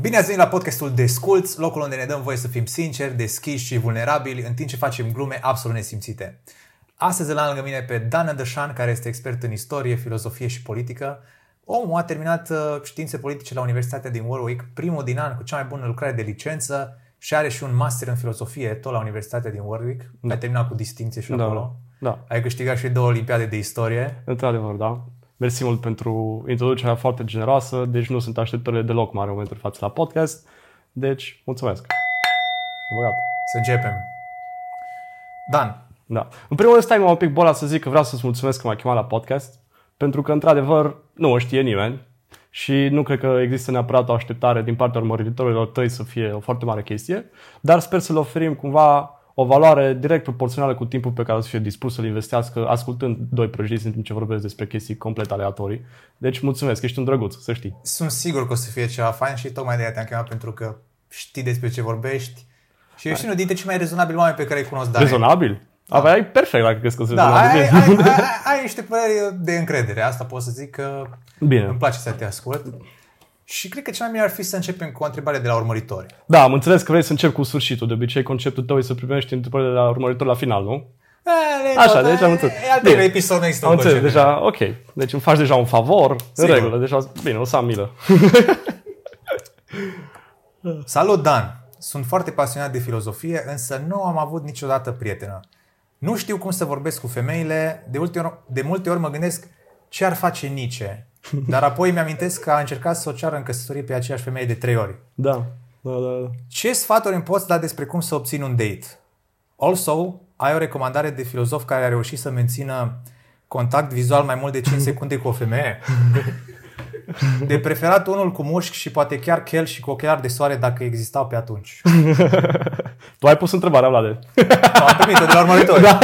Bine ați venit la podcastul Desculți, locul unde ne dăm voie să fim sinceri, deschiși și vulnerabili în timp ce facem glume absolut nesimțite. Astăzi l-am lângă mine pe Dan Dășan, care este expert în istorie, filozofie și politică. Omul a terminat uh, științe politice la Universitatea din Warwick, primul din an cu cea mai bună lucrare de licență și are și un master în filozofie, tot la Universitatea din Warwick. Da. A terminat cu distinție și Da, acolo. da. Ai câștigat și două olimpiade de istorie. Într-adevăr, da. Mersi mult pentru introducerea foarte generoasă, deci nu sunt așteptările deloc mari în momentul de față la podcast, deci mulțumesc. Băgat. Să începem. Dan, Da. În primul rând, stai mă un pic bola să zic că vreau să-ți mulțumesc că m-ai chemat la podcast, pentru că, într-adevăr, nu o știe nimeni și nu cred că există neapărat o așteptare din partea urmăritorilor tăi să fie o foarte mare chestie, dar sper să le oferim cumva o valoare direct proporțională cu timpul pe care o să fie dispus să-l investească ascultând doi prăjiți în timp ce vorbesc despre chestii complet aleatorii. Deci mulțumesc, ești un drăguț, să știi. sunt sigur că o să fie ceva fain și tocmai de aia te-am chemat pentru că știi despre ce vorbești și ești unul dintre cei mai rezonabili oameni pe care îi cunosc, Dan. Rezonabil? Aveai perfect dacă crezi că sunt Da, ai, rezonabil. ai, ai, ai, ai niște păreri de încredere, asta pot să zic că Bine. îmi place să te ascult. Și cred că cel mai bine ar fi să începem cu o întrebare de la urmăritori. Da, am înțeles că vrei să încep cu sfârșitul. De obicei, conceptul tău e să primești întrebările de la urmăritor la final, nu? E, Așa, tot, deci am e- înțeles. E al Bine. treilea episod, nu există Am un înțeles, concept. deja, ok. Deci îmi faci deja un favor, Sigur. în regulă. Deja, bine, o să am milă. Salut, Dan! Sunt foarte pasionat de filozofie, însă nu am avut niciodată prietenă. Nu știu cum să vorbesc cu femeile, de, multe ori, de multe ori mă gândesc ce ar face Nietzsche, dar apoi mi-amintesc că a încercat să o ceară în căsătorie pe aceeași femeie de trei ori. Da, da, da. da. Ce sfaturi îmi poți da despre cum să obțin un date? Also, ai o recomandare de filozof care a reușit să mențină contact vizual mai mult de 5 secunde cu o femeie? De preferat unul cu mușchi și poate chiar chel și cu ochelari de soare dacă existau pe atunci. Tu ai pus întrebarea, Vlade. Am primit-o de la urmăritori. Da.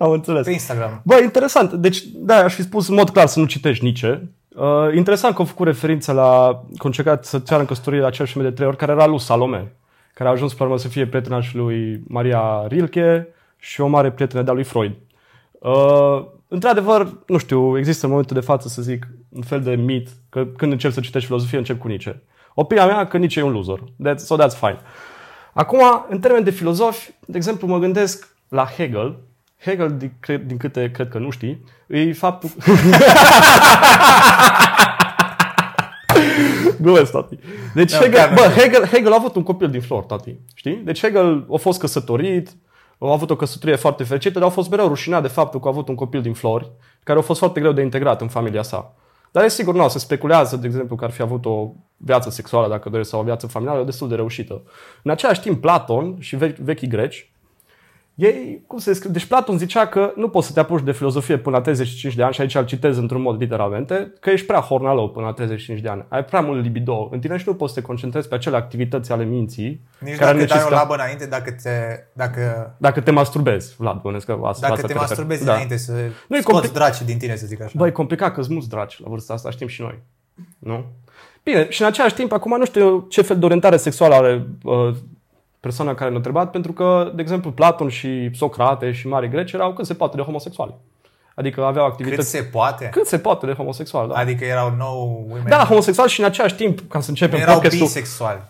Am înțeles. Pe Instagram. Bă, interesant. Deci, da, aș fi spus în mod clar să nu citești Nietzsche. Uh, interesant că au făcut referință la că a încercat să ceară în căsătorie la aceeași femeie de trei ori, care era lui Salome, care a ajuns pe urmă să fie prietena și lui Maria Rilke și o mare prietenă de-a lui Freud. Uh, într-adevăr, nu știu, există în momentul de față, să zic, un fel de mit că când încep să citești filozofie, încep cu Nietzsche. Opinia mea că Nietzsche e un loser. That's, so that's fine. Acum, în termen de filozofi, de exemplu, mă gândesc la Hegel. Hegel, din, cre- din câte cred că nu știi, e faptul... Glumesc, tati. Deci Nu, Hegel, chiar nu bă, știu. Hegel, Hegel a avut un copil din flor, tati. Știi? Deci Hegel a fost căsătorit, a avut o căsătorie foarte fericită, dar a fost mereu rușinat de faptul că a avut un copil din flori, care a fost foarte greu de integrat în familia sa. Dar e sigur, nu, se speculează, de exemplu, că ar fi avut o viață sexuală, dacă doriți, sau o viață familială destul de reușită. În același timp, Platon și vechi, vechii greci, ei, cum se scrie? Deci Platon zicea că nu poți să te apuci de filozofie până la 35 de ani și aici îl citez într-un mod literalmente, că ești prea hornalău până la 35 de ani. Ai prea mult libido în tine și nu poți să te concentrezi pe acele activități ale minții Nici care dacă dai o necesită... labă înainte, dacă te, dacă, Dacă te masturbezi, Vlad, bănesc că asta, dacă asta te te referi. masturbezi Da. înainte să Nu e scoți compli- draci din tine, să zic așa. Bă, e complicat că sunt mulți draci la vârsta asta, știm și noi. Nu? Bine, și în același timp, acum nu știu ce fel de orientare sexuală are uh, persoana care ne-a întrebat, pentru că, de exemplu, Platon și Socrate și mari greci erau cât se poate de homosexuali. Adică aveau Cât activități se poate? cât se poate de homosexual, da. Adică erau nou women. Da, homosexual și în același timp, ca să începem erau podcastul, bisexuali.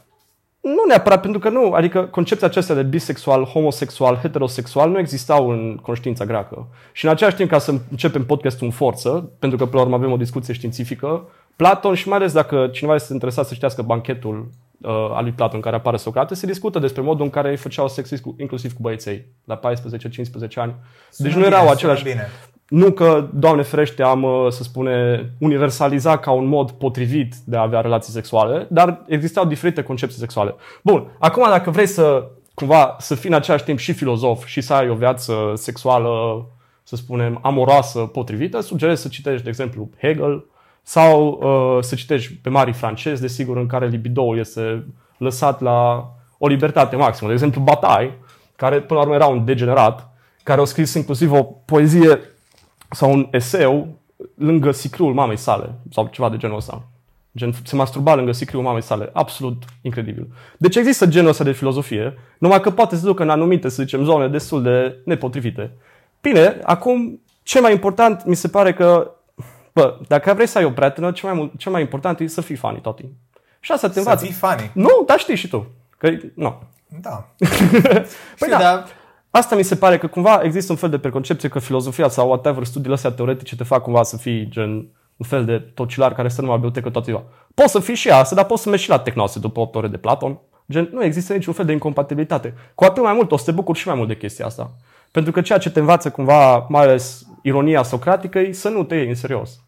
nu neapărat, pentru că nu, adică concepția aceasta de bisexual, homosexual, heterosexual nu existau în conștiința greacă. Și în același timp, ca să începem podcastul în forță, pentru că până la urmă avem o discuție științifică, Platon și mai ales dacă cineva este interesat să știască banchetul uh, al lui Platon în care apare Socrate, se discută despre modul în care îi făceau sex cu- inclusiv cu băieței la 14-15 ani. deci nu Sună erau bine, aceleași... sună Bine. Nu că, Doamne ferește, am, uh, să spune, universalizat ca un mod potrivit de a avea relații sexuale, dar existau diferite concepții sexuale. Bun, acum dacă vrei să, cumva, să fii în același timp și filozof și să ai o viață sexuală, să spunem, amoroasă, potrivită, sugerez să citești, de exemplu, Hegel sau uh, să citești pe mari francezi, desigur, în care libidoul este lăsat la o libertate maximă. De exemplu, Bataille, care până la urmă era un degenerat, care a scris inclusiv o poezie sau un eseu lângă sicriul mamei sale sau ceva de genul ăsta. Gen, se masturba lângă sicriul mamei sale. Absolut incredibil. Deci există genul ăsta de filozofie, numai că poate să ducă în anumite, să zicem, zone destul de nepotrivite. Bine, acum, cel mai important mi se pare că, bă, dacă vrei să ai o prietenă, cel mai, mult- cel mai important e să fii funny tot timpul. Și asta te Să învață. fii funny. Nu, dar știi și tu. Că, nu. Da. Păi Știu, da. dar Asta mi se pare că cumva există un fel de preconcepție că filozofia sau whatever, studiile astea teoretice te fac cumva să fii gen un fel de tocilar care stă numai la bibliotecă toată ziua. Poți să fii și asta, dar poți să mergi și la tehnose după 8 ore de Platon. Gen, nu există niciun fel de incompatibilitate. Cu atât mai mult o să te bucuri și mai mult de chestia asta. Pentru că ceea ce te învață cumva, mai ales ironia socratică, e să nu te iei în serios.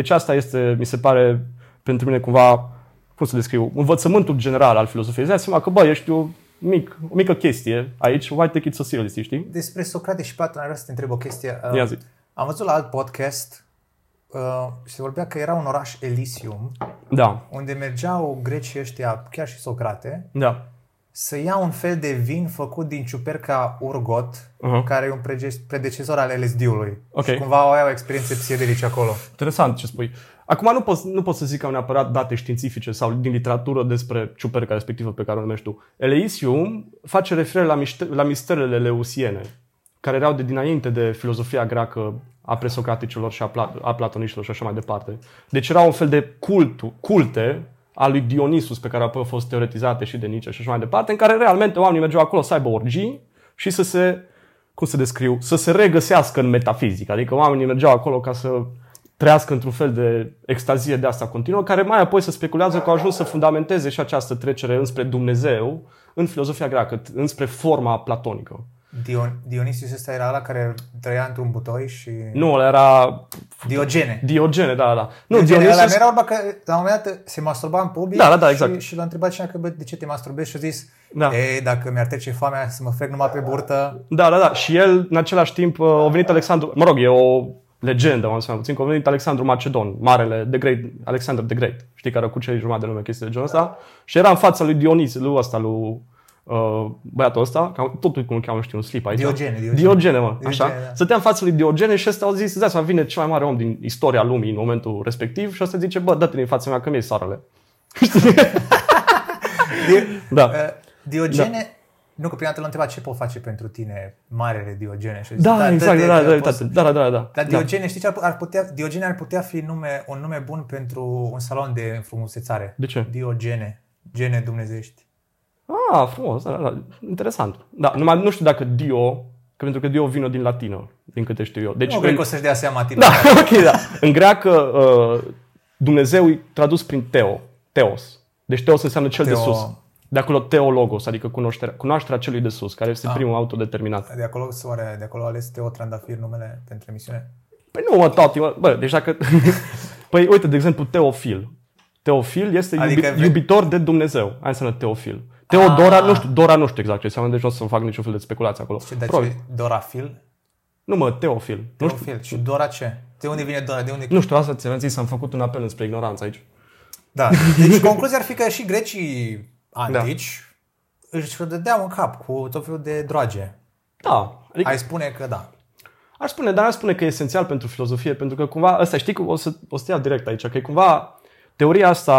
Deci asta este, mi se pare, pentru mine cumva, cum să descriu, învățământul general al filozofiei. Îți dai seama că, bă, ești o, mic, o mică chestie aici, why take it so seriously, știi? despre Socrate și Platon, aș vrea să te întreb o chestie. Uh, Ia zi. Am văzut la alt podcast uh, și se vorbea că era un oraș Elysium, Da, unde mergeau grecii ăștia, chiar și Socrate, da. Să ia un fel de vin făcut din ciuperca urgot, Uh-huh. care e un prege- predecesor al LSD-ului. Ok. Și cumva au o experiențe psiedelice acolo. Interesant ce spui. Acum nu pot, nu pot să zic că au neapărat date științifice sau din literatură despre ciuperca respectivă pe care o numești tu. Eleisium face referire la, miște, la misterele leusiene, care erau de dinainte de filozofia greacă a presocraticilor și a, pla, a platoniștilor și așa mai departe. Deci era un fel de cult, culte a lui Dionisus pe care apoi au fost teoretizate și de Nietzsche și așa mai departe, în care realmente oamenii mergeau acolo să aibă orgii și să se, cum să descriu, să se regăsească în metafizică. Adică oamenii mergeau acolo ca să trăiască într-un fel de extazie de asta continuă, care mai apoi se speculează că au ajuns să fundamenteze și această trecere înspre Dumnezeu în filozofia greacă, înspre forma platonică. Dion- Dionisus ăsta era la care trăia într-un butoi și... Nu, ăla era Diogene. Diogene, da, da, da. Nu, Nu, Dionisus... Dionisus, Ăla nu era vorba că la un moment dat se masturba în public Da, da, da, exact. și, și l-a întrebat cineva că bă, de ce te masturbezi și a zis Da. Ei, dacă mi-ar trece foamea să mă frec numai pe burtă Da, da, da. Și el, în același timp, uh, a venit Alexandru, mă rog, e o legendă, am să mai puțin, că a venit Alexandru Macedon, marele, the great, Alexander the Great, știi, care a cucerit jumătate de lume chestii de genul ăsta, și era în fața lui Dionis, lui ăsta, lui uh, băiatul ăsta, că tot cum îl cheamă, nu știu, un slip aici. Diogene, Diogene. Diogene, mă, așa. Diogene, da. Stătea în fața lui Diogene și ăsta au zis, îți dați seama, vine cel mai mare om din istoria lumii în momentul respectiv și ăsta zice, bă, dă-te din fața mea că mi-e soarele. Di- Da. uh, Diogene Nu, că prima dată l-a întrebat ce pot face pentru tine marele Diogene. Și a zis, Da, exact, dă-te da, că da, da, poți să- da, da, da, da. Dar da. Diogene, știi ce ar, ar putea, Diogene ar putea fi nume, un nume bun pentru un salon de înfrumusețare. De ce? Diogene. Gene dumnezești. Ah, frumos, da, da, interesant. Da, numai nu știu dacă Dio, că pentru că Dio vine din latină, din câte știu eu. Deci Nu cred că o să-și dea seama tine. Da, ok, da. În greacă, uh, Dumnezeu e tradus prin Teo, Teos. Deci Teos înseamnă cel de Teo- sus. De acolo Teologos, adică cunoașterea, cunoașterea celui de sus, care este Ah. primul autodeterminat. De acolo, soare, de acolo a ales Teo Trandafir numele pentru emisiune. Păi nu, mă, tati, mă, bă, deci dacă... păi uite, de exemplu, Teofil. Teofil este Adică iubi, ve- iubitor de Dumnezeu. Aia înseamnă Teofil. Teodora, Ah. nu știu, Dora nu știu exact ce înseamnă, deci nu o să fac niciun fel de speculație acolo. Și de Probabil. ce Dorafil? Nu mă, Teofil. Nu știu, Teofil. Și Dora ce? De unde vine Dora? De unde... nu știu, asta ți-am zis, am făcut un apel înspre ignoranță aici. Da. Deci concluzia ar fi că și grecii antici își dădeau în cap cu tot felul de droage. Da, adică Ai spune că da. Aș spune, dar aș spune că e esențial pentru filozofie, pentru că cumva, ăsta știi că o să, o să te iau direct aici, că e cumva teoria asta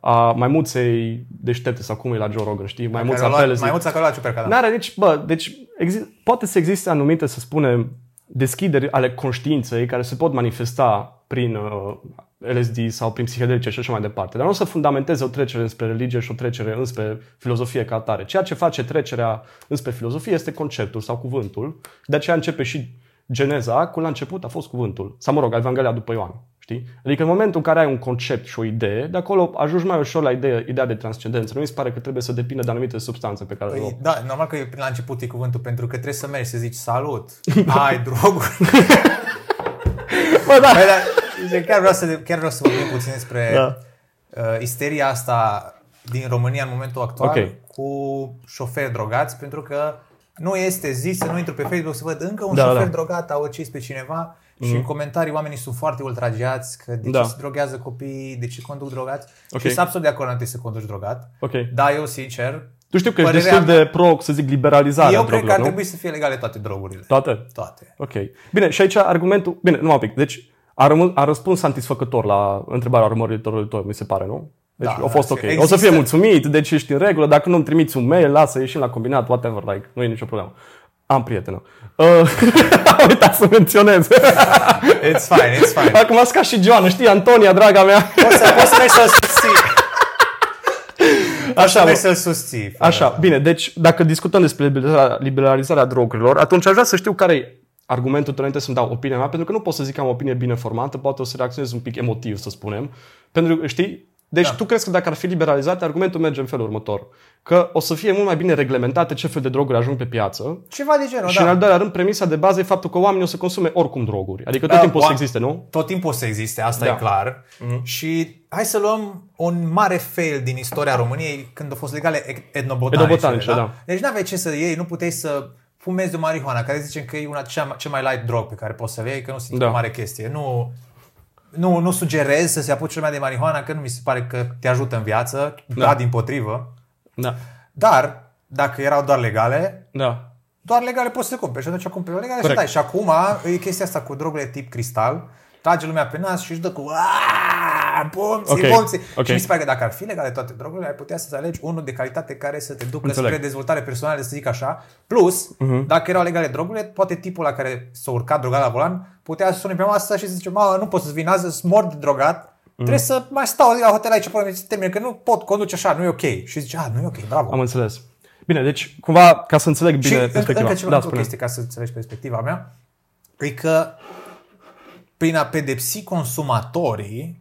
a maimuței deștepte sau cum e la Joe Rogan, știi? Maimuța Care a luat- Pelosi. Maimuța care a luat ciuperca, da. N-are nici, bă, deci exi- poate să existe anumite, să spunem, deschideri ale conștiinței care se pot manifesta prin uh, LSD sau prin psihedelice și așa mai departe. Dar nu o să fundamenteze o trecere înspre religie și o trecere înspre filozofie ca atare. Ceea ce face trecerea înspre filozofie este conceptul sau cuvântul. De aceea începe și Geneza, cu la început a fost cuvântul. Sau, mă rog, Evanghelia după Ioan. Știi? Adică în momentul în care ai un concept și o idee, de acolo ajungi mai ușor la ideea, ideea de transcendență. Nu mi se pare că trebuie să depindă de anumite substanțe pe care le luăm. Păi, da, normal că e la început e cuvântul, pentru că trebuie să mergi să zici salut, ai droguri. Bă, da. Păi, dar, zice, chiar, vreau să, chiar vreau să vorbim puțin despre Da. uh, isteria asta din România în momentul actual Ok. cu șoferi drogați, pentru că nu este zis să nu intru pe Facebook să văd încă un Da, șofer da. Mhm. drogat a ucis pe cineva și în comentarii oamenii sunt foarte ultrageați că de ce Da. se drogează copiii, de ce conduc drogați. Ok. Și sunt absolut de acord că nu trebuie să conduci drogat. Ok. Da, eu sincer, Tu știu că ești Părerea destul de pro, să zic, liberalizarea eu cred că drogurilor, ar nu? trebui să fie legale toate drogurile. Toate? Toate. Ok. Bine, și aici argumentul... Bine, numai un pic. Deci, a, rămân, a răspuns satisfăcător la întrebarea urmăritorului tău, mi se pare, nu? Deci Da, a fost da, ok. există- O să fie mulțumit, deci ești în regulă. Dacă nu-mi trimiți un mail, lasă, ieșim la combinat, whatever, like, nu e nicio problemă. Am prietenă. Uh, am uitat să menționez. It's fine, it's fine. Acum sunt ca și Joana, știi, Antonia, draga mea. Poți să, poți să mergi să o susții. Așa, Vrei mă. să-l susții. fără- Așa, bine, deci dacă discutăm despre liberalizarea, liberalizarea drogurilor, atunci aș vrea să știu care e argumentul tău înainte să-mi dau opinia mea, pentru că nu pot să zic că am o opinie bine formată, poate o să reacționez un pic emotiv, să spunem. Pentru că, știi, deci Da. tu crezi că dacă ar fi liberalizate, argumentul merge în felul următor. Că o să fie mult mai bine reglementate ce fel de droguri ajung pe piață Ceva de genul, și da. în al doilea rând, premisa de bază e faptul că oamenii o să consume oricum droguri. Adică tot Da, timpul o să oa- existe, nu? Tot timpul o să existe, asta Da. e clar. Și hai să luăm un mare fail din istoria României când au fost legale e- etnobotanice. Etnobotanice, da. Deci n-aveai ce să iei, nu puteai să fumezi de marihuana, care zicem că e una cea, cea mai light drog pe care poți să le iei, că nu sunt Da. o mare chestie. Nu, nu, nu sugerez să se apuce lumea de marihuana, că nu mi se pare că te ajută în viață, da, Da. din potrivă. Da. Dar, dacă erau doar legale, Da. doar legale poți să le cumperi și atunci cumperi legale Corect. și dai. Și acum e chestia asta cu drogurile tip cristal, trage lumea pe nas și își dă cu "Aaaa, pomții, Ok, pomții. ok. Și mi se pare că dacă ar fi legale toate drogurile, ai putea să alegi unul de calitate care să te ducă Înțeleg. spre dezvoltare personală, să zic așa. Plus, Mhm. dacă erau legale drogurile, poate tipul la care s-a urcat drogat la volan putea să sune pe masă și să zice, mă, nu pot să vin azi, sunt mort de drogat, Mhm. Trebuie să mai stau o zi la hotel aici până se termină, că nu pot conduce așa, nu e ok. Și zice, a, nu e ok, bravo. Am înțeles. Bine, deci, cumva, ca să înțeleg Și bine încă, perspectiva. încă ceva, da, încă o spune. chestie ca să înțelegi perspectiva mea, e că prin a pedepsi consumatorii,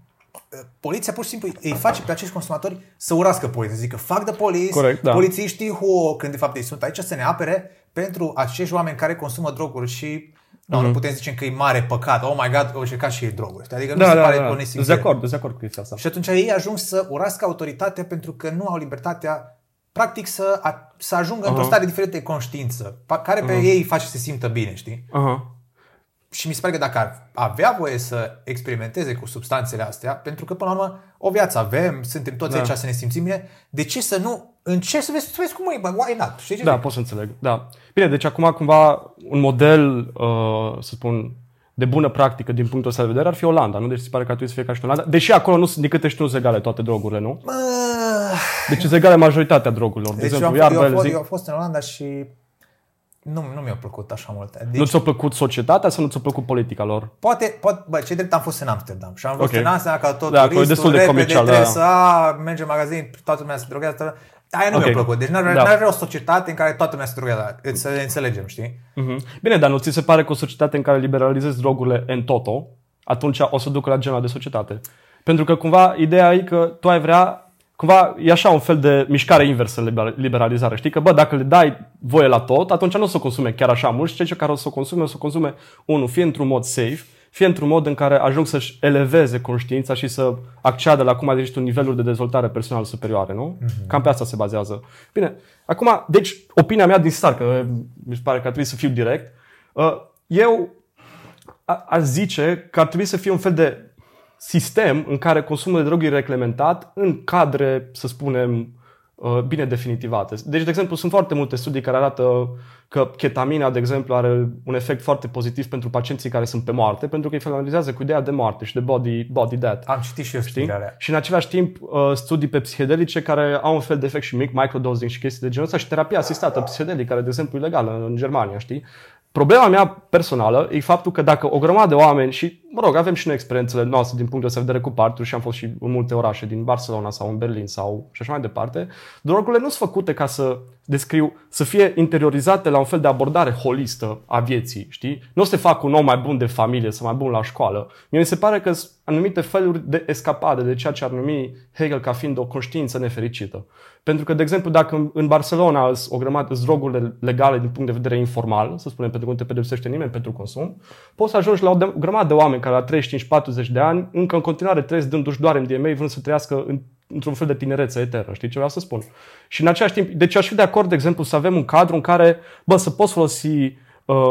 poliția pur și simplu îi face pe acești consumatori să urască poliția, să zică fuck the police, Corect, da. polițiștii hu, când de fapt ei sunt aici să ne apere pentru acești oameni care consumă droguri și nu, Mhm. nu putem zice că e mare păcat, oh my god, au încercat și ei droguri. Adică nu Da, se da, pare da. da, da. nesimțire. Sunt de acord, sunt de acord cu chestia asta. Și atunci ei ajung să urască autoritatea pentru că nu au libertatea practic să, a, să ajungă într-o stare diferită de conștiință, pa- care pe ei îi face să se simtă bine, știi? Aha. Și mi se pare că dacă ar avea voie să experimenteze cu substanțele astea, pentru că până la urmă o viață avem, suntem toți Da. aici să ne simțim bine, de ce să nu încerci să vezi, să vezi cum e, bă, why not? Știi ce Da, zic? pot să înțeleg. Da. Bine, deci acum cumva un model, uh, să spun, de bună practică din punctul ăsta de vedere ar fi Olanda, nu? Deci se pare că ar trebui să fie ca și în Olanda. Deși acolo nu sunt, din câte știu, nu sunt egale toate drogurile, nu? Bă, Deci sunt egale majoritatea drogurilor. De deci eu exemplu, am, eu, iarba, am fost, zic, eu am fost în Olanda și nu, nu mi-a plăcut așa mult. Deci, nu ți-a plăcut societatea sau nu ți-a plăcut politica lor? Poate, poate bă, ce drept am fost în Amsterdam și am văzut Ok. în Amsterdam ca tot Da, acolo e turistul, destul de repede comercial, trebuie da. să a, merge în magazin, toată lumea se drogează. Aia nu Ok. mi-a plăcut. Deci n-ar, Da. da. n-ar vrea o societate în care toată lumea se drogează. Să ne înțelegem, știi? Mhm. Bine, dar nu ți se pare că o societate în care liberalizezi drogurile în toto, atunci o să ducă la genul de societate? Pentru că cumva ideea e că tu ai vrea cumva e așa un fel de mișcare inversă liber- liberalizare. Știi că, bă, dacă le dai voie la tot, atunci nu o să o consume chiar așa mult și cei care o să o consume, o să o consume, unul, fie într-un mod safe, fie într-un mod în care ajung să-și eleveze conștiința și să acceadă la, cum ai zis tu, niveluri de dezvoltare personală superioare, nu? Mm-hmm. Cam pe asta se bazează. Bine, acum, deci, opinia mea din start, că mi se pare că ar trebui să fiu direct, uh, eu a- aș zice că ar trebui să fie un fel de sistem în care consumul de droguri e reglementat în cadre, să spunem, uh, bine definitivate. Deci, de exemplu, sunt foarte multe studii care arată că ketamina, de exemplu, are un efect foarte pozitiv pentru pacienții care sunt pe moarte, pentru că îi familiarizează cu ideea de moarte și de body, body death. Am citit și eu Știi? știrea alea. Și în același timp uh, studii pe psihedelice care au un fel de efect și mic, microdosing și chestii de genul ăsta și terapia asistată psihedelică, care de exemplu e legală în Germania, știi? Problema mea personală e faptul că dacă o grămadă de oameni și, mă rog, avem și noi experiențele noastre din punctul ăsta de vedere cu parturi și am fost și în multe orașe din Barcelona sau în Berlin sau și așa mai departe, drogurile nu sunt făcute ca să descriu, să fie interiorizate la un fel de abordare holistă a vieții, știi? Nu o să te fac un om mai bun de familie sau mai bun la școală. Mie mi se pare că sunt anumite feluri de escapade de ceea ce ar numi Hegel ca fiind o conștiință nefericită. Pentru că, de exemplu, dacă în- în Barcelona sunt o grămadă sunt drogurile legale din punct de vedere informal, să spunem, pentru că nu te pedepsește nimeni pentru consum, poți să ajungi la o de- grămadă de oameni care la 35-40 de ani încă în continuare trăiesc dându-și doar MDMA, vrând să trăiască în, într-un fel de tinerețe eternă. Știi ce vreau să spun? Și în același timp, deci aș fi de acord, de exemplu, să avem un cadru în care, bă, să poți folosi uh,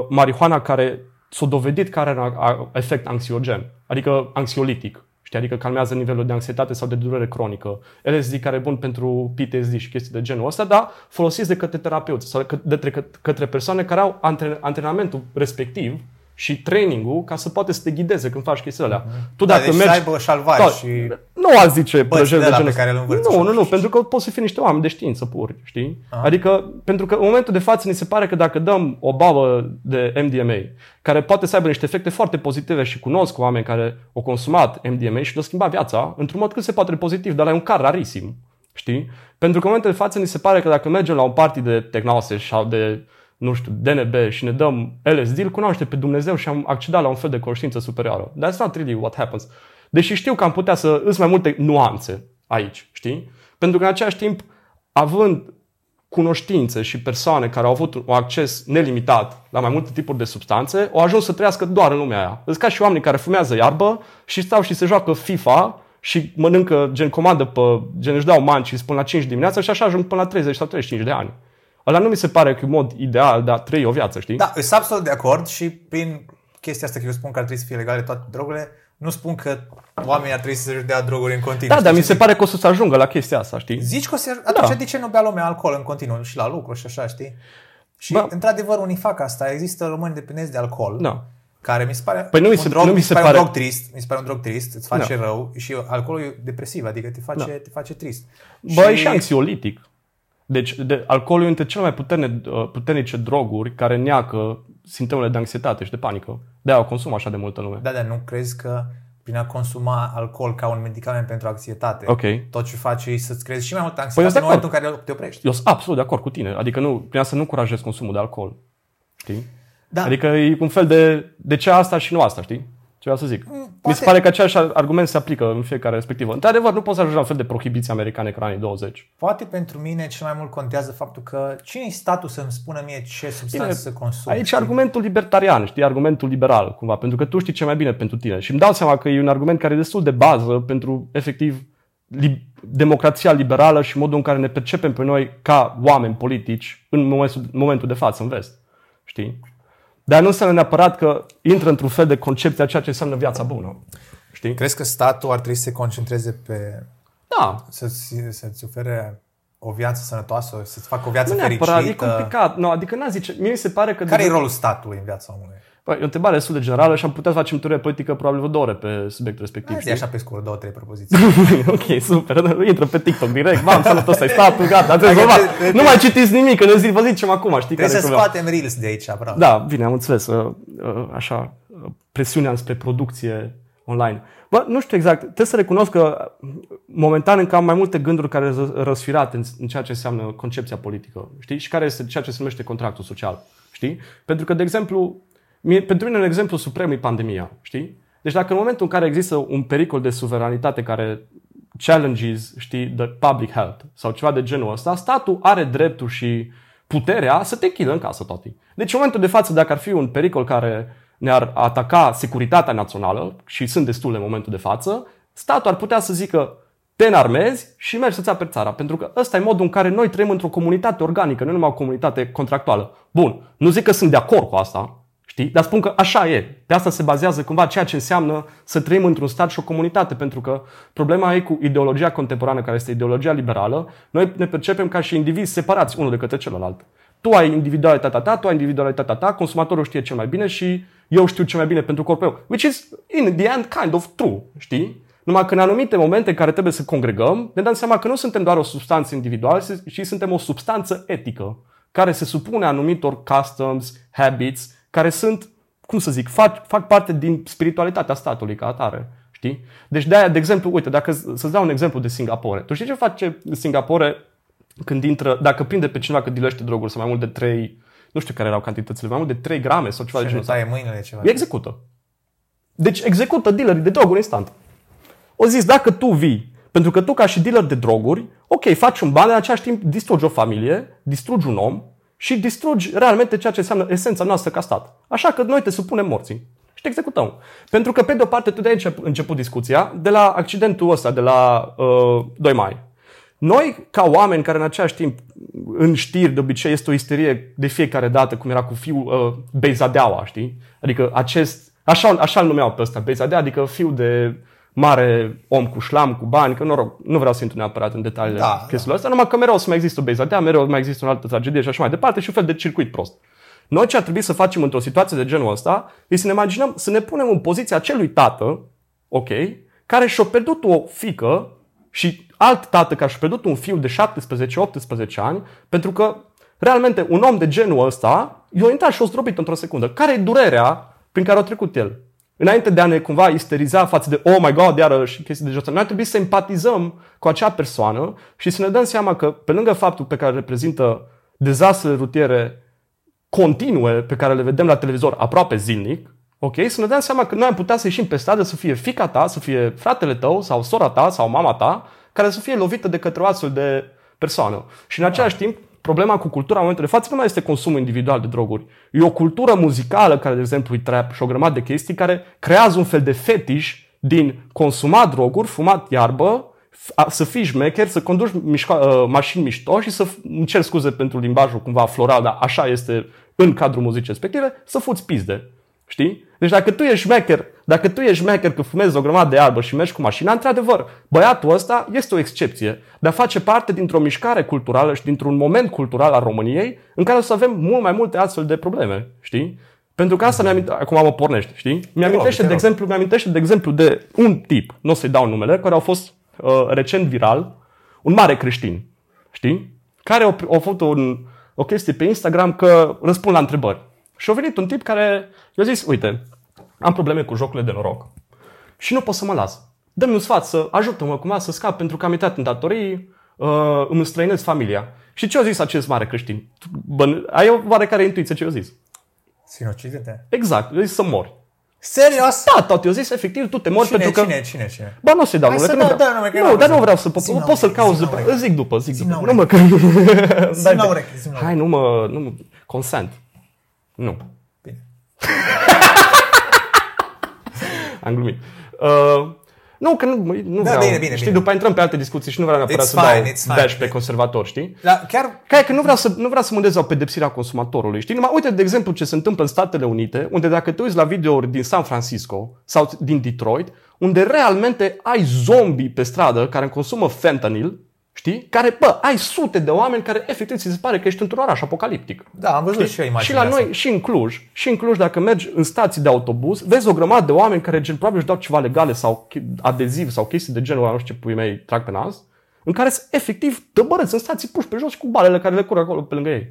marihuana care s-a dovedit că are un a- efect anxiogen, adică anxiolitic. Știi? Adică calmează nivelul de anxietate sau de durere cronică. LSD care e bun pentru PTSD și chestii de genul ăsta, dar folosiți de către terapeuți sau că- de către, către persoane care au antre- antrenamentul respectiv și training-ul ca să poate să te ghideze când faci chestiile alea. Tu Da, dacă deci mergi... să aibă șalvari Da, și... Nu aș zice prăjeli de de ăla genul pe care îl învârți Nu, așa. nu, nu, pentru că pot să fie niște oameni de știință puri, știi? Adică, pentru că în momentul de față ni se pare că dacă dăm o babă de MDMA, care poate să aibă niște efecte foarte pozitive și cunosc oameni care au consumat MDMA și le-au schimbat viața, într-un mod cât se poate de pozitiv, dar la un car rarisim. Știi? Pentru că în momentul de față ni se pare că dacă mergem la un party de technose sau de, nu știu, DNB și ne dăm LSD, îl cunoaște pe Dumnezeu și am accedat la un fel de conștiință superioară. That's not really what happens. Deși știu că am putea să îs mai multe nuanțe aici, știi? Pentru că în același timp, având cunoștințe și persoane care au avut un acces nelimitat la mai multe tipuri de substanțe, au ajuns să trăiască doar în lumea aia. Sunt ca și oamenii care fumează iarbă și stau și se joacă FIFA și mănâncă, gen comandă pe, gen își dau manci până la 5 dimineața și așa ajung până la 30 sau 35 de ani. Ăla nu mi se pare că e un mod ideal de a trăi o viață, știi? Da, sunt absolut de acord și prin chestia asta că eu spun că ar trebui să fie legale toate drogurile, nu spun că oamenii ar trebui să se dea droguri în continuu. Da, dar mi se zic? pare că o să se ajungă la chestia asta, știi? Zici că o să... Atunci Da. de ce nu bea lumea alcool în continuu și la lucru și așa, știi? Și Ba- într-adevăr unii fac asta. Există români dependenți de alcool. Da. Care mi se pare Păi nu mi un se- drog, nu mi mi se se pare, pare- un drog trist, mi se pare un drog trist, îți face Da. rău și alcoolul e depresiv, adică te face, te face trist. Bă, și... e și anxiolitic. Deci, de, alcoolul e între cele mai puternice, puternice droguri care neacă simptomele de anxietate și de panică. De-aia o consumă așa de multă lume. Da, dar nu crezi că prin a consuma alcool ca un medicament pentru anxietate, Ok. tot ce face e să-ți crezi și mai multă Păi anxietate eu în sunt momentul în care te oprești. Eu sunt absolut de acord cu tine. Adică nu, prin asta nu încurajez consumul de alcool. Știi? Da. Adică e un fel de de ce asta și nu asta, știi? Ce vreau să zic. Mi se poate- pare că același argument se aplică în fiecare respectivă. Într-adevăr, nu poți să ajungi la un fel de prohibiție americane ca în anii 20. Poate pentru mine cel mai mult contează faptul că cine e statul să-mi spună mie ce substanțe Bine, să consum? Aici e argumentul libertarian, știi, argumentul liberal, cumva, pentru că tu știi ce mai bine pentru tine. Și îmi dau seama că e un argument care e destul de bază pentru, efectiv, li- democrația liberală și modul în care ne percepem pe noi ca oameni politici în momentul, momentul de față, în vest. Știi? Dar nu înseamnă neapărat că intră într-un fel de concepție a ceea ce înseamnă viața bună. Știi? Crezi că statul ar trebui să se concentreze pe Da, să-ți, să-ți ofere o viață sănătoasă, să-ți facă o viață nu neapărat, e fericită? complicat. Nu, adică n-a zice, mie mi se pare că... Care e rolul statului în viața omului? Bă, e o întrebare destul de generală și am putea să facem teorie politică probabil vreo două ore pe subiectul respectiv. Hai zi știi? așa pe scurt, două, trei propoziții. ok, super. Intră pe TikTok direct. Mam, sănătos ai statul, gata, ați Hai că rezolvat. trebuie- Nu mai citiți nimic, că ne zic, vă zicem acum, știi care Trebuie e să problema. scoatem reels de aici, bravo. Da, bine, am înțeles. uh, uh, Așa, uh, presiunea spre producție online. Bă, nu știu exact. Trebuie să recunosc că uh, momentan încă am mai multe gânduri care sunt răsfirate în, în ceea ce înseamnă concepția politică. Știi? Și care este ceea ce se numește contractul social. Știi? Pentru că, de exemplu, mie, pentru mine un exemplu suprem e pandemia. Știi? Deci dacă în momentul în care există un pericol de suveranitate care challenges, știi, the public health sau ceva de genul ăsta, statul are dreptul și puterea să te închidă în casă, toti. Deci în momentul de față, dacă ar fi un pericol care ne-ar ataca securitatea națională, și sunt destule în momentul de față, statul ar putea să zică te înarmezi și mergi să-ți aperi țara. Pentru că ăsta e modul în care noi trăim într-o comunitate organică, nu numai o comunitate contractuală. Bun, nu zic că sunt de acord cu asta, Știi? Dar spun că așa e. Pe asta se bazează cumva ceea ce înseamnă să trăim într-un stat și o comunitate, pentru că problema e cu ideologia contemporană, care este ideologia liberală, noi ne percepem ca și indivizi separați unul de către celălalt. Tu ai individualitatea ta, tu ai individualitatea ta, consumatorul știe cel mai bine și eu știu cel mai bine pentru corpul meu. Which is, in the end, kind of true, știi? Numai că în anumite momente în care trebuie să congregăm, ne dăm seama că nu suntem doar o substanță individuală, ci suntem o substanță etică, care se supune anumitor customs, habits, care sunt, cum să zic, fac, fac parte din spiritualitatea statului ca atare. Știi? Deci de aia, de exemplu, uite, dacă să-ți dau un exemplu de Singapore. Tu știi ce face Singapore când intră, dacă prinde pe cineva că dilește droguri sau mai mult de 3, nu știu care erau cantitățile, mai mult de 3 grame sau ceva de Și genul nu ăsta. taie mâinile ceva. Îi execută. Deci execută dealerii de droguri instant. O zis, dacă tu vii, pentru că tu ca și dealer de droguri, ok, faci un ban, în același timp distrugi o familie, distrugi un om și distrugi realmente ceea ce înseamnă esența noastră ca stat. Așa că noi te supunem morții și te executăm. Pentru că, pe de o parte, tu de aici a început discuția, de la accidentul ăsta, de la uh, 2 mai. Noi, ca oameni care în același timp, în știri, de obicei, este o isterie de fiecare dată, cum era cu fiul uh, Beizadeaua, știi? Adică acest, așa, așa îl numeau pe ăsta, Beizadea, adică fiul de mare om cu șlam, cu bani, că noroc, nu vreau să intru neapărat în detaliile Da, da, chestiilor astea, numai că mereu o să mai există o Beizadea, mereu mai există o altă tragedie și așa mai departe și un fel de circuit prost. Noi ce ar trebui să facem într-o situație de genul ăsta e să ne imaginăm, să ne punem în poziția acelui tată, ok, care și-a pierdut o fică și alt tată care și-a pierdut un fiu de 17-18 ani, pentru că realmente un om de genul ăsta i-a intrat și o zdrobit într-o secundă. Care e durerea prin care a trecut el? Înainte de a ne cumva isteriza față de oh my god, iară și chestii de genul noi ar trebui să empatizăm cu acea persoană și să ne dăm seama că pe lângă faptul pe care reprezintă dezastrele rutiere continue pe care le vedem la televizor aproape zilnic, ok, să ne dăm seama că noi am putea să ieșim pe stradă să fie fica ta, să fie fratele tău sau sora ta sau mama ta, care să fie lovită de către o astfel de persoană. Și în același timp, problema cu cultura în momentul de față nu mai este consumul individual de droguri. E o cultură muzicală care, de exemplu, e trap și o grămadă de chestii care creează un fel de fetiș din consumat droguri, fumat iarbă, să fii șmecher, să conduci mișca, uh, mașini mișto și să, îmi cer scuze pentru limbajul cumva floral, dar așa este în cadrul muzicii respective, să fuți pizde. Știi? Deci dacă tu ești șmecher, dacă tu ești șmecher că fumezi o grămadă de iarbă și mergi cu mașina, într-adevăr, băiatul ăsta este o excepție, dar face parte dintr-o mișcare culturală și dintr-un moment cultural al României în care o să avem mult mai multe astfel de probleme, știi? Pentru că asta mi-am acum mă pornește, știi? Mi-amintește, de exemplu, mi-amintește, de exemplu, de un tip, nu o să-i dau numele, care au fost uh, recent viral, un mare creștin, știi? Care au, au făcut un, o chestie pe Instagram că răspund la întrebări. Și a venit un tip care i-a zis, uite, am probleme cu jocurile de noroc și nu pot să mă las. Dă-mi un sfat să ajută-mă cumva să scap pentru că am uitat în datorii, uh, îmi străinez familia. Și ce a zis acest mare creștin? Bă, ai o oarecare intuiție ce a zis? Sinucide-te. Exact, a zis să mori. Serios? Da, tot eu zis, efectiv, tu te mori Cine, pentru că... cine, cine, cine? Ba, nu o să-i dau Hai numele, să că nu dă- vreau. dă nume, că Nu, n-am dar nu văzut. vreau să... Zi-mi la Pot să-l ureche, cauți zi-mi la după. ureche. Zic după, zic Zi-mi după. la Nu mă, că... Zi-mi la ureche, zi-mi la Hai, nu mă... Nu mă... Consent. Nu. Bine. Am glumit. Uh, nu, că nu, nu Da, vreau, bine, bine, știi, bine. după intrăm pe alte discuții și nu vreau neapărat It's să dau fine, it's fine. dash pe conservator, știi? Dar chiar Ca e că nu vreau să, nu vreau să mândez o pedepsire a consumatorului. Știi? Numai uite, de exemplu, ce se întâmplă în Statele Unite, unde dacă te uiți la videouri din San Francisco sau din Detroit, unde realmente ai zombii pe stradă care consumă fentanyl, știi? Care, bă, ai sute de oameni care efectiv ți se pare că ești într-un oraș apocaliptic. Da, am văzut și eu Și imaginea la noi, asta. și în Cluj, și în Cluj, dacă mergi în stații de autobuz, vezi o grămadă de oameni care gen, probabil își dau ceva legale sau chi- adeziv sau chestii de genul ăla, nu știu ce pui mei trag pe nas, în care sunt efectiv dăbărăți în stații puși pe jos și cu balele care le cură acolo pe lângă ei.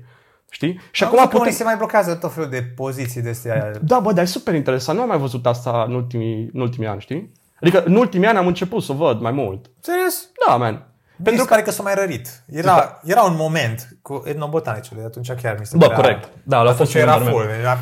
Știi? Și Acum acum că unii putem... se mai blochează tot felul de poziții de astea. Da, bă, dar e super interesant. Nu am mai văzut asta în ultimii, în ultimii ani, știi? Adică în ultimii ani am început să o văd mai mult. Serios? Da, man. Pentru că pare că s-a mai rărit. Era, era un moment cu etnobotanicele, atunci chiar mi se Bă, părea- corect. Da, la atunci fost un era moment. full. Era,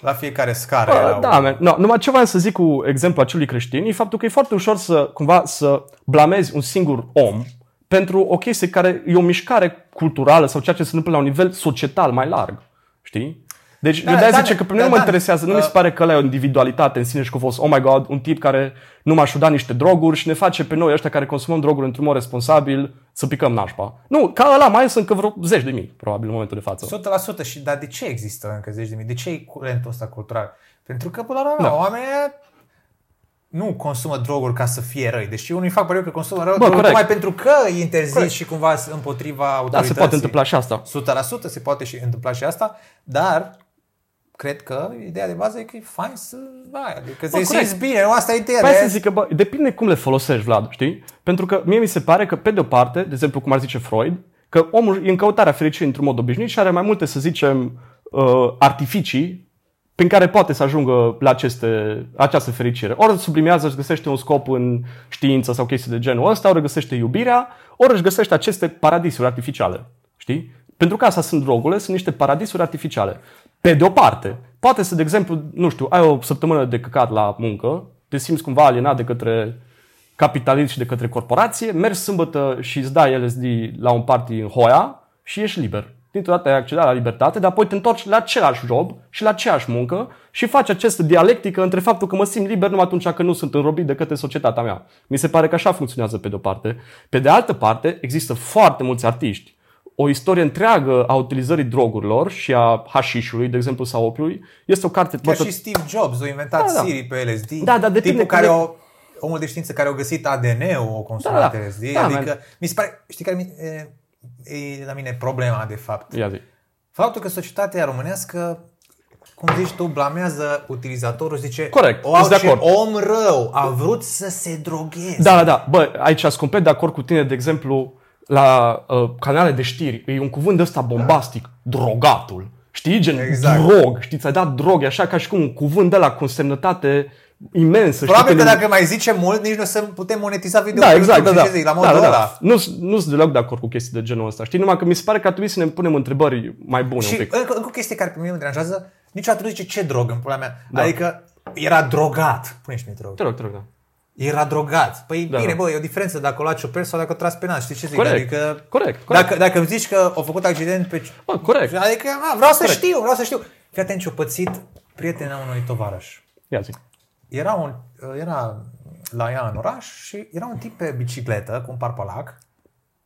la fiecare scară Bă, era da, un- man. No, numai ce vreau să zic cu exemplu acelui creștin e faptul că e foarte ușor să cumva să blamezi un singur om pentru o chestie care e o mișcare culturală sau ceea ce se întâmplă la un nivel societal mai larg. Știi? Deci Da, eu de da, zice că pe mine da, nu mă da. interesează, nu mi se Uh, pare că ăla e o individualitate în sine și că a fost, oh my god, un tip care nu m-a dat niște droguri și ne face pe noi ăștia care consumăm droguri într-un mod responsabil să picăm nașpa. Nu, ca ăla mai sunt încă vreo zeci de mii, probabil, în momentul de față. 100% și dar de ce există încă zeci de mii? De ce e curentul ăsta cultural? Pentru că până la urmă Da. oamenii nu consumă droguri ca să fie răi. Deci unii fac părere că consumă rău Bă, droguri corect. numai pentru că e interzis Corect. și cumva împotriva Da, autorității. se poate întâmpla și asta. 100% se poate și întâmpla și asta, dar cred că ideea de bază e că e fain să ai, adică să corect. simți bine, nu asta e ideea. Păi de- să zic că, bă, depinde cum le folosești, Vlad, știi? Pentru că mie mi se pare că, pe de-o parte, de exemplu, cum ar zice Freud, că omul e în căutarea fericirii într-un mod obișnuit și are mai multe, să zicem, uh, artificii prin care poate să ajungă la aceste, această fericire. Ori îți sublimează, își găsește un scop în știință sau chestii de genul ăsta, ori își găsește iubirea, ori își găsește aceste paradisuri artificiale. Știi? Pentru că asta sunt drogurile, sunt niște paradisuri artificiale. Pe de o parte, poate să, de exemplu, nu știu, ai o săptămână de căcat la muncă, te simți cumva alienat de către capitalism și de către corporație, mergi sâmbătă și îți dai LSD la un party în Hoia și ești liber. Dintr-o dată ai accedat la libertate, dar apoi te întorci la același job și la aceeași muncă și faci această dialectică între faptul că mă simt liber numai atunci când nu sunt înrobit de către societatea mea. Mi se pare că așa funcționează pe de-o parte. Pe de altă parte, există foarte mulți artiști o istorie întreagă a utilizării drogurilor și a hașișului, de exemplu, sau opiului. Este o carte... Chiar bă, și Steve Jobs a inventat Da, da. Siri pe LSD. Da, da, depinde Tipul cum care e- o, omul de știință care a găsit ADN-ul, o consumat Da, da. LSD. Da, adică, man. mi se pare, știi care mi- e, e la mine problema, de fapt? Ia zi. Faptul că societatea românească, cum zici tu, blamează utilizatorul, zice, Corect, o, sunt de ce acord. om rău, a vrut să se drogheze. Da, da, da. Bă, aici sunt complet de acord cu tine, de exemplu, la uh, canale de știri. E un cuvânt de ăsta bombastic. Drogatul. Știi, gen Exact. drog, știți, ți-a dat drog, e așa ca și cum un cuvânt de la cu semnătate imensă. Probabil știi, că ne- dacă mai zice mult, nici nu o să putem monetiza video da, pe exact, da, YouTube, da. știi ce zic, la da, modul da, ăla. da. Nu nu sunt deloc de acord cu chestii de genul ăsta. Știi, numai că mi se pare că ar trebui să ne punem întrebări mai bune Și un pic. încă, încă o chestie care pe mine mă deranjează, niciodată nu zice ce drog în pula mea. Da. Adică era drogat. Pune și mie drog. Te rog, te rog, da. Era drogat. Păi Da. bine, bă, e o diferență dacă o lași ciuperci sau dacă o tragi pe nas. Știi ce zic? Corect. Adică, Corect, corect. Dacă, dacă îmi zici că au făcut accident pe... Bă, corect. Adică, a, vreau să Corect. știu, vreau să știu. Fii atent ce-a pățit prietena unui tovarăș. Ia zi. Era, un, era la ea în oraș și era un tip pe bicicletă cu un parpalac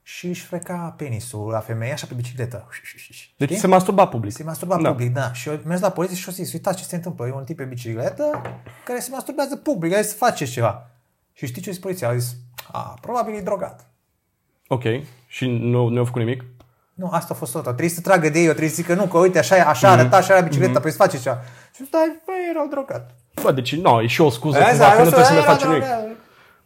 și își freca penisul la femeie așa pe bicicletă. Deci Știi? se masturba public. Se masturba Da. public, da. Și eu mers la poliție și o zis, uitați ce se întâmplă. E un tip pe bicicletă care se masturbează public, hai să faceți ceva. Și știi ce a zis poliția? A zis, a, probabil e drogat. Ok. Și nu, nu au făcut nimic? Nu, asta a fost tot. Trebuie să tragă de ei, eu trebuie să zică, nu, că uite, așa, așa arăta, așa era bicicleta, păi să face ceva. Și stai, băi, erau drogat. Bă, deci, nu, e și o scuză Aia, cumva, aia, că nu aia, trebuie să ne aia, facem aia, nimic. aia.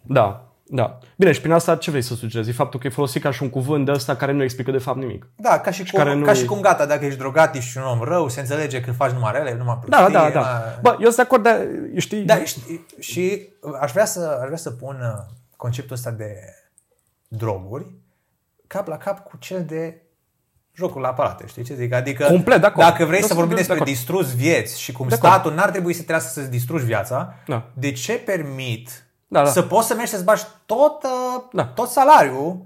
Da, da. Bine, și prin asta ce vrei să sugerezi? E faptul că e folosit ca și un cuvânt de ăsta care nu explică de fapt nimic. Da, ca și, cum, care nu ca e- și cum gata, dacă ești drogat, ești un om rău, se înțelege că faci numai rele, numai Da, prostii. da, da. numai- Bă, eu sunt de acord, dar știi... Da, și, și aș, vrea să, aș vrea să pun uh, conceptul ăsta de droguri cap la cap cu cel de jocul la aparate, știi ce zic? Adică Complet de acord. dacă vrei Eu să sunt vorbim de despre acord. distrus vieți și cum De acord. statul n-ar trebui să trebuiască să-ți distrugi viața, Da. de ce permit Da, da. să poți să mergi să-ți bagi tot, uh, Da. tot salariul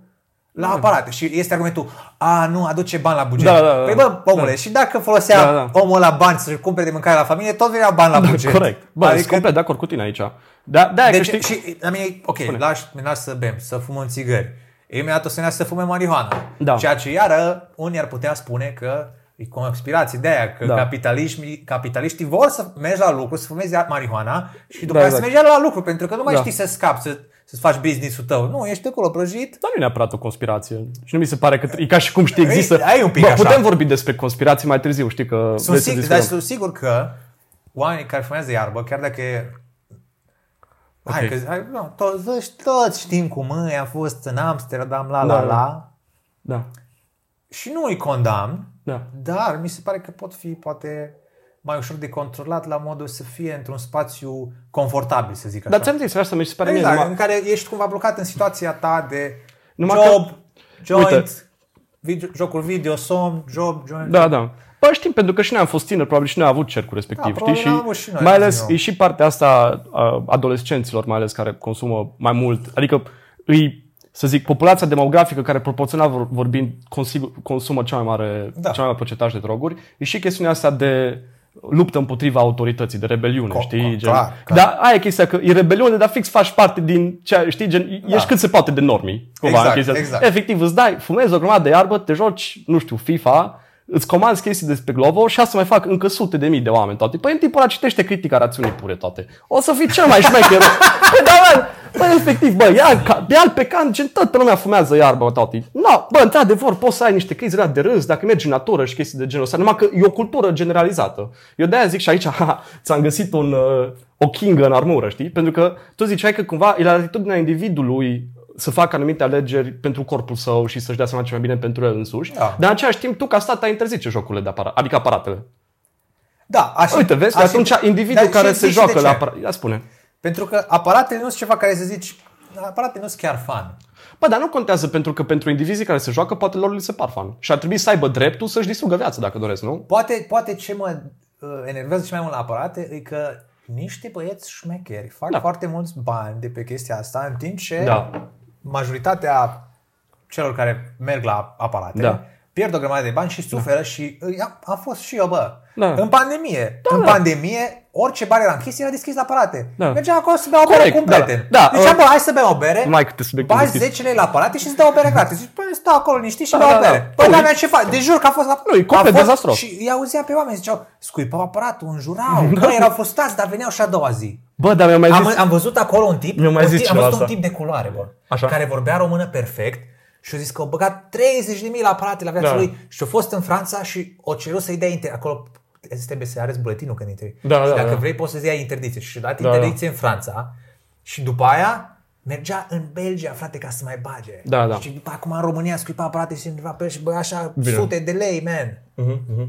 la aparate? Și este argumentul, a, nu, aduce bani la buget. Da, da, da. Păi bă, omule, Da. și dacă folosea Da, da. omul la bani să-și cumpere de mâncare la familie, tot venea bani la buget. Corect. Bă, adică... sunt adică complet de acord cu tine aici. Da, da, deci, că știi... și la mine, ok, lași, lași să bem, să fumăm țigări. Imediat o să ne să fumăm marihuana. Da. Ceea ce iară, unii ar putea spune că e conspirație de aia, că Da. capitaliștii, capitaliștii vor să mergi la lucru, să fumezi marihuana și după Da, aia exact. să mergi la lucru, pentru că nu mai Da. știi să scapi, să, să-ți faci business-ul tău. Nu, ești acolo prăjit. Dar nu e neapărat o conspirație. Și nu mi se pare că e ca și cum știi, există... ai un pic Bă, așa. putem vorbi despre conspirații mai târziu, știi că Sunt, vreți să sig- dar discutăm. sunt sigur că oamenii care fumează iarbă, chiar dacă e Hai Ok. că hai, nu, toți, toți știm cum e, a fost în Amsterdam, la la Da. la. Da, Și nu îi condamn, da. dar mi se pare că pot fi poate mai ușor de controlat la modul să fie într-un spațiu confortabil, să zic așa. Dar ți-am zis, asta mi se pare mie. exact, numai- în care ești cumva blocat în situația ta de Numai job, joint, Uite. video, jocul video, somn, job, joint. Da, da. Bă, știm, pentru că și noi am fost tineri, probabil și noi am avut cercul respectiv, Da, știi? probabil Și am avut și noi, mai am ales, zis eu. e și partea asta a adolescenților, mai ales, care consumă mai mult. Adică îi, să zic, populația demografică care proporțional vor- vorbind consigur, consumă cea mai mare, Da. cea mai mare procentaj de droguri. E și chestiunea asta de luptă împotriva autorității, de rebeliune, Co- știi? co- gen, clar, clar. Dar aia e chestia, că e rebeliune, dar fix faci parte din ceea, știi, gen, da. ești cât se poate de normii. Cumva, Exact, în chestia asta. exact. Efectiv, îți dai, fumezi o grămadă de iarbă, te joci, nu știu, FIFA, îți comanzi chestii despre Glovo și asta mai fac încă sute de mii de oameni toate. Păi în timpul ăla citește critica rațiunii pure toate. O să fii cel mai șmecher. Păi da, bă, bă, efectiv, bă, ia, ca, ia pe can, gen toată lumea fumează iarbă toate. No, bă, într-adevăr, poți să ai niște crize alea de râs dacă mergi în natură și chestii de genul ăsta, numai că e o cultură generalizată. Eu de-aia zic și aici, ha, ți-am găsit un, uh, o kingă în armură, știi? Pentru că tu ziceai că cumva e la latitudinea individului să facă anumite alegeri pentru corpul său și să-și dea seama ce mai bine pentru el însuși. Da. Dar în același timp, tu ca stat ai interzice jocurile de aparat, adică aparatele. Da, așa, Uite, vezi, așa- atunci individul Dar care și se zici și joacă de la ce. aparat... Ia spune. Pentru că aparatele nu sunt ceva care să zici, aparatele nu sunt chiar fan. Bă, dar nu contează pentru că pentru indivizii care se joacă, poate lor li se par fan. Și ar trebui să aibă dreptul să-și distrugă viața, dacă doresc, nu? Poate, poate ce mă uh, enervează cel mai mult la aparate e că niște băieți șmecheri fac Da. foarte mulți bani de pe chestia asta, în timp ce Da. Majoritatea celor care merg la aparate Da. Pierd o grămadă de bani și suferă și uh, am, am fost și eu, bă, Da. în pandemie. Da, în da. pandemie, orice bar era închis, era deschis la aparate. Da. Mergeam acolo să beau o bere Corect, cu un da, prieten. da. Dicea, Uh, bă, hai să bem o bere, Mai câte subiecte bagi deschise. 10 lei la aparate și îți dau o bere gratis. Zici, păi stau acolo liniștit și Da, beau da, o da. bere. Păi, Nu, dar e- mea ce faci? De jur că a fost la... Nu, e complet a fost dezastros. Și îi auzea pe oameni, ziceau, scuipau aparatul, înjurau. Bă, erau frustrați, dar veneau și a doua zi. Bă, dar mi-a mai Am, zis... am văzut acolo un tip, Mi-a mai un zis tip am cineva văzut un asta. tip de culoare, bă, Așa. care vorbea română perfect și a zis că au băgat 30 de mii la aparate la viața Da. lui și a fost în Franța și o cerut să-i dea inter... acolo trebuie să arăți buletinul când intri. Da, și da, dacă da. vrei poți să-ți iei interdicție. Și a dat Da, interdicție în Franța și după aia mergea în Belgia, frate, ca să mai bage. Da, da. Și după acum în România scuipa aparate și se undeva pe el și băia așa Bine. sute de lei, man. Bă,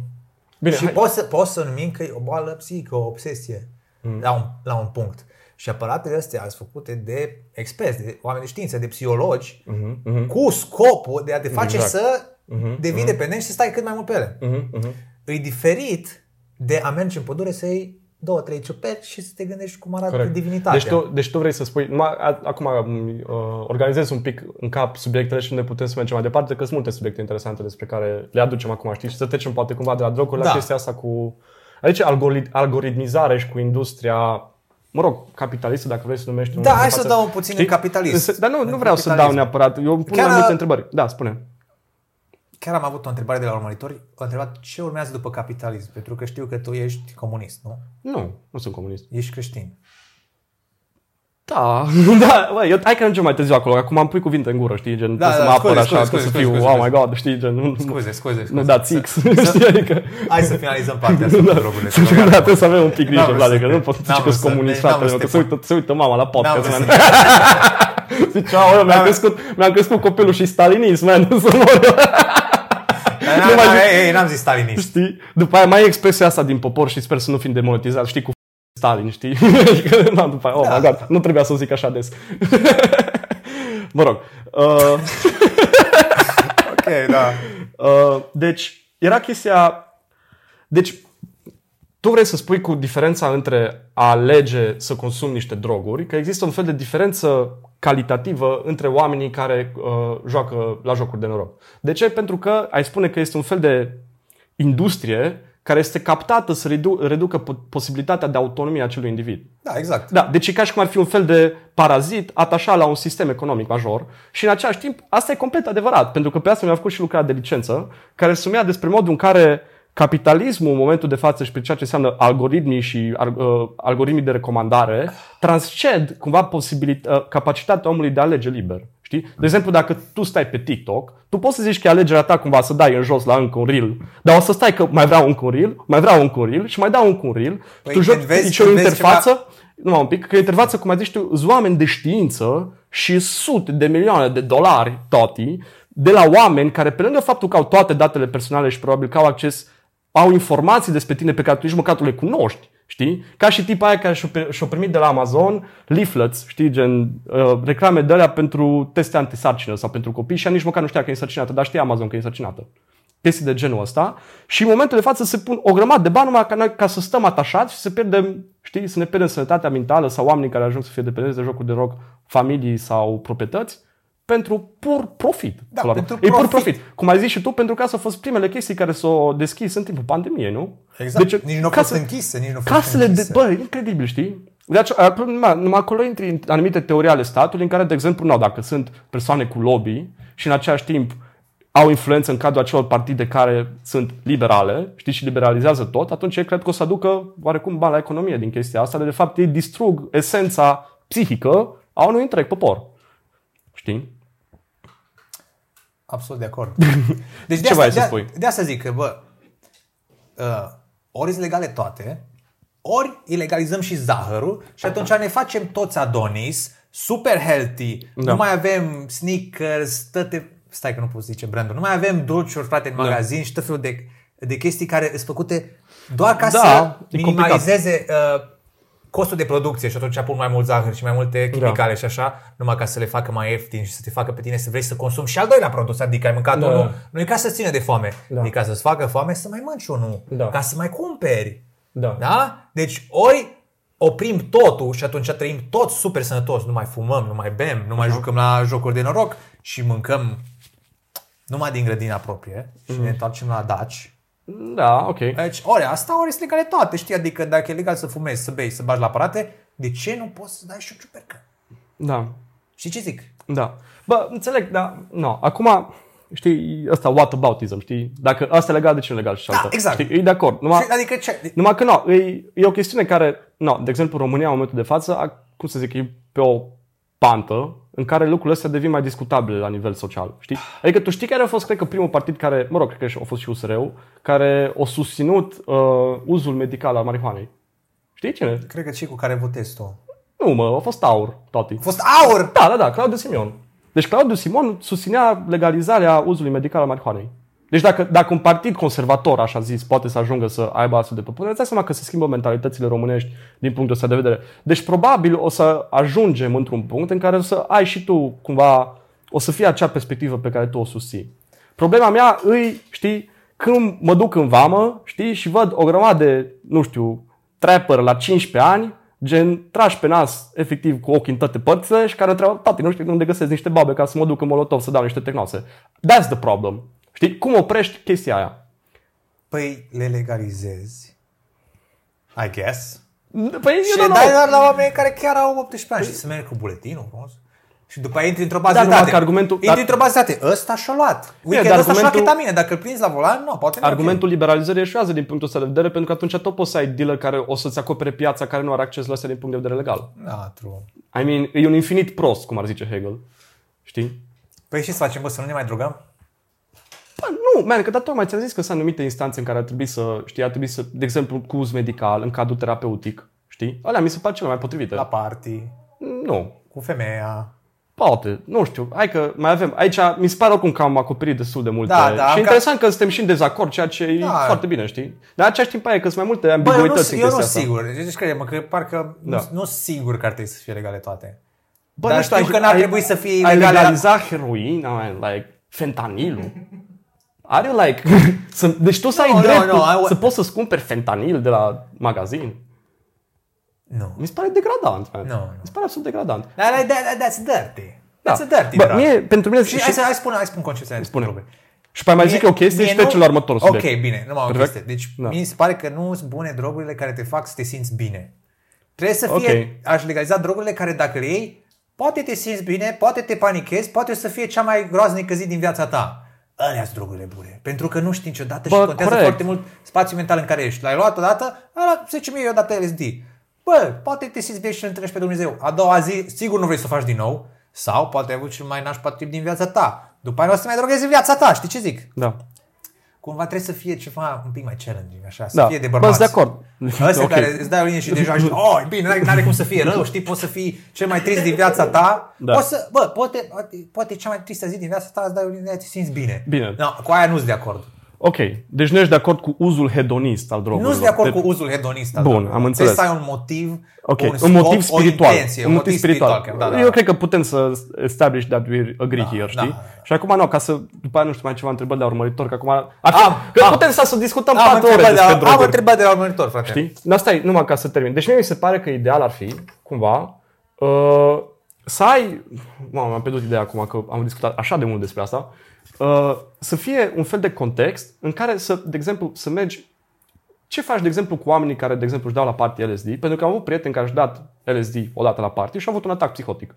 Bine, și hai- poți să, poți să numim că e o boală psihică, o obsesie, mm. la, un, la un punct. Și aparatele astea sunt făcute de experți, de oameni de știință, de psihologi, Mhm, mhm, cu scopul de a te face Exact. să Mhm, devii dependent și să stai cât mai mult pe ele. mhm, mhm. E diferit de a merge în pădure să iei două, trei ciuperci și să te gândești cum arată Corect. divinitatea. Deci tu, deci tu vrei să spui, numai, a- acum uh, organizez un pic în cap subiectele și ne putem să mergem mai departe, că sunt multe subiecte interesante despre care le aducem acum, știi, și să trecem poate cumva de la droguri la Da. chestia asta cu, aici algorit- algoritmizare și cu industria mă rog, capitalistă, dacă vrei să numești. în Da, momentul hai de să față. dau puțin în capitalism. Însă- Dar nu, nu În vreau să dau capitalism. neapărat. Eu pun Chiar mai a- multe întrebări. Da, spune. Chiar am avut o întrebare de la urmăritori. O întrebat ce urmează după capitalism, pentru că știu că tu ești comunist, nu? Nu, nu sunt comunist. Ești creștin. Da, da, bă, eu, hai că ajungem mai târziu acolo, acum am pui cuvinte în gură, știi, gen, Da, da, să da, mă apăr scuze, așa, scuze, scuze, să scuze, fiu, scuze, oh scuze. my god, știi, gen, nu, Scuze, scuze, scuze. nu dați X, știi, adică, Hai să finalizăm partea asta cu drogurile. să da, trebuie să avem un pic grijă, N-am vrut Vlad, să că te- nu pot n-am zice că vrut sunt să- comunist, n-am fratele vrut meu, să că te se uită, se uită mama la N-am podcast, vrut man. să- Zice, aoleu, mi-am crescut, mi-am crescut copilul și stalinism, man, să mor. Dar n-am- Nu mai n-am- zic- ei, ei, N-am zis stalinist. Știi? După aia mai e expresia asta din popor și sper să nu fim demonetizați, știi, cu Stalin, știi? Adică, na, după aia, oh Da. my god, nu trebuia să o zic așa des. mă rog. Uh, Ok, da. uh, deci, era chestia... Deci, tu vrei să spui cu diferența între a alege să consumi niște droguri, că există un fel de diferență calitativă între oamenii care uh, joacă la jocuri de noroc. De ce? Pentru că ai spune că este un fel de industrie care este captată să redu- reducă po- posibilitatea de autonomie a acelui individ. Da, exact. Da, deci e ca și cum ar fi un fel de parazit atașat la un sistem economic major și în același timp asta e complet adevărat, pentru că pe asta mi-a făcut și lucrarea de licență, care sumea despre modul în care capitalismul în momentul de față și pe ceea ce înseamnă algoritmii și uh, algoritmii de recomandare transced cumva posibilit- uh, capacitatea omului de a alege liber. Știi? De exemplu, dacă tu stai pe TikTok, tu poți să zici că e alegerea ta cumva să dai în jos la încă un reel, dar o să stai că mai vreau încă un reel, mai vreau încă un reel și mai dau încă un reel. Păi, tu joci când vezi- nici o când vezi interfață numai un pic, că interfață, cum ai zis tu, sunt oameni de știință și sute de milioane de dolari, toti, de la oameni care, pe lângă faptul că au toate datele personale și probabil că au acces, au informații despre tine pe care tu nici măcar tu le cunoști, știi? Ca și tipa aia care și-o, pri- și-o primit de la Amazon leaflets, știi, gen uh, reclame de alea pentru teste antisarcină sau pentru copii și ea nici măcar nu știa că e însărcinată, dar știa Amazon că e însărcinată. Chestii de genul ăsta. Și în momentul de față se pun o grămadă de bani numai ca, noi, ca să stăm atașați și să pierdem, știi, să ne pierdem sănătatea mentală sau oamenii care ajung să fie dependenți de jocuri de rock, familii sau proprietăți pentru pur profit. Da, până la pentru urmă. E pur profit. profit. Cum ai zis și tu, pentru că astea au fost primele chestii care s-au deschis în timpul pandemiei, nu? Exact. Deci, nici nu au fost case- închise, nici nu au fost Casele de... închise. Bă, e incredibil, știi? Deci, acolo, numai, numai acolo intri în anumite teorii ale statului în care, de exemplu, nu, dacă sunt persoane cu lobby și în același timp au influență în cadrul acelor partide care sunt liberale, știi, și liberalizează tot, atunci ei cred că o să aducă oarecum bani la economie din chestia asta, de, de fapt ei distrug esența psihică a unui întreg popor. Știi? Absolut de acord. Deci Ce vrei să de, spui? De asta zic că, bă, uh, ori sunt legale toate, ori ilegalizăm și zahărul și atunci ne facem toți Adonis, super healthy, Da. nu mai avem sneakers, toate, stai că nu pot zice brandul, nu mai avem dulciuri, frate, în Da. magazin și tot felul de, de chestii care sunt făcute doar ca Da, să e minimalizeze uh, costul de producție și atunci pun mai mult zahăr și mai multe Da. chimicale și așa, numai ca să le facă mai ieftin și să te facă pe tine să vrei să consumi și al doilea produs, adică ai mâncat Da. unul, nu e ca să ține de foame, Da. e ca să-ți facă foame să mai mănânci unul, Da. ca să mai cumperi. Da. Da? Deci ori oprim totul și atunci trăim tot super sănătos, nu mai fumăm, nu mai bem, nu mai jucăm la jocuri de noroc și mâncăm numai din grădina proprie și ne întoarcem la daci. Da, ok. Deci, ori asta, ori sunt legale toate, știi? Adică dacă e legal să fumezi, să bei, să bagi la aparate, de ce nu poți să dai și o ciupercă? Da. Și ce zic? Da. Bă, înțeleg, dar nu. Acum, știi, ăsta whataboutism, știi? Dacă asta e legal, de ce nu e legal și Da, alta? exact. Știi? E de acord. Numai, Și- Adică ce? numai că nu, e, e o chestiune care, nu, de exemplu, România în momentul de față, a, cum să zic, e pe o pantă în care lucrurile astea devin mai discutabile la nivel social, știi? Adică tu știi care a fost, cred că, primul partid care, mă rog, cred că a fost și USR-ul, care a susținut uh, uzul medical al marihuanei. Știi cine? Cred că cei cu care votezi tu. Nu, mă, a fost aur, toti. A fost aur! Da, da, da, Claudiu Simion. Deci Claudiu Simon susținea legalizarea uzului medical al marihuanei. Deci dacă, dacă un partid conservator, așa zis, poate să ajungă să aibă astfel de propunere, îți dai seama că se schimbă mentalitățile românești din punctul ăsta de vedere. Deci probabil o să ajungem într-un punct în care o să ai și tu cumva, o să fie acea perspectivă pe care tu o susții. Problema mea îi, știi, când mă duc în vamă, știi, și văd o grămadă de, nu știu, trapper la 15 ani, gen trași pe nas, efectiv, cu ochii în toate părțile și care întreabă, tati, nu știu unde găsesc niște babe ca să mă duc în Molotov să dau niște tehnose. That's the problem. Știi? Cum oprești chestia aia? Păi le legalizezi, I guess. Păi, Și eu le dai doar la oameni care chiar au 18 ani și să mergi cu buletinul frumos. Și după aia intri într-o bază Da, de da, date. că argumentul- Intri dar- într-o bază de date. Ăsta și-a luat. Weekendul dar ăsta și-a luat argumentul- ketamine. Dacă îl prinzi la volan, nu, poate nu e Argumentul liberalizării eșuează din punctul ăsta de vedere, pentru că atunci tot poți să ai dealer care o să-ți acopere piața care nu are acces la astea din punct de vedere legal. ok. Da, true. I mean, e un infinit prost, cum ar zice Hegel. Știi? Păi și să facem, bă, să nu ne mai drogăm? Bă, nu, man, că dar tocmai ți-am zis că sunt anumite instanțe în care ar trebui să, știi, ar trebui să, de exemplu, cu uz medical, în cadrul terapeutic, știi? Alea mi se par cele mai potrivite. La party, Nu, cu femeia. poate, nu știu, hai că mai avem, aici mi se pare oricum că am acoperit destul de multe. Da, da, și ca- interesant că suntem și în dezacord, ceea ce e Da. foarte bine, știi? Dar în același timp aia e că sunt mai multe Bă, eu nu, ambiguități în eu nu chestia asta. sigur. Deci crede-mă că parcă Da. nu, nu sigur că ar trebui să fie legale toate. Bă, Dar nu știu, știu ai- că n-ar ai- trebui să fie Ai ilegale la- legaliza heroina, man, like, fentanilul. Are you like... să, deci tu să ai Nu, nu, dreptul nu, I- să poți să-ți cumperi fentanil de la magazin. Nu. Mi se pare degradant, man. Nu, nu. Mi se pare absolut degradant. Dar that, that, that's dirty. Da. That's a dirty Bă, drug. mie, pentru mine... Și hai să hai spun, hai spun concepția de Spune. droguri. Și pe mai zic eu o chestie mie și trecem la următorul Ok, subiect. bine, numai o Perfect. chestie. Deci Da. mie se pare că nu sunt bune drogurile care te fac să te simți bine. Trebuie să fie, Ok. aș legaliza drogurile care dacă le iei, poate te simți bine, poate te panichezi, poate să fie cea mai groaznică zi din viața ta. Alea sunt drogurile bune. Pentru că nu știi niciodată Bă, și contează corect. foarte mult spațiul mental în care ești. L-ai luat odată, ăla, să zicem eu odată LSD. Bă, poate te simți bine și îl întâlnești pe Dumnezeu. A doua zi, sigur nu vrei să o faci din nou. Sau poate ai avut cel mai nașpa trip din viața ta. După aia nu o să te mai droghezi în viața ta, știi ce zic? Da. Cumva trebuie să fie ceva un pic mai challenging, așa, să Da. fie de Bă, bărbați. sunt de acord. Ăsta Ok. care îți dai o linie și deja știi, oh, e bine, n-are, n-are cum să fie rău, știi, poți să fii cel mai trist din viața ta. Da. Poți să, bă, poate, poate, poate cea mai tristă zi din viața ta îți dai o linie, te simți bine. Bine. No, cu aia nu sunt de acord. Ok, deci nu ești de acord cu uzul hedonist al drogurilor. Nu sunt de acord Te- cu uzul hedonist. al Bun, drogurilor. am înțeles. Trebuie să ai un motiv, Ok, un, un, scop, motiv spiritual. o intenție, un motiv spiritual. chiar, da, da, Eu da. cred că putem să establish that we agree Da, here, da, știi? da, da. Și acum nu, ca să după aia nu știu mai ceva întrebări de la urmăritor, că acum ar fi, Am, că am. putem să, să discutăm Am patru ore întrebat, de despre la, am droguri. întrebat de la urmăritor, frate. Știi? Dar stai, numai ca să termin. Deci mie mi se pare că ideal ar fi, cumva, uh, să ai... Mamă, am pierdut ideea acum că am discutat așa de mult despre asta. Uh, să fie un fel de context în care să, de exemplu, să mergi ce faci, de exemplu, cu oamenii care, de exemplu, își dau la party LSD? Pentru că am avut prieteni care își dat LSD odată la party și au avut un atac psihotic.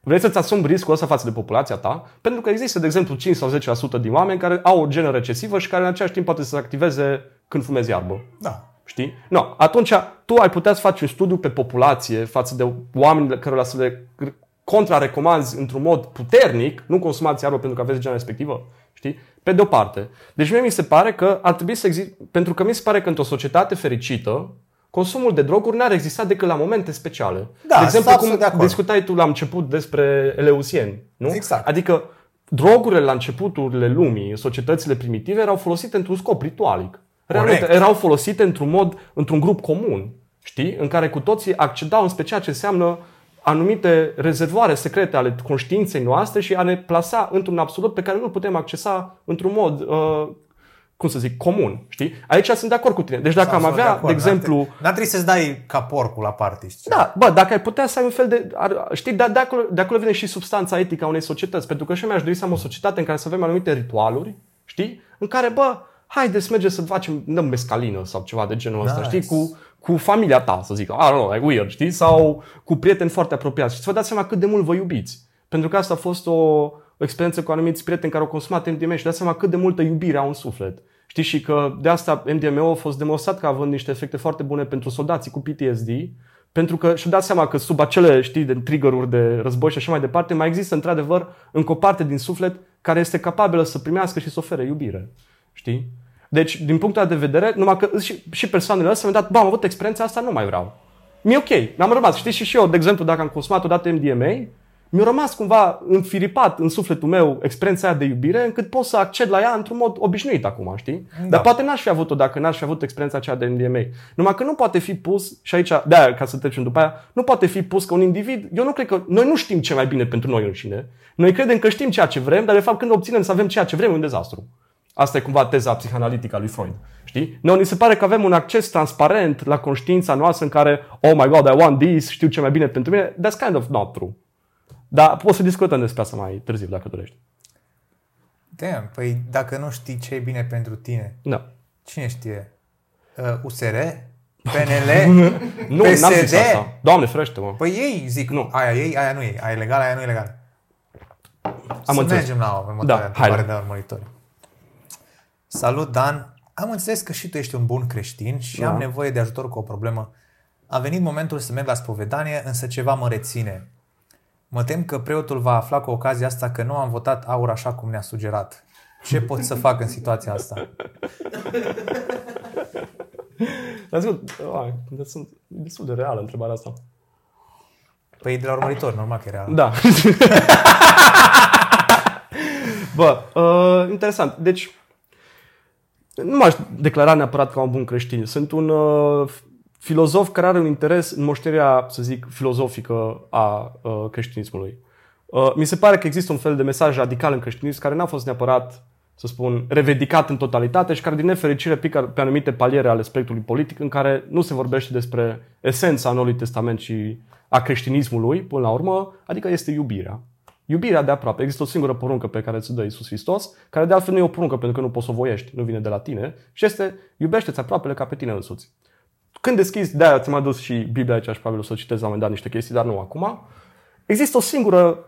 Vrei să-ți asumi riscul ăsta față de populația ta? Pentru că există, de exemplu, 5 sau 10% din oameni care au o genă recesivă și care în același timp poate să se activeze când fumezi iarbă. Da. Știi? No, atunci tu ai putea să faci un studiu pe populație față de oameni cărora să le contrarecomanzi într-un mod puternic, nu consumați iarbă pentru că aveți genul respectivă. Știi? Pe de o parte. Deci mie mi se pare că ar trebui să existe, pentru că mi se pare că într-o societate fericită, consumul de droguri n-ar exista decât la momente speciale. Da, de exemplu, sunt cum absolut de acord. discutai tu la început despre eleusieni, nu? Exact. Adică drogurile la începuturile lumii, în societățile primitive, erau folosite într-un scop ritualic. Realmente, Corect. erau folosite într-un mod, într-un grup comun, știi? În care cu toții accedau în special ce înseamnă anumite rezervoare secrete ale conștiinței noastre și a ne plasa într-un absolut pe care nu putem accesa într-un mod, uh, cum să zic, comun, știi? Aici sunt de acord cu tine. Deci dacă am Absolut avea, acord. de exemplu, N-ar n-ar trebui să-ți dai ca porcul la party. știi? da, bă, dacă ai putea să ai un fel de... Ar, știi, de, de, acolo, de acolo vine și substanța etică a unei societăți. Pentru că și eu mi-aș dori să am o societate în care să avem anumite ritualuri, știi? În care, bă, haideți să mergem să facem, dăm mescalină sau ceva de genul ăsta, Nice. știi? Cu, cu familia ta, să zic. I don't know, like weird, știi? Sau cu prieteni foarte apropiați. Și să vă dați seama cât de mult vă iubiți. Pentru că asta a fost o, o experiență cu anumiți prieteni care au consumat MDMA și dați seama cât de multă iubire au în suflet. Știi, și că de asta MDMA a fost demonstrat că având niște efecte foarte bune pentru soldații cu PTSD, pentru că și dați seama că sub acele, știi, de trigger-uri de război și așa mai departe, mai există într-adevăr încă o parte din suflet care este capabilă să primească și să ofere iubire. Știi? Deci, din punctul ăla de vedere, numai că și, și persoanele astea mi-au dat, bă, am avut experiența asta, nu mai vreau. Mi-e ok, n-am rămas. Știi, și, și eu, de exemplu, dacă am consumat odată MDMA, mi-a rămas cumva înfiripat în sufletul meu experiența aia de iubire, încât pot să acced la ea într-un mod obișnuit acum, știi? Da. Dar poate n-aș fi avut-o dacă n-aș fi avut experiența aceea de NDMA. Numai că nu poate fi pus, și aici, de aia, ca să trecem după aia, nu poate fi pus că un individ, eu nu cred că, noi nu știm ce mai bine pentru noi înșine. Noi credem că știm ceea ce vrem, dar de fapt când obținem să avem ceea ce vrem, e un dezastru. Asta e cumva teza psihanalitică a lui Freud. Știi? Noi ni se pare că avem un acces transparent la conștiința noastră în care, oh my god, I want this, știu ce mai bine pentru mine. That's kind of not true. Dar poți să discutăm despre asta mai târziu, dacă dorești. Damn, păi dacă nu știi ce e bine pentru tine, Da. cine știe? Uh, USR? PNL? Nu, PSD? n-am zis asta. Doamne, frește, mă. Păi ei zic, Nu. aia ei, aia nu e, aia e legal, aia nu e legal. Am să înțeles. mergem la următoarea Da, întrebare hai. de la urmăritori. Salut, Dan. Am înțeles că și tu ești un bun creștin și Da. am nevoie de ajutor cu o problemă. A venit momentul să merg la spovedanie, însă ceva mă reține. Mă tem că preotul va afla cu ocazia asta că nu am votat aur așa cum ne-a sugerat. Ce pot să fac în situația asta? Dar zic, ai, sunt destul de reală întrebarea asta. Păi e de la urmăritor, normal că era. Da. Bă, uh, interesant. Deci, nu m-aș declara neapărat ca un bun creștin. Sunt un uh, filozof care are un interes în moștenirea, să zic, filozofică a uh, creștinismului. Uh, mi se pare că există un fel de mesaj radical în creștinism care n-a fost neapărat, să spun, revedicat în totalitate și care, din nefericire, pică pe anumite paliere ale spectrului politic în care nu se vorbește despre esența Noului Testament și a creștinismului, până la urmă, adică este iubirea. Iubirea de aproape. Există o singură poruncă pe care ți dă Iisus Hristos, care de altfel nu e o poruncă pentru că nu poți să o voiești, nu vine de la tine, și este iubește-ți aproapele ca pe tine însuți. Când deschizi, de-aia ți-am adus și Biblia aici și probabil o să citesc la un moment dat niște chestii, dar nu acum. Există o singură,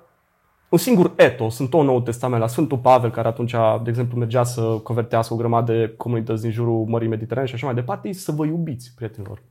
un singur etos în tot Noul Testament, la Sfântul Pavel, care atunci, de exemplu, mergea să convertească o grămadă de comunități din jurul Mării Mediterane și așa mai departe, e să vă iubiți, prietenilor.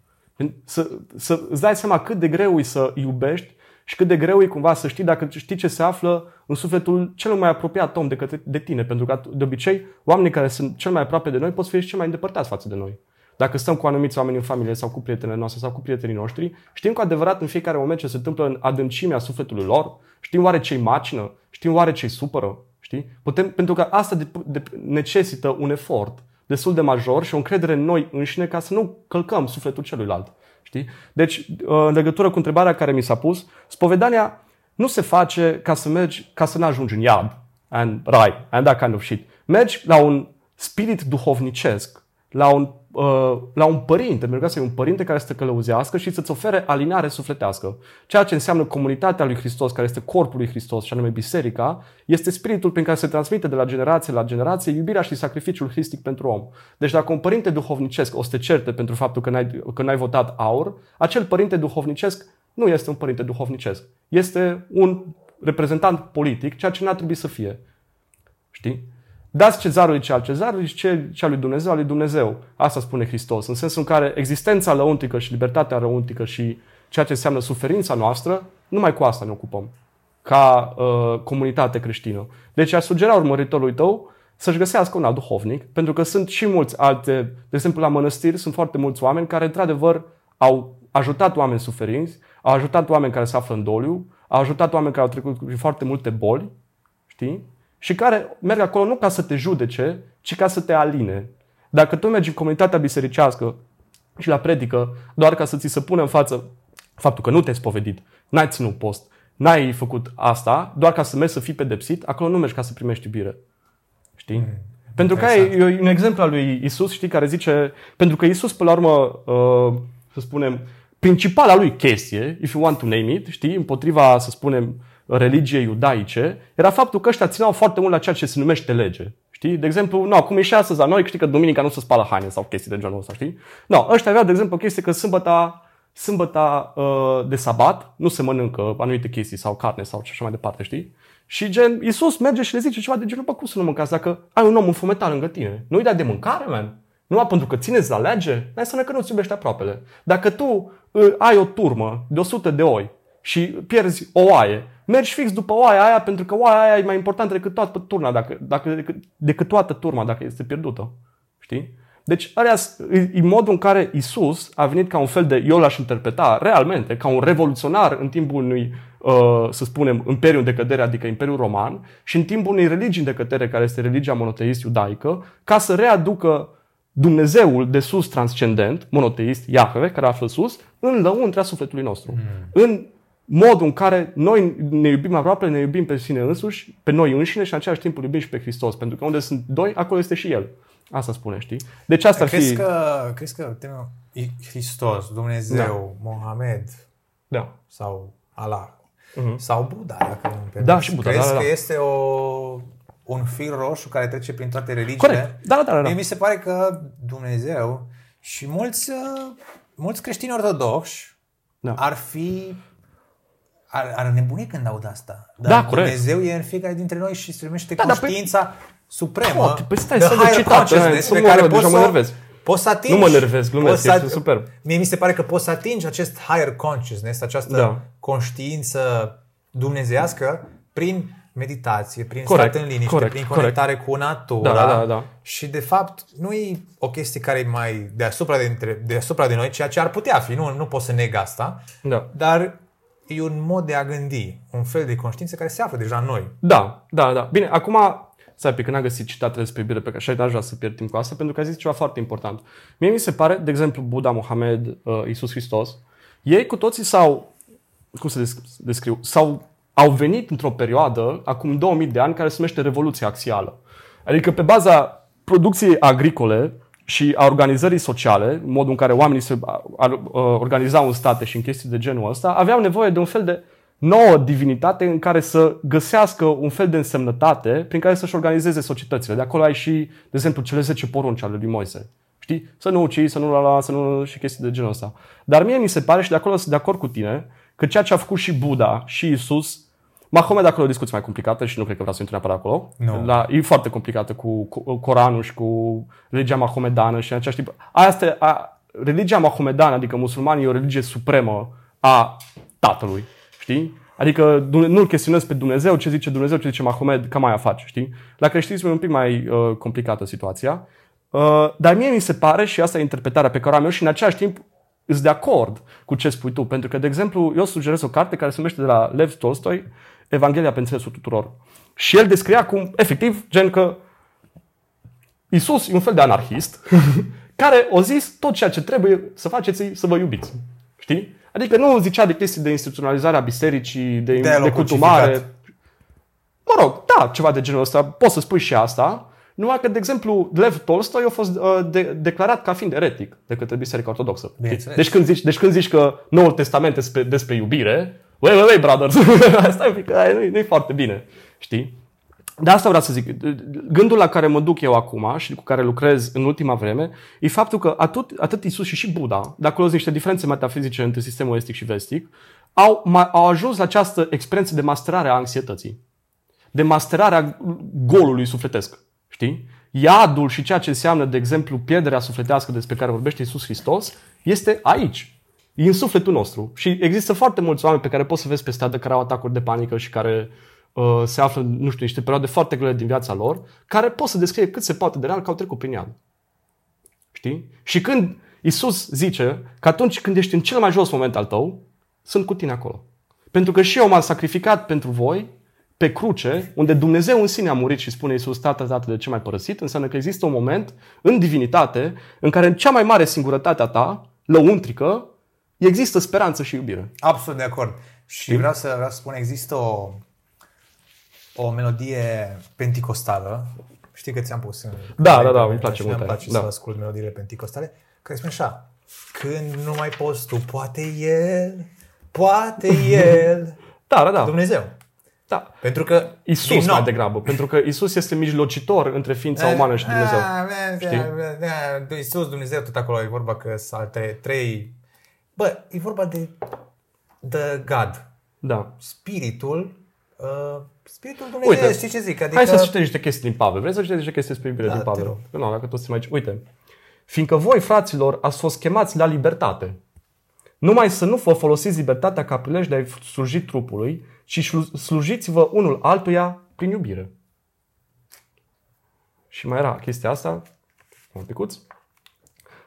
Să, să îți dai seama cât de greu e să iubești și cât de greu e cumva să știi dacă știi ce se află în sufletul cel mai apropiat om de, către, de tine. Pentru că de obicei oamenii care sunt cel mai aproape de noi pot fi și cel mai îndepărtați față de noi. Dacă stăm cu anumiți oameni în familie sau cu prietenele noastre sau cu prietenii noștri, știm cu adevărat în fiecare moment ce se întâmplă în adâncimea sufletului lor, știm oare ce-i macină, știm oare ce-i supără, știi? Putem, pentru că asta de, de, necesită un efort destul de major și o încredere în noi înșine ca să nu călcăm sufletul celuilalt. Știi? Deci, în legătură cu întrebarea care mi s-a pus, spovedania nu se face ca să mergi, ca să nu ajungi în iad, and rai, and that kind of shit. Mergi la un spirit duhovnicesc, la un, uh, la un părinte, pentru că asta e un părinte care să te călăuzească și să-ți ofere alinare sufletească. Ceea ce înseamnă comunitatea lui Hristos, care este corpul lui Hristos, și anume biserica, este spiritul prin care se transmite de la generație la generație iubirea și sacrificiul hristic pentru om. Deci dacă un părinte duhovnicesc o să te certe pentru faptul că n-ai, că n-ai votat aur, acel părinte duhovnicesc nu este un părinte duhovnicesc. Este un reprezentant politic, ceea ce n-ar trebui să fie. Știi? Dați cezarului ce al cezarului și ce, ce al lui Dumnezeu al lui Dumnezeu. Asta spune Hristos. În sensul în care existența lăuntică și libertatea lăuntică și ceea ce înseamnă suferința noastră, numai cu asta ne ocupăm. Ca uh, comunitate creștină. Deci aș sugera urmăritorului tău să-și găsească un alt duhovnic, pentru că sunt și mulți alte, de exemplu la mănăstiri sunt foarte mulți oameni care într-adevăr au ajutat oameni suferinți, au ajutat oameni care se află în doliu, au ajutat oameni care au trecut prin foarte multe boli, știi? Și care merg acolo nu ca să te judece, ci ca să te aline. Dacă tu mergi în comunitatea bisericească și la predică doar ca să ți se pună în față faptul că nu te-ai spovedit, n-ai ținut post, n-ai făcut asta, doar ca să mergi să fii pedepsit, acolo nu mergi ca să primești iubire. Știi? Mm, pentru că e, e un exemplu al lui Isus, știi, care zice, pentru că Isus, până la urmă, uh, să spunem, principala lui chestie, if you want to name it, știi, împotriva, să spunem, religiei iudaice, era faptul că ăștia țineau foarte mult la ceea ce se numește lege. Știi? De exemplu, no, cum e și astăzi la noi, știi că duminica nu se spală haine sau chestii de genul ăsta, știi? No, ăștia aveau, de exemplu, o chestie că sâmbăta, sâmbăta uh, de sabat nu se mănâncă anumite chestii sau carne sau așa mai departe, știi? Și gen, Iisus merge și le zice ceva de genul, bă, cum să nu mâncați dacă ai un om înfometat lângă tine? Nu-i dai de mâncare, man? Numai pentru că țineți la lege? Dar înseamnă că nu-ți iubești aproapele. Dacă tu uh, ai o turmă de 100 de oi și pierzi o oaie, mergi fix după oaia aia pentru că oaia aia e mai importantă decât toată turma, dacă, dacă, decât, decât toată turma dacă este pierdută. Știi? Deci, alea e, e modul în care Isus a venit ca un fel de, eu l-aș interpreta realmente, ca un revoluționar în timpul unui, uh, să spunem, imperiu în decădere, adică Imperiul Roman, și în timpul unei religii în decădere, care este religia monoteist iudaică, ca să readucă Dumnezeul de sus transcendent, monoteist, Iahve, care află sus, în lăuntrea sufletului nostru. Mm. În modul în care noi ne iubim aproape, ne iubim pe sine însuși, pe noi înșine și în același timp îl iubim și pe Hristos. Pentru că unde sunt doi, acolo este și El. Asta spune, știi? Deci asta ar crezi fi... Că, crezi că tema Hristos, Dumnezeu, da. Mohamed Da. sau Allah Mhm. sau Buddha, dacă nu îmi Da, și Buddha, Crezi da, da, că da. este o, un fir roșu care trece prin toate religiile? Corect. Da, da, da, da. Mie mi se pare că Dumnezeu și mulți, uh, mulți creștini ortodoxi Da. ar fi ar, ar nebuni când aud asta. Dar Da, corect. Dumnezeu e în fiecare dintre noi și se primește Da, dar pe- conștiința supremă. Tot, păi stai the să higher citat, consciousness să pe mă care rog, poți deja să, mă enervez. poți să atingi. Nu mă enervez, glumesc, poți să- este superb. Mie mi se pare că poți să atingi acest higher consciousness, această Da. conștiință dumnezească prin meditație, prin Corect, stat în liniște, corect, prin corect. conectare cu natura. Da, da, da, da. Și de fapt nu e o chestie care e mai deasupra de, între- deasupra de noi, ceea ce ar putea fi, nu, nu pot să neg asta, Da. dar e un mod de a gândi, un fel de conștiință care se află deja în noi. Da, da, da. Bine, acum, stai pe când am găsit citatele despre iubire pe care și aș vrea să pierd timp cu asta, pentru că a zis ceva foarte important. Mie mi se pare, de exemplu, Buddha, Mohamed, uh, Isus Hristos, ei cu toții s-au, cum să desc- descriu, s-au, au venit într-o perioadă, acum 2000 de ani, care se numește Revoluția Axială. Adică pe baza producției agricole și a organizării sociale, modul în care oamenii se a- a- organizau în state și în chestii de genul ăsta, aveau nevoie de un fel de nouă divinitate în care să găsească un fel de însemnătate prin care să-și organizeze societățile. De acolo ai și, de exemplu, cele 10 porunci ale lui Moise. Știi? Să nu ucizi, să nu la la, să nu și chestii de genul ăsta. Dar mie mi se pare și de acolo sunt de acord cu tine că ceea ce a făcut și Buddha și Isus Mahomed acolo e o discuție mai complicată și nu cred că vreau să intru neapărat acolo. Nu. La, e foarte complicată cu, cu Coranul și cu religia mahomedană și în același timp. Asta, e- a, religia mahomedană, adică musulmanii, e o religie supremă a tatălui. Știi? Adică Dune- nu-L chestionezi pe Dumnezeu, ce zice Dumnezeu, ce zice Mahomed, cam mai face, știi? La creștinism e un pic mai uh, complicată situația. Uh, dar mie mi se pare, și asta e interpretarea pe care o am eu și în același timp îs de acord cu ce spui tu. Pentru că, de exemplu, eu sugerez o carte care se numește de la Lev Tolstoi, Evanghelia pe înțelesul tuturor. Și el descria cum, efectiv, gen că Isus e un fel de anarhist care o zis tot ceea ce trebuie să faceți e să vă iubiți. Știi? Adică nu zicea de chestii de instituționalizare a bisericii, de, De-aia de l-a cutumare. crucificat. Mă rog, da, ceva de genul ăsta. Poți să spui și asta. Numai că, de exemplu, Lev Tolstoi a fost uh, de, declarat ca fiind eretic de către Biserica Ortodoxă. Bineînțeles. Deci când, zici, deci când zici că Noul Testament este despre, despre iubire, wait, wait, wait, brothers, asta un pic, aia nu, nu-i foarte bine, știi? De asta vreau să zic. Gândul la care mă duc eu acum și cu care lucrez în ultima vreme e faptul că atât, atât Isus și și Buddha, de acolo sunt niște diferențe metafizice între sistemul estic și vestic, au, ma- au ajuns la această experiență de masterare a anxietății. De masterare a golului sufletesc. Știi? Iadul și ceea ce înseamnă, de exemplu, pierderea sufletească despre care vorbește Isus Hristos, este aici. E în sufletul nostru. Și există foarte mulți oameni pe care poți să vezi pe stradă care au atacuri de panică și care uh, se află, nu știu, niște perioade foarte grele din viața lor, care pot să descrie cât se poate de real că au trecut prin iad. Știi? Și când Isus zice că atunci când ești în cel mai jos moment al tău, sunt cu tine acolo. Pentru că și eu m-am sacrificat pentru voi pe cruce, unde Dumnezeu în sine a murit și spune Iisus, tată, tată, de ce m-ai părăsit? Înseamnă că există un moment în divinitate în care în cea mai mare singurătate a ta, lăuntrică, există speranță și iubire. Absolut de acord. Și vreau să, vreau să spun, există o, o melodie penticostală. Știi că ți-am pus în... Da, da, da, îmi place și mult Îmi aia. place Da. să ascult melodiile penticostale. Care spune așa. Când nu mai poți tu, poate El, poate El. Da, da, da. Dumnezeu. da. Pentru că, din Isus nou, mai degrabă, pentru că Isus este mijlocitor între ființa umană și Dumnezeu. Știi? Iisus, Dumnezeu, tot acolo e vorba că sunt trei, trei... Bă, e vorba de the God. Da. Spiritul, uh, spiritul Dumnezeu, Uite, știi ce zic? Adică, Hai să citești niște chestii din Pavel. Vrei să citești niște chestii despre iubire Da, din te Pavel? rog. Nu, dacă toți mai aici. Uite. Fiindcă voi, fraților, ați fost chemați la libertate. Numai să nu vă folosiți libertatea ca prilej de a-i sluji trupului, ci șlu- slujiți-vă unul altuia prin iubire. Și mai era chestia asta, un picuț.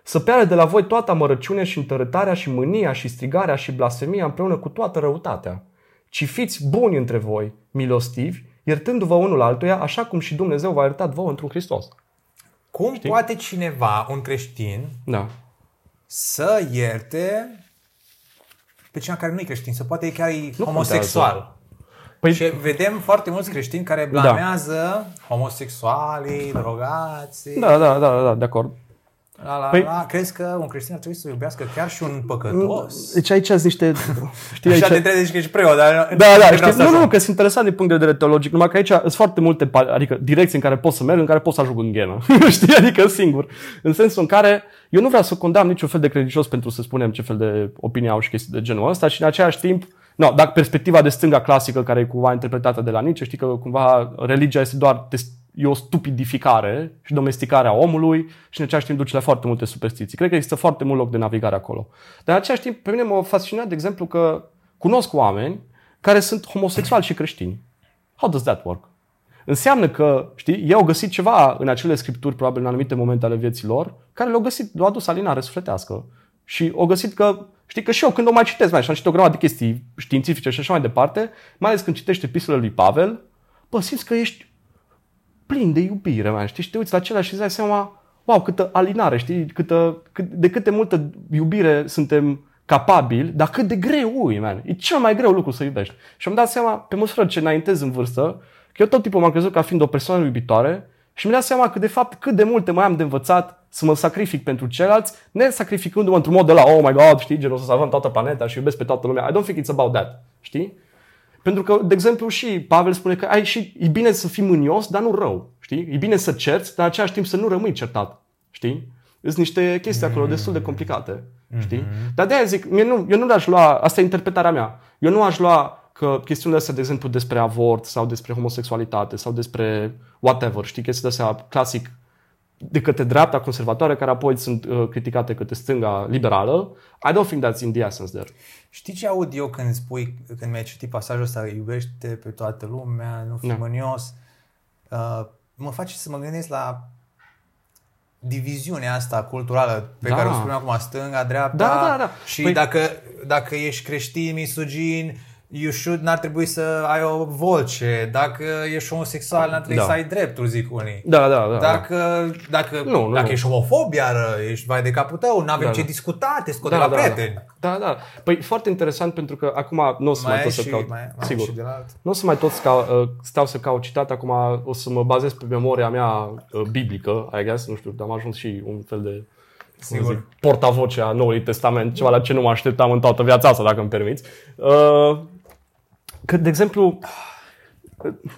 Să piară de la voi toată amărăciunea și întărătarea și mânia și strigarea și blasfemia împreună cu toată răutatea. Ci fiți buni între voi, milostivi, iertându-vă unul altuia, așa cum și Dumnezeu v-a iertat vouă într-un Hristos. Cum Știi? poate cineva, un creștin, Da. să ierte pe cineva care nu e creștin, să poate e chiar e homosexual. Păi, Și vedem foarte mulți creștini care blamează homosexualii, drogații. da, da, da, da, de acord. La, la, Păi- la. Crezi că un creștin ar trebui să iubească chiar și un păcătos? Deci aici sunt niște... Știi, Așa aici... de trebuie că ești preot, dar... Da, da, vreau știi, să nu, nu, ajung. că sunt interesant din punct de vedere teologic, numai că aici sunt foarte multe, pa- adică direcții în care pot să merg, în care pot să ajung în ghenă. știi, adică singur. În sensul în care eu nu vreau să condamn niciun fel de credincios pentru să spunem ce fel de opinie au și chestii de genul ăsta și în același timp, no, dacă perspectiva de stânga clasică care e cumva interpretată de la Nietzsche, știi că cumva religia este doar test- e o stupidificare și domesticare a omului și în același timp duce la foarte multe superstiții. Cred că există foarte mult loc de navigare acolo. Dar în același timp, pe mine m-a fascinat, de exemplu, că cunosc oameni care sunt homosexuali și creștini. How does that work? Înseamnă că, știi, ei au găsit ceva în acele scripturi, probabil în anumite momente ale vieții lor, care le-au găsit, le-au adus alinare sufletească. Și au găsit că, știi, că și eu când o mai citesc, mai și am citit o grămadă de chestii științifice și așa mai departe, mai ales când citești epistolele lui Pavel, bă, simți că ești plin de iubire, man, știi? Și te uiți la acela și îți dai seama, wow, câtă alinare, știi? Câtă, cât, de câte multă iubire suntem capabili, dar cât de greu e, man. E cel mai greu lucru să iubești. Și am dat seama, pe măsură ce înaintez în vârstă, că eu tot timpul m-am crezut ca fiind o persoană iubitoare și mi-am dat seama că, de fapt, cât de multe mai am de învățat să mă sacrific pentru ceilalți, ne sacrificându-mă într-un mod de la, oh my god, știi, gen, o să salvăm toată planeta și iubesc pe toată lumea. I don't think it's about that, știi? Pentru că, de exemplu, și Pavel spune că ai și, e bine să fii mânios, dar nu rău. Știi? E bine să cerți, dar în același timp să nu rămâi certat. Știi? Sunt niște chestii acolo destul de complicate. Știi? Dar de-aia zic, mie nu, eu nu le-aș lua, asta e interpretarea mea, eu nu aș lua că chestiunile astea, de exemplu, despre avort sau despre homosexualitate sau despre whatever, știi, chestiile astea clasic de către dreapta conservatoare, care apoi sunt uh, criticate către stânga liberală. I don't think that's in the essence there. Știi ce aud eu când spui, când mi-ai citit pasajul ăsta, iubește pe toată lumea, nu fi Da. mânios, uh, mă face să mă gândesc la diviziunea asta culturală pe Da. care o spunem acum, stânga, dreapta Da, da, da. și Păi- dacă, dacă ești creștin, misogin, you should, n-ar trebui să ai o voce, dacă ești homosexual, n-ar trebui Da. să ai drepturi, zic unii. Da, da, da. da. Dacă, dacă, Nu, nu, dacă nu. ești homofob, iară, ești vai de capul tău, n-avem Da, ce da. discuta, te scot de da, la da, prieteni. Da, da. Păi foarte interesant pentru că acum nu o să mai, Mai tot ai să și, caut. mai, mai sigur. și de la alt. Nu o să mai tot stau, uh, stau să caut citat, acum o să mă bazez pe memoria mea uh, biblică, I guess, nu știu, dar am ajuns și un fel de cum Sigur. zic, portavoce a Noului Testament, ceva la ce nu mă așteptam în toată viața asta, dacă îmi permiți. Uh, că, de exemplu,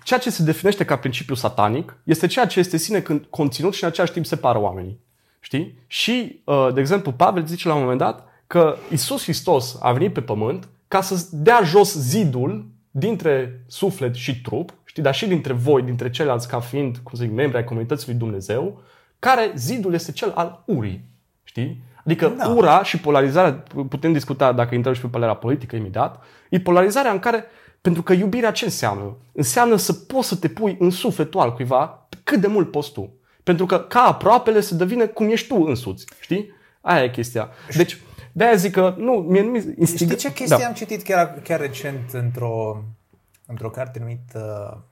ceea ce se definește ca principiu satanic este ceea ce este sine când conținut și în același timp separă oamenii. Știi? Și, uh, de exemplu, Pavel zice la un moment dat că Isus Hristos a venit pe pământ ca să dea jos zidul dintre suflet și trup, știi, dar și dintre voi, dintre ceilalți ca fiind, cum să zic, membri ai comunității lui Dumnezeu, care zidul este cel al urii. Știi? Adică Da. ura și polarizarea, putem discuta dacă intrăm și pe părerea politică imediat, e polarizarea în care, pentru că iubirea ce înseamnă? Înseamnă să poți să te pui în sufletul al cuiva cât de mult poți tu. Pentru că ca aproapele se devine cum ești tu însuți. Știi? Aia e chestia. Deci, de-aia zic că, nu, mie nu mi instig... Știi ce chestie da. am citit chiar, chiar recent într-o, într-o carte numită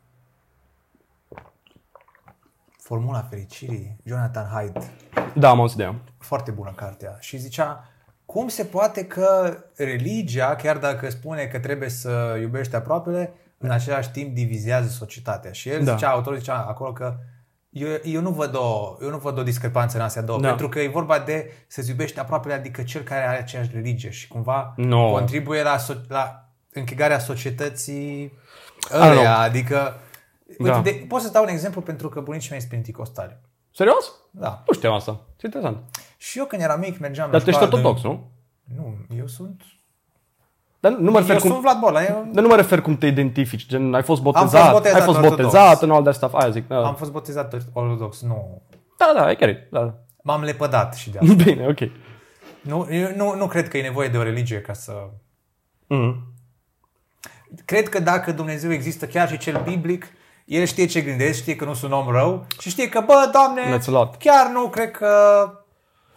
Formula Fericirii, Jonathan Haidt. Da, am auzit de ea. Foarte bună cartea. Și zicea, cum se poate că religia, chiar dacă spune că trebuie să iubești aproapele, în același timp divizează societatea. Și el Da. zicea, autorul zicea acolo că eu, eu, nu văd o, eu nu văd o discrepanță în astea două, Da. pentru că e vorba de să-ți iubești aproapele, adică cel care are aceeași religie și cumva No. contribuie la, so- la închegarea societății don't know. ăleia, adică Uite, Da. de, pot să dau un exemplu pentru că bunicii mei sunt penticostali. Serios? Da. Nu știam asta. Ce interesant. Și eu când eram mic mergeam Dar la tu ești școală de- ortodox, nu? Nu, eu sunt... Dar nu mă refer Eu cum... sunt Vlad Borla. Eu Dar nu mă refer cum te identifici, gen ai fost botezat, fost botezat ai fost ortodox. botezat în all that stuff, aia zic. Da, am fost botezat ortodox. Nu. da, da, e chiar, da. M-am lepădat și de asta. Bine, ok. nu, eu nu, nu cred că e nevoie de o religie ca să... Mm. Cred că dacă Dumnezeu există chiar și cel biblic, el știe ce gândesc, știe că nu sunt om rău și știe că, bă, Doamne, That's a lot. chiar nu cred că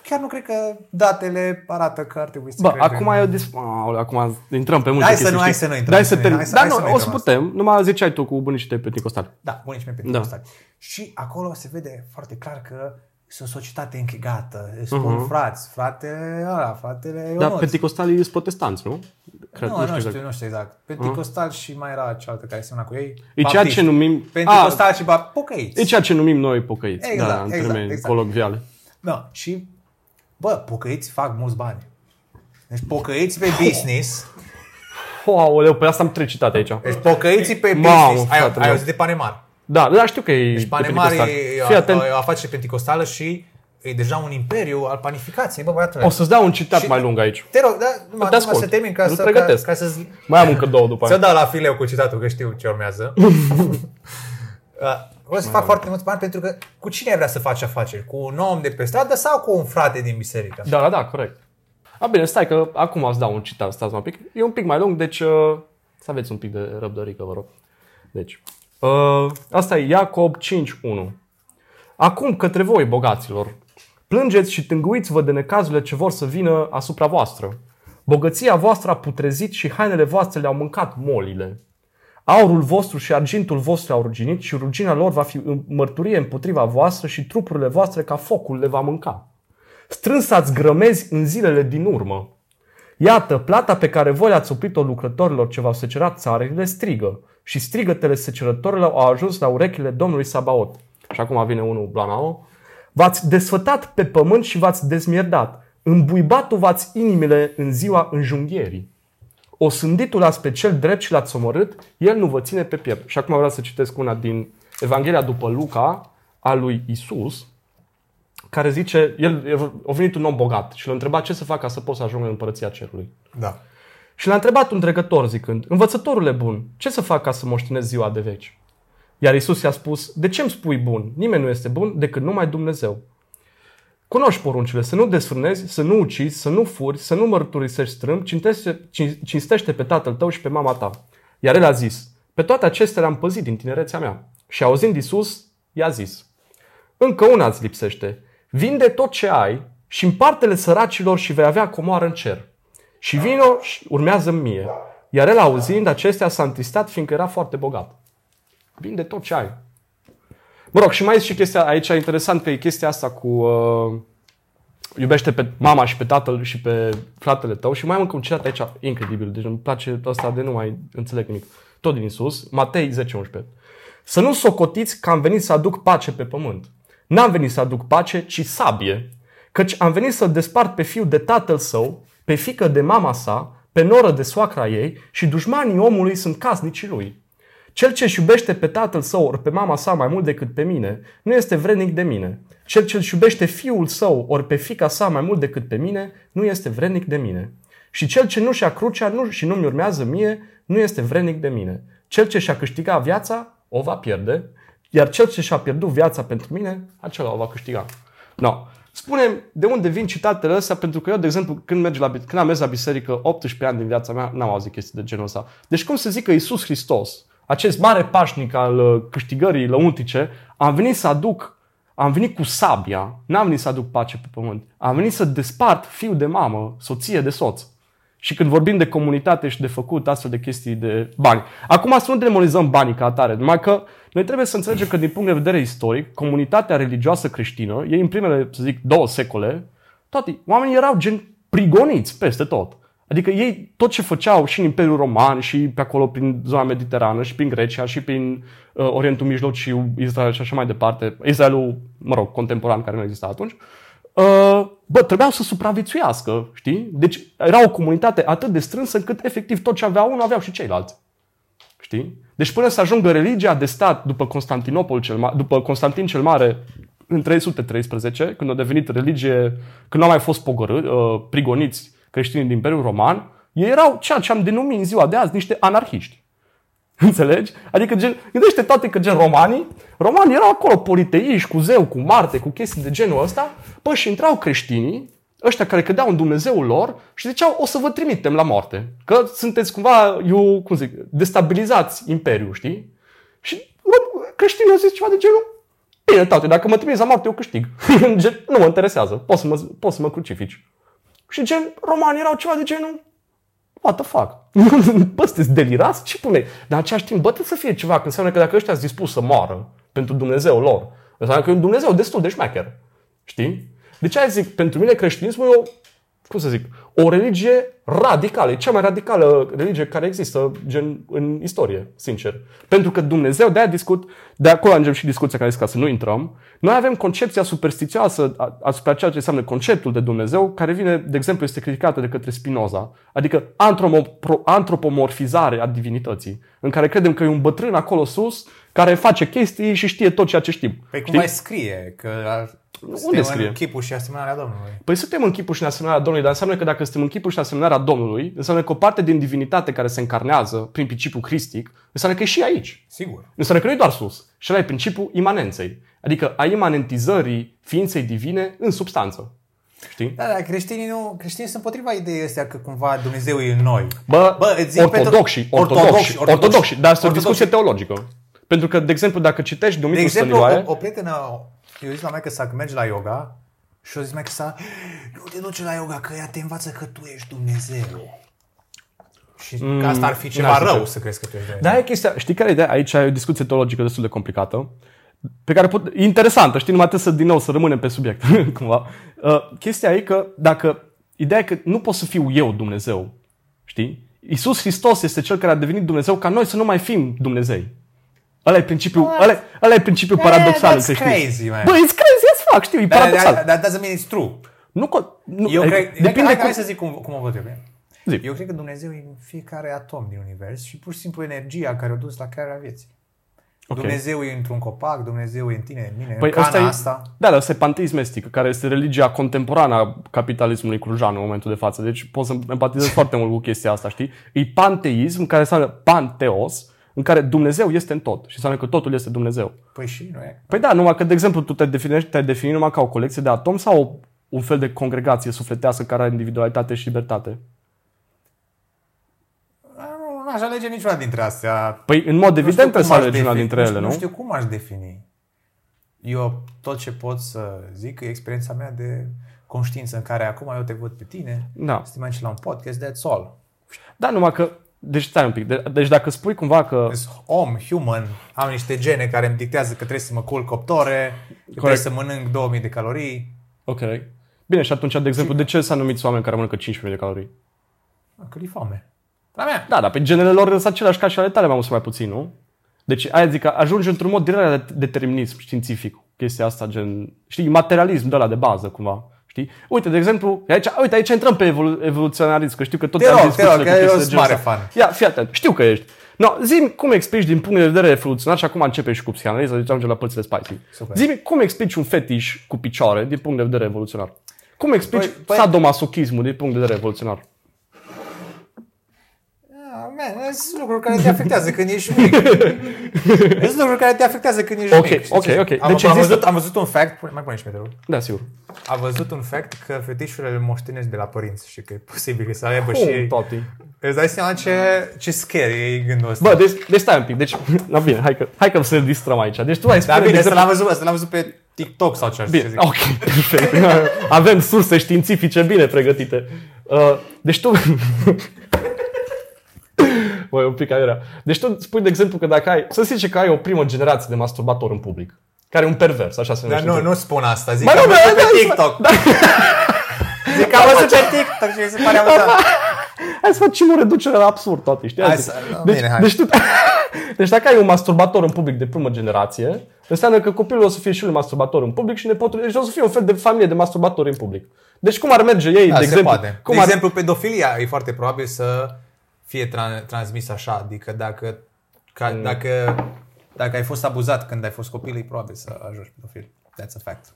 chiar nu cred că datele arată că ar trebui să Bă, credem. acum, eu dis... Aoleu, acum intrăm pe multe Hai să chestii, nu- hai știi? să nu intrăm, Hai să să- termin. hai să- Dar hai să nu, nu o să intrăm putem. Numai ziceai tu cu bunicii tăi pentecostali. Da, bunicii mei Da. pentecostali. Și acolo se vede foarte clar că sunt o societate închegată. Îți spun Mhm. frați, fratele ăla, fratele Dar Ionuț. pentecostalii sunt protestanți, nu? Cred, nu, nu, știu, nu știu exact. Pentecostal și mai era cealaltă care semna cu ei. E ceea ce numim... Pentecostal și ba, pocăiți. A, e ceea ce numim noi pocăiți. Exact, da, în exact, termeni exact. colocviale. Da, și bă, pocăiți fac mulți bani. Deci pocăiți pe business. Aoleu, pe asta am trei citate aici. Deci pocăiții pe Mamă, business. Ai, fratele ai meu. auzit de Panemar. Da, da, știu că e Deci e Panemar e, pentecostal. e, Fii atent, o afacere pentecostală și e deja un imperiu al panificației. Bă, băiatule. o să-ți dau un citat Și- mai lung aici. Te rog, da, numai, numai ascult. să termin ca Îl să, ca, pregătesc. ca să Mai am încă două după Ți-o aia. dau la fileu cu citatul, că știu ce urmează. Uh, O să fac foarte mulți bani pentru că cu cine ai vrea să faci afaceri? Cu un om de pe stradă sau cu un frate din biserică? Da, da, da, corect. A, bine, stai că acum îți dau un citat, stați un pic. E un pic mai lung, deci uh, să aveți un pic de răbdărică, vă rog. Deci, uh, asta e Iacob 5.1. Acum către voi, bogaților, plângeți și tânguiți-vă de necazurile ce vor să vină asupra voastră. Bogăția voastră a putrezit și hainele voastre le-au mâncat molile. Aurul vostru și argintul vostru au ruginit și rugina lor va fi în mărturie împotriva voastră și trupurile voastre ca focul le va mânca. Strânsați grămezi în zilele din urmă. Iată, plata pe care voi ați oprit-o lucrătorilor ce v-au secerat țarele strigă și strigătele secerătorilor au ajuns la urechile Domnului Sabaot. Și acum vine unul blanao. V-ați desfătat pe pământ și v-ați dezmierdat. Îmbuibatul v-ați inimile în ziua înjunghierii. O sânditul ați pe cel drept și l-ați omorât, el nu vă ține pe piept. Și acum vreau să citesc una din Evanghelia după Luca, a lui Isus, care zice, el a venit un om bogat și l-a întrebat ce să fac ca să pot să ajung în împărăția cerului. Da. Și l-a întrebat un dregător zicând, învățătorule bun, ce să fac ca să moștenesc ziua de veci? Iar Isus i-a spus, de ce îmi spui bun? Nimeni nu este bun decât numai Dumnezeu. Cunoști poruncile, să nu desfrânezi, să nu ucizi, să nu furi, să nu mărturisești strâmb, cinstește, cin- cinstește pe tatăl tău și pe mama ta. Iar el a zis, pe toate acestea le-am păzit din tinerețea mea. Și auzind Isus, i-a zis, încă una îți lipsește. Vinde tot ce ai și împarte-le săracilor și vei avea comoară în cer. Și vino și urmează mie. Iar el auzind acestea s-a întristat fiindcă era foarte bogat. Vinde tot ce ai. Mă rog, și mai este și chestia aici interesant că e chestia asta cu uh, iubește pe mama și pe tatăl și pe fratele tău și mai am încă un citat aici incredibil, deci îmi place ăsta de nu mai înțeleg nimic. Tot din Isus, Matei 10-11. Să nu socotiți că am venit să aduc pace pe pământ. N-am venit să aduc pace, ci sabie. Căci am venit să despart pe fiul de tatăl său, pe fică de mama sa, pe noră de soacra ei și dușmanii omului sunt casnicii lui. Cel ce își iubește pe tatăl său ori pe mama sa mai mult decât pe mine, nu este vrednic de mine. Cel ce își iubește fiul său ori pe fica sa mai mult decât pe mine, nu este vrednic de mine. Și cel ce nu și-a crucea nu, și nu-mi urmează mie, nu este vrednic de mine. Cel ce și-a câștigat viața, o va pierde, iar cel ce și-a pierdut viața pentru mine, acela o va câștiga. No. Spunem de unde vin citatele astea, pentru că eu, de exemplu, când, merg la, când am mers la biserică 18 ani din viața mea, n-am auzit chestii de genul ăsta. Deci cum să zic că Iisus Hristos, acest mare pașnic al uh, câștigării lăuntice, am venit să aduc, am venit cu sabia, n-am venit să aduc pace pe pământ, am venit să despart fiul de mamă, soție de soț. Și când vorbim de comunitate și de făcut astfel de chestii de bani. Acum să nu demonizăm banii ca atare, numai că noi trebuie să înțelegem că din punct de vedere istoric, comunitatea religioasă creștină, ei în primele, să zic, două secole, toate, oamenii erau gen prigoniți peste tot. Adică ei tot ce făceau și în Imperiul Roman și pe acolo prin zona mediterană și prin Grecia și prin uh, Orientul Mijlociu, Israel și așa mai departe, Israelul, mă rog, contemporan care nu exista atunci, uh, bă, trebuiau să supraviețuiască, știi? Deci era o comunitate atât de strânsă încât efectiv tot ce aveau unul aveau și ceilalți. Știi? Deci până să ajungă religia de stat după Constantinopol cel ma- după Constantin cel Mare în 313, când a devenit religie, când nu au mai fost pogorâ, uh, prigoniți creștinii din Imperiul Roman, ei erau ceea ce am denumit în ziua de azi niște anarhiști. Înțelegi? Adică gen, gândește toate că gen romanii, romanii erau acolo politeiști, cu zeu, cu Marte, cu chestii de genul ăsta, păi și intrau creștinii, ăștia care credeau în Dumnezeul lor și ziceau, o să vă trimitem la moarte. Că sunteți cumva, eu, cum zic, destabilizați imperiul, știi? Și bă, creștinii au zis ceva de genul, Bine, toate, dacă mă trimiți la moarte, eu câștig. Gen, nu mă interesează. Poți să mă, poți să mă crucifici. Și gen, romanii erau ceva de genul, what the fuck? bă, sunteți delirați? Ce pune? Dar în același timp, bă, trebuie să fie ceva, că înseamnă că dacă ăștia sunt dispus să moară pentru Dumnezeu lor, înseamnă că e un Dumnezeu destul de șmecher. Știi? De ce zic, pentru mine creștinismul e o, cum să zic, o religie radicală. E cea mai radicală religie care există gen, în istorie, sincer. Pentru că Dumnezeu, de-aia discut, de acolo ajungem și discuția care zic ca să nu intrăm, noi avem concepția superstițioasă asupra ceea ce înseamnă conceptul de Dumnezeu, care vine, de exemplu, este criticată de către Spinoza, adică antropomorfizare a divinității, în care credem că e un bătrân acolo sus care face chestii și știe tot ceea ce știm. Păi cum mai scrie? Că unde scrie? în chipul și asemănarea Domnului. Păi suntem în chipul și în asemănarea Domnului, dar înseamnă că dacă suntem în chipul și în asemănarea Domnului, înseamnă că o parte din divinitate care se încarnează prin principiul cristic, înseamnă că e și aici. Sigur. Înseamnă că nu e doar sus. Și ăla e principiul imanenței. Adică a imanentizării ființei divine în substanță. Știi? Da, da, creștinii, nu, creștinii sunt împotriva ideii astea că cumva Dumnezeu e în noi. Bă, Bă îți zic ortodoxi, pentru... ortodoxi, ortodoxi, ortodoxi, dar este o discuție teologică. Pentru că, de exemplu, dacă citești Dumitru De exemplu, Stănioae... o, o prietenă, eu zis la mea că să mergi la yoga și o zis mai că sa, nu te duce la yoga, că ea te învață că tu ești Dumnezeu. Și mm, că asta ar fi ceva rău să crezi că tu ești Dumnezeu. Da, e chestia, știi care e ideea? Aici e o discuție teologică destul de complicată, pe care pot, e interesantă, știi, numai trebuie să, din nou, să rămânem pe subiect, cumva. Uh, chestia e că dacă, ideea e că nu pot să fiu eu Dumnezeu, știi? Iisus Hristos este cel care a devenit Dumnezeu ca noi să nu mai fim Dumnezei. Ăla e principiul, ăla, ăla e principiul paradoxal în creștinism. Bă, it's crazy as fuck, știu, e paradoxal. Dar that doesn't mean it's true. Nu, nu eu cred, depinde hai, cum... hai să zic cum, cum o văd eu. Zic. Eu cred că Dumnezeu e în fiecare atom din univers și pur și simplu energia care o dus la crearea vieții. Okay. Dumnezeu e într-un copac, Dumnezeu e în tine, în mine, păi în cana asta. E, asta. Da, dar asta e panteism estic, care este religia contemporană a capitalismului crujan în momentul de față. Deci pot să empatizez foarte mult cu chestia asta, știi? E panteism, care înseamnă panteos, în care Dumnezeu este în tot și înseamnă că totul este Dumnezeu. Păi și nu e. Păi da, numai că, de exemplu, tu te definești, te defini numai ca o colecție de atomi sau o, un fel de congregație sufletească care are individualitate și libertate? Nu aș alege niciuna dintre astea. Păi, în mod evident, trebuie să alegi una dintre ele, nu? Nu știu cum aș defini. Eu tot ce pot să zic e experiența mea de conștiință în care acum eu te văd pe tine, da. suntem aici la un podcast, that's all. Da, numai că deci stai un pic. De, deci dacă spui cumva că... Deci, om, human, am niște gene care îmi dictează că trebuie să mă culc 8 ore, că trebuie să mănânc 2000 de calorii. Ok. Bine, și atunci, de exemplu, de ce s-a numit oameni care mănâncă 5000 de calorii? Că li foame. La mea. Da, dar pe genele lor sunt aceleași ca și ale tale, mai mult sau mai puțin, nu? Deci aia zic că ajunge într-un mod direct de determinism științific. Chestia asta, gen, știi, materialism de la de bază, cumva. Știi? Uite, de exemplu, aici, uite, aici intrăm pe evolu- evoluționarism, că știu că tot te rog, te rog, că eu sunt mare fan. Ia, fii atent, știu că ești. No, zi cum explici din punct de vedere evoluționar și acum începe și cu psihanaliza, deci ajungem la părțile spicy. zi cum explici un fetiș cu picioare din punct de vedere evoluționar? Cum explici păi, păi... sadomasochismul din punct de vedere evoluționar? Man, sunt lucruri care te afectează când ești mic. sunt lucruri care te afectează când ești okay, mic. Ok, ok, Am, deci am, văzut, am văzut un fact, mai pune și pe Da, sigur. Am văzut un fact că fetișurile le moștenesc de la părinți și că e posibil să aibă Cum, și... Toti? Îți dai seama ce, ce scary e gândul ăsta. Bă, deci, deci stai un pic. Deci, na bine, hai că, hai că să ne distrăm aici. Deci tu ai spune... Da, bine, să l-am văzut, să l-am văzut pe TikTok sau ce bine, zic. Ok, perfect. Avem surse științifice bine pregătite. Uh, deci tu... Băi, un pic aiurea. Deci tu spui, de exemplu, că dacă ai, să zici că ai o primă generație de masturbator în public, care e un pervers, așa se numește. Dar nu, nu spun asta, zic că am văzut pe TikTok. Da. Zic că am văzut pe TikTok și mi se pare amuzant. Hai să facem o reducere la absurd toate, știi? Hai să, deci, bine, hai. Deci, tu, deci dacă ai un masturbator în public de primă generație, înseamnă că copilul o să fie și un masturbator în public și nepotul, deci o să fie un fel de familie de masturbatori în public. Deci cum ar merge ei, da, de exemplu? Poate. Cum de ar... exemplu, pedofilia e foarte probabil să fie tra- transmis așa, adică dacă, ca, mm. dacă, dacă ai fost abuzat când ai fost copil, e probabil să ajungi pedofil. That's a fact.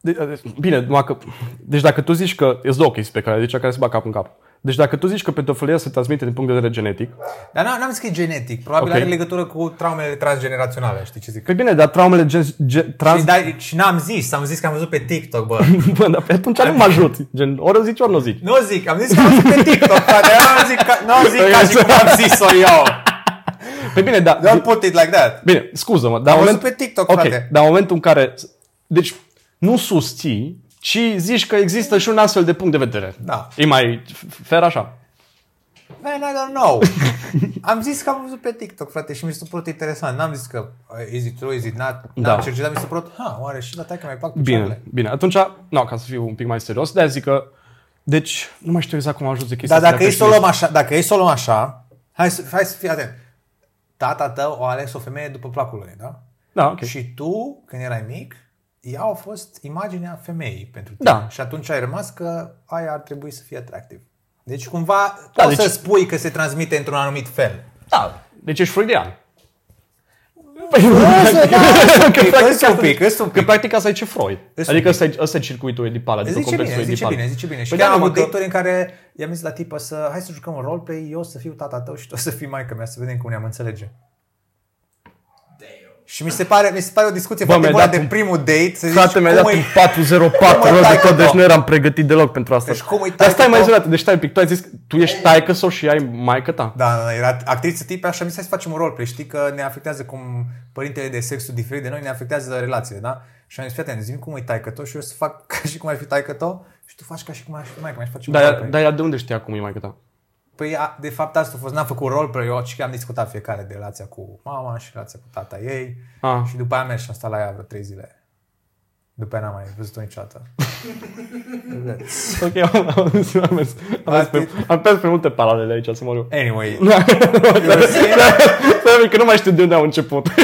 De, bine, numai că, deci dacă tu zici că, e două chestii pe care zici, care se bag cap în cap. Deci dacă tu zici că pedofilia se transmite din punct de vedere genetic... Dar n-am zis că e genetic. Probabil okay. are legătură cu traumele transgeneraționale, știi ce zic? Păi bine, dar traumele gen, gen, trans... Și, dai, și n-am zis, am zis că am văzut pe TikTok, bă. bă, dar pe atunci nu mă ajut. Gen, ori zici, ori nu zici. Nu zic, am zis că am văzut pe TikTok, poate nu zic, ca, nu zic ca și cum am zis-o eu. Păi bine, da. Don't put it like that. Bine, scuză-mă, dar Am moment... văzut pe TikTok, Ok, frate. dar în momentul în care... Deci, nu susții, ci zici că există și un astfel de punct de vedere. Da. E mai fer așa. Man, I don't know. am zis că am văzut pe TikTok, frate, și mi s-a părut interesant. N-am zis că uh, is it true, is it not. N-am Da. cercetat, mi s-a părut, ha, oare și la că mai plac Bine, picioarele. bine. Atunci, nu, ca să fiu un pic mai serios, de zic că... Deci, nu mai știu exact cum am ajuns de chestia Dar asta, dacă e să o și- luăm așa, dacă e să o luăm așa, hai să, hai să fii atent. Tata tău a ales o femeie după placul lui, da? Da, ok. Și tu, când erai mic, ea a fost imaginea femeii pentru tine. Da. Și atunci ai rămas că aia ar trebui să fie atractiv. Deci cumva Da, poți deci- să spui că se transmite într-un anumit fel. Da, deci ești freudian. Lasă, da, Că Că practic sunt un asta- pic, că sunt un Că pic. practic asta e ce Freud. Îs Adică un ăsta e, ăsta e circuitul edipal, adică Zice complexul bine, zice edipal. bine, zice bine. Și Păi chiar da, am mă, avut că- date în care i-am zis la tipă să hai să jucăm un roleplay, eu să fiu tata tău și tu să fii maica mea, să vedem cum ne-am înțelege. Și mi se pare, mi se pare o discuție Bă, foarte mi-ai bună dat de un- primul date, să zici Frate, mi-a cum dat e- un 404 cum e rost de taică tot, deci tău? nu eram pregătit deloc pentru asta. Deci cum e Dar taică stai mai tău? zi o dată, deci stai un pic, tu ai zis că tu ești taică sau și ai maică ta. Da, da, era actriță tipe, așa mi se să facem un roleplay. Știi că ne afectează cum părintele de sexul diferit de noi ne afectează relațiile, da? Și am zis, fii atent, zi cum e taică tău și eu să fac ca și cum ar fi taică tău și tu faci ca și cum ar fi maică mea și facem un Dar ea- roleplay. dar ea de unde știa cum e maică ta? Păi, a, de fapt, asta a fost, n-am făcut roleplay, eu și că am discutat fiecare de relația cu mama și relația cu tata ei. Ah. Și după aia am mers și am stat la ea vreo trei zile. După aia n-am mai văzut-o niciodată. Ok, am, am, mers- am, mers, am, mers pe, am mers pe multe paralele aici, să mă rog. Anyway, Stai că nu mai știu de unde au început.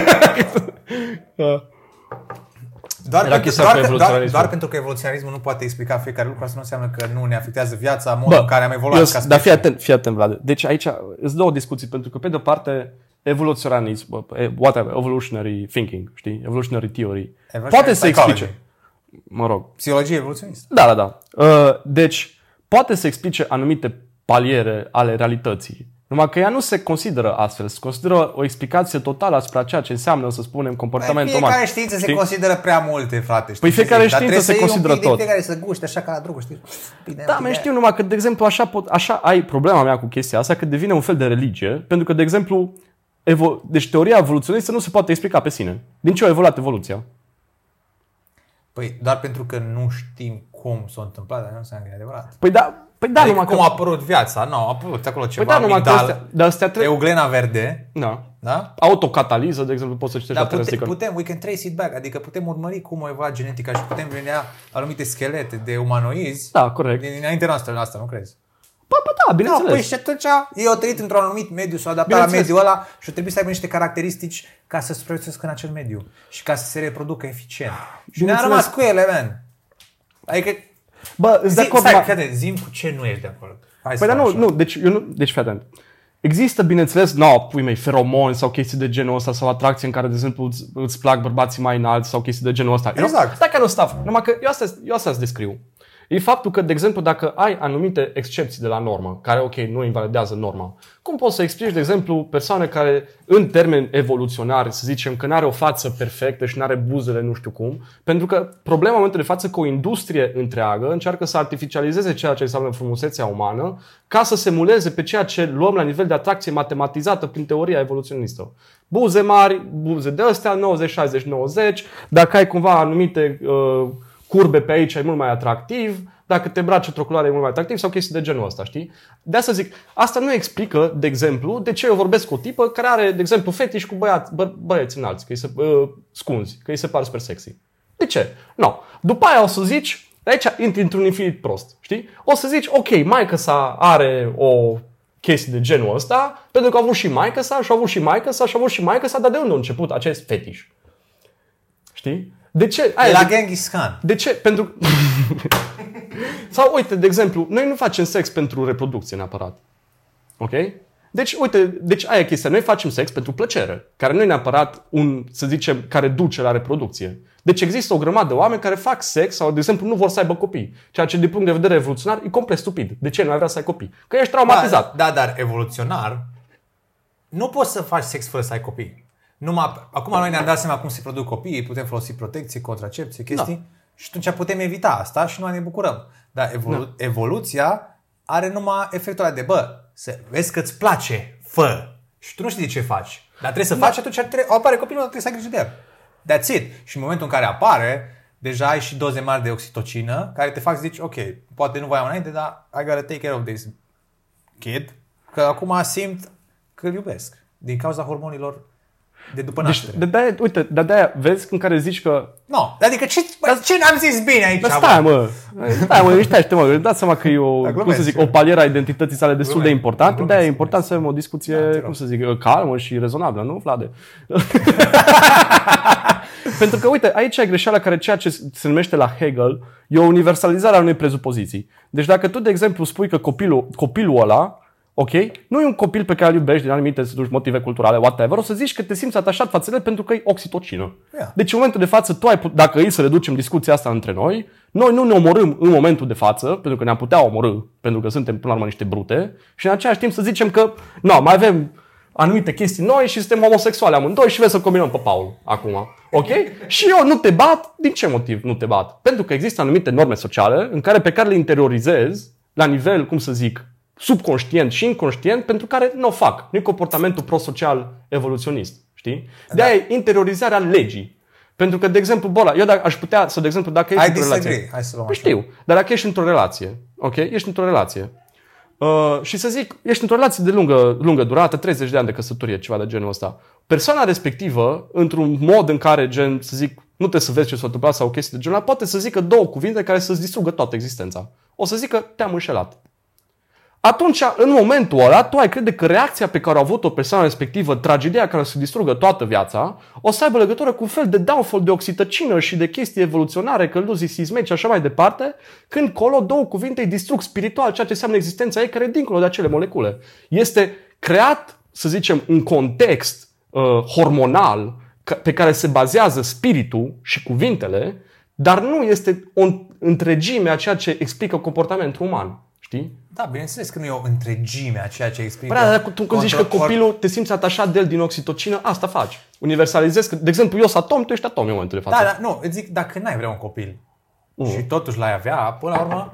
Da. doar, Era pentru, chestia doar, cu că, doar, evoluționarismul. doar pentru că evoluționismul nu poate explica fiecare lucru, asta nu înseamnă că nu ne afectează viața, modul în care am evoluat eu, ca Dar fii specie. atent, fii atent, Vlad. Deci aici sunt două discuții, pentru că pe de-o parte evoluționism, bă, e- whatever, evolutionary thinking, știi, evolutionary theory, Evolutionary poate să psychology. explice, mă rog, Psihologie evoluționistă. da, da, da. Uh, Deci, poate să explice anumite paliere ale realității. Numai că ea nu se consideră astfel, se consideră o explicație totală asupra ceea ce înseamnă, să spunem, comportamentul uman. Fiecare știință se Știi? consideră prea multe, frate. știi Păi ce fiecare zic? Dar știință trebuie se să iei consideră un pic tot. Din fiecare să guște așa ca la droguri, știi? Bine, Da, un mai pic știu numai că, de exemplu, așa, pot, așa ai problema mea cu chestia asta, că devine un fel de religie, pentru că, de exemplu, evo- deci teoria evoluționistă nu se poate explica pe sine. Din ce a evoluat evoluția? Păi doar pentru că nu știm cum s-a întâmplat, dar nu înseamnă că e adevărat. Păi da, păi da, adică numai cum că... a apărut viața, nu, a apărut acolo Păi ceva, da, numai că amigdal, astea, dar astea trebuie... euglena verde, Da. da? Autocataliză, de exemplu, poți să citești Dar la putem, Terence putem, we can trace it back, adică putem urmări cum a evoluat genetica și putem vedea anumite schelete de umanoizi Da, corect. din înainte noastră, la asta, nu crezi? Bă, bă, da, Da, bineînțeles. păi și atunci ei au trăit într-un anumit mediu, s-au adaptat la Bineînțeles. mediul ăla și trebuie să aibă niște caracteristici ca să supraviețuiască în acel mediu și ca să se reproducă eficient. Și ne-a Bineînțeles. rămas cu ele, man. Adică, Bă, îți de zi, acord, stai, ma- fii atent, zi cu ce nu ești de acord. Hai să Păi dar nu, facem așa. nu, deci eu nu, deci fii atent. Există, bineînțeles, no, pui mei, feromoni sau chestii de genul ăsta sau atracție în care, de exemplu, îți, îți plac bărbații mai înalți sau chestii de genul ăsta. You know? Exact. Stai că nu stuff. Numai că eu asta, eu asta îți descriu. E faptul că, de exemplu, dacă ai anumite excepții de la normă, care, ok, nu invalidează norma, cum poți să explici, de exemplu, persoane care, în termeni evoluționari, să zicem, că nu are o față perfectă și nu are buzele nu știu cum, pentru că problema în momentul de față că o industrie întreagă încearcă să artificializeze ceea ce înseamnă frumusețea umană ca să se muleze pe ceea ce luăm la nivel de atracție matematizată prin teoria evoluționistă. Buze mari, buze de astea, 90, 60, 90, dacă ai cumva anumite uh, curbe pe aici e mult mai atractiv, dacă te îmbraci într-o culoare e mult mai atractiv sau chestii de genul ăsta, știi? De asta zic, asta nu explică, de exemplu, de ce eu vorbesc cu o tipă care are, de exemplu, fetiș cu băiat, bă, băieți înalți, că îi se, uh, scunzi, că îi se par super sexy. De ce? Nu. No. După aia o să zici, aici intri într-un infinit prost, știi? O să zici, ok, maica sa are o chestie de genul ăsta, pentru că a avut și maica sa, și a avut și maica sa, și a avut și maica sa, dar de unde a început acest fetiș? Știi? De ce? De Aia, la de, Genghis Khan. de ce? Pentru... Sau, uite, de exemplu, noi nu facem sex pentru reproducție neapărat. Ok? Deci, uite, deci aia e chestia. Noi facem sex pentru plăcere, care nu e neapărat un, să zicem, care duce la reproducție. Deci există o grămadă de oameni care fac sex sau, de exemplu, nu vor să aibă copii. Ceea ce, din punct de vedere evoluționar, e complet stupid. De ce nu ai vrea să ai copii? Că ești traumatizat. Da, da, dar evoluționar, nu poți să faci sex fără să ai copii. Numai, acum noi ne-am dat seama cum se produc copiii, putem folosi protecție, contracepție, chestii Da. și atunci putem evita asta și noi ne bucurăm. Dar evolu- Da. evoluția are numai efectul ăla de, bă, să vezi că îți place, fă. Și tu nu știi de ce faci. Dar trebuie să faci atunci, trebuie, apare copilul, trebuie să ai grijă de el. That's it. Și în momentul în care apare, deja ai și doze mari de oxitocină, care te fac să zici, ok, poate nu voiam înainte, dar I gotta take care of this kid, că acum simt că îl iubesc. Din cauza hormonilor de după Deci, naștere. de de uite, de de vezi în care zici că Nu, adică ce, bă, ce n-am zis bine aici? Dar bă? stai, mă. Stai, mă, liniștește, mă. Îți dați seama că e o, Da, cum glumesc. să zic, o palieră a identității sale destul de Glumesc. importantă. Glumesc, De-aia e important să glumesc. avem o discuție, Da, te rog. cum să zic, calmă și rezonabilă, nu, Vlade? Pentru că, uite, aici e greșeala care ceea ce se numește la Hegel e o universalizare a unei prezupoziții. Deci dacă tu, de exemplu, spui că copilul, copilul ăla, ok, nu e un copil pe care îl iubești din anumite să duci, motive culturale, whatever, o să zici că te simți atașat față de el pentru că e oxitocină. Yeah. Deci în momentul de față, tu ai put- dacă îi să reducem discuția asta între noi, noi nu ne omorâm în momentul de față, pentru că ne-am putea omorâ, pentru că suntem până la urmă niște brute, și în același timp să zicem că, nu, mai avem anumite chestii noi și suntem homosexuali amândoi și vrem să combinăm pe Paul acum. Ok? și eu nu te bat. Din ce motiv nu te bat? Pentru că există anumite norme sociale în care, pe care le interiorizez la nivel, cum să zic, subconștient și inconștient, pentru care nu o fac. Nu e comportamentul prosocial evoluționist. Știi? De aia e interiorizarea legii. Pentru că, de exemplu, bola, eu dacă aș putea să, de exemplu, dacă ești I într-o relație... disagree. Hai să luăm Păi așa. știu, dar dacă ești într-o relație, ok? Ești într-o relație uh, și să zic, ești într-o relație de lungă, lungă durată, 30 de ani de căsătorie, ceva de genul ăsta. Persoana respectivă, într-un mod în care, gen, să zic, nu trebuie să vezi ce s-a întâmplat sau chestii de genul ăla, poate să zică două cuvinte care să-ți distrugă toată existența. O să zică, te-am înșelat. Atunci, în momentul ăla, tu ai crede că reacția pe care a avut-o persoana respectivă, tragedia care o să distrugă toată viața, o să aibă legătură cu un fel de downfall de oxitocină și de chestii evoluționare, căluzii sismici și așa mai departe, când colo două cuvinte îi distrug spiritual ceea ce înseamnă existența ei, care e dincolo de acele molecule. Este creat, să zicem, un context uh, hormonal ca- pe care se bazează spiritul și cuvintele, dar nu este o întregime a ceea ce explică comportamentul uman. Știi? Da, bineînțeles că nu e o întregime a ceea ce explică. Păi, da, dacă tu când zici că contra- copilul te simți atașat de el din oxitocină, asta faci. Universalizezi că, de exemplu, eu sunt atom, tu ești atom în momentul de față. Da, da, nu, îți zic, dacă n-ai vrea un copil Mm. și totuși l-ai avea, până la urmă,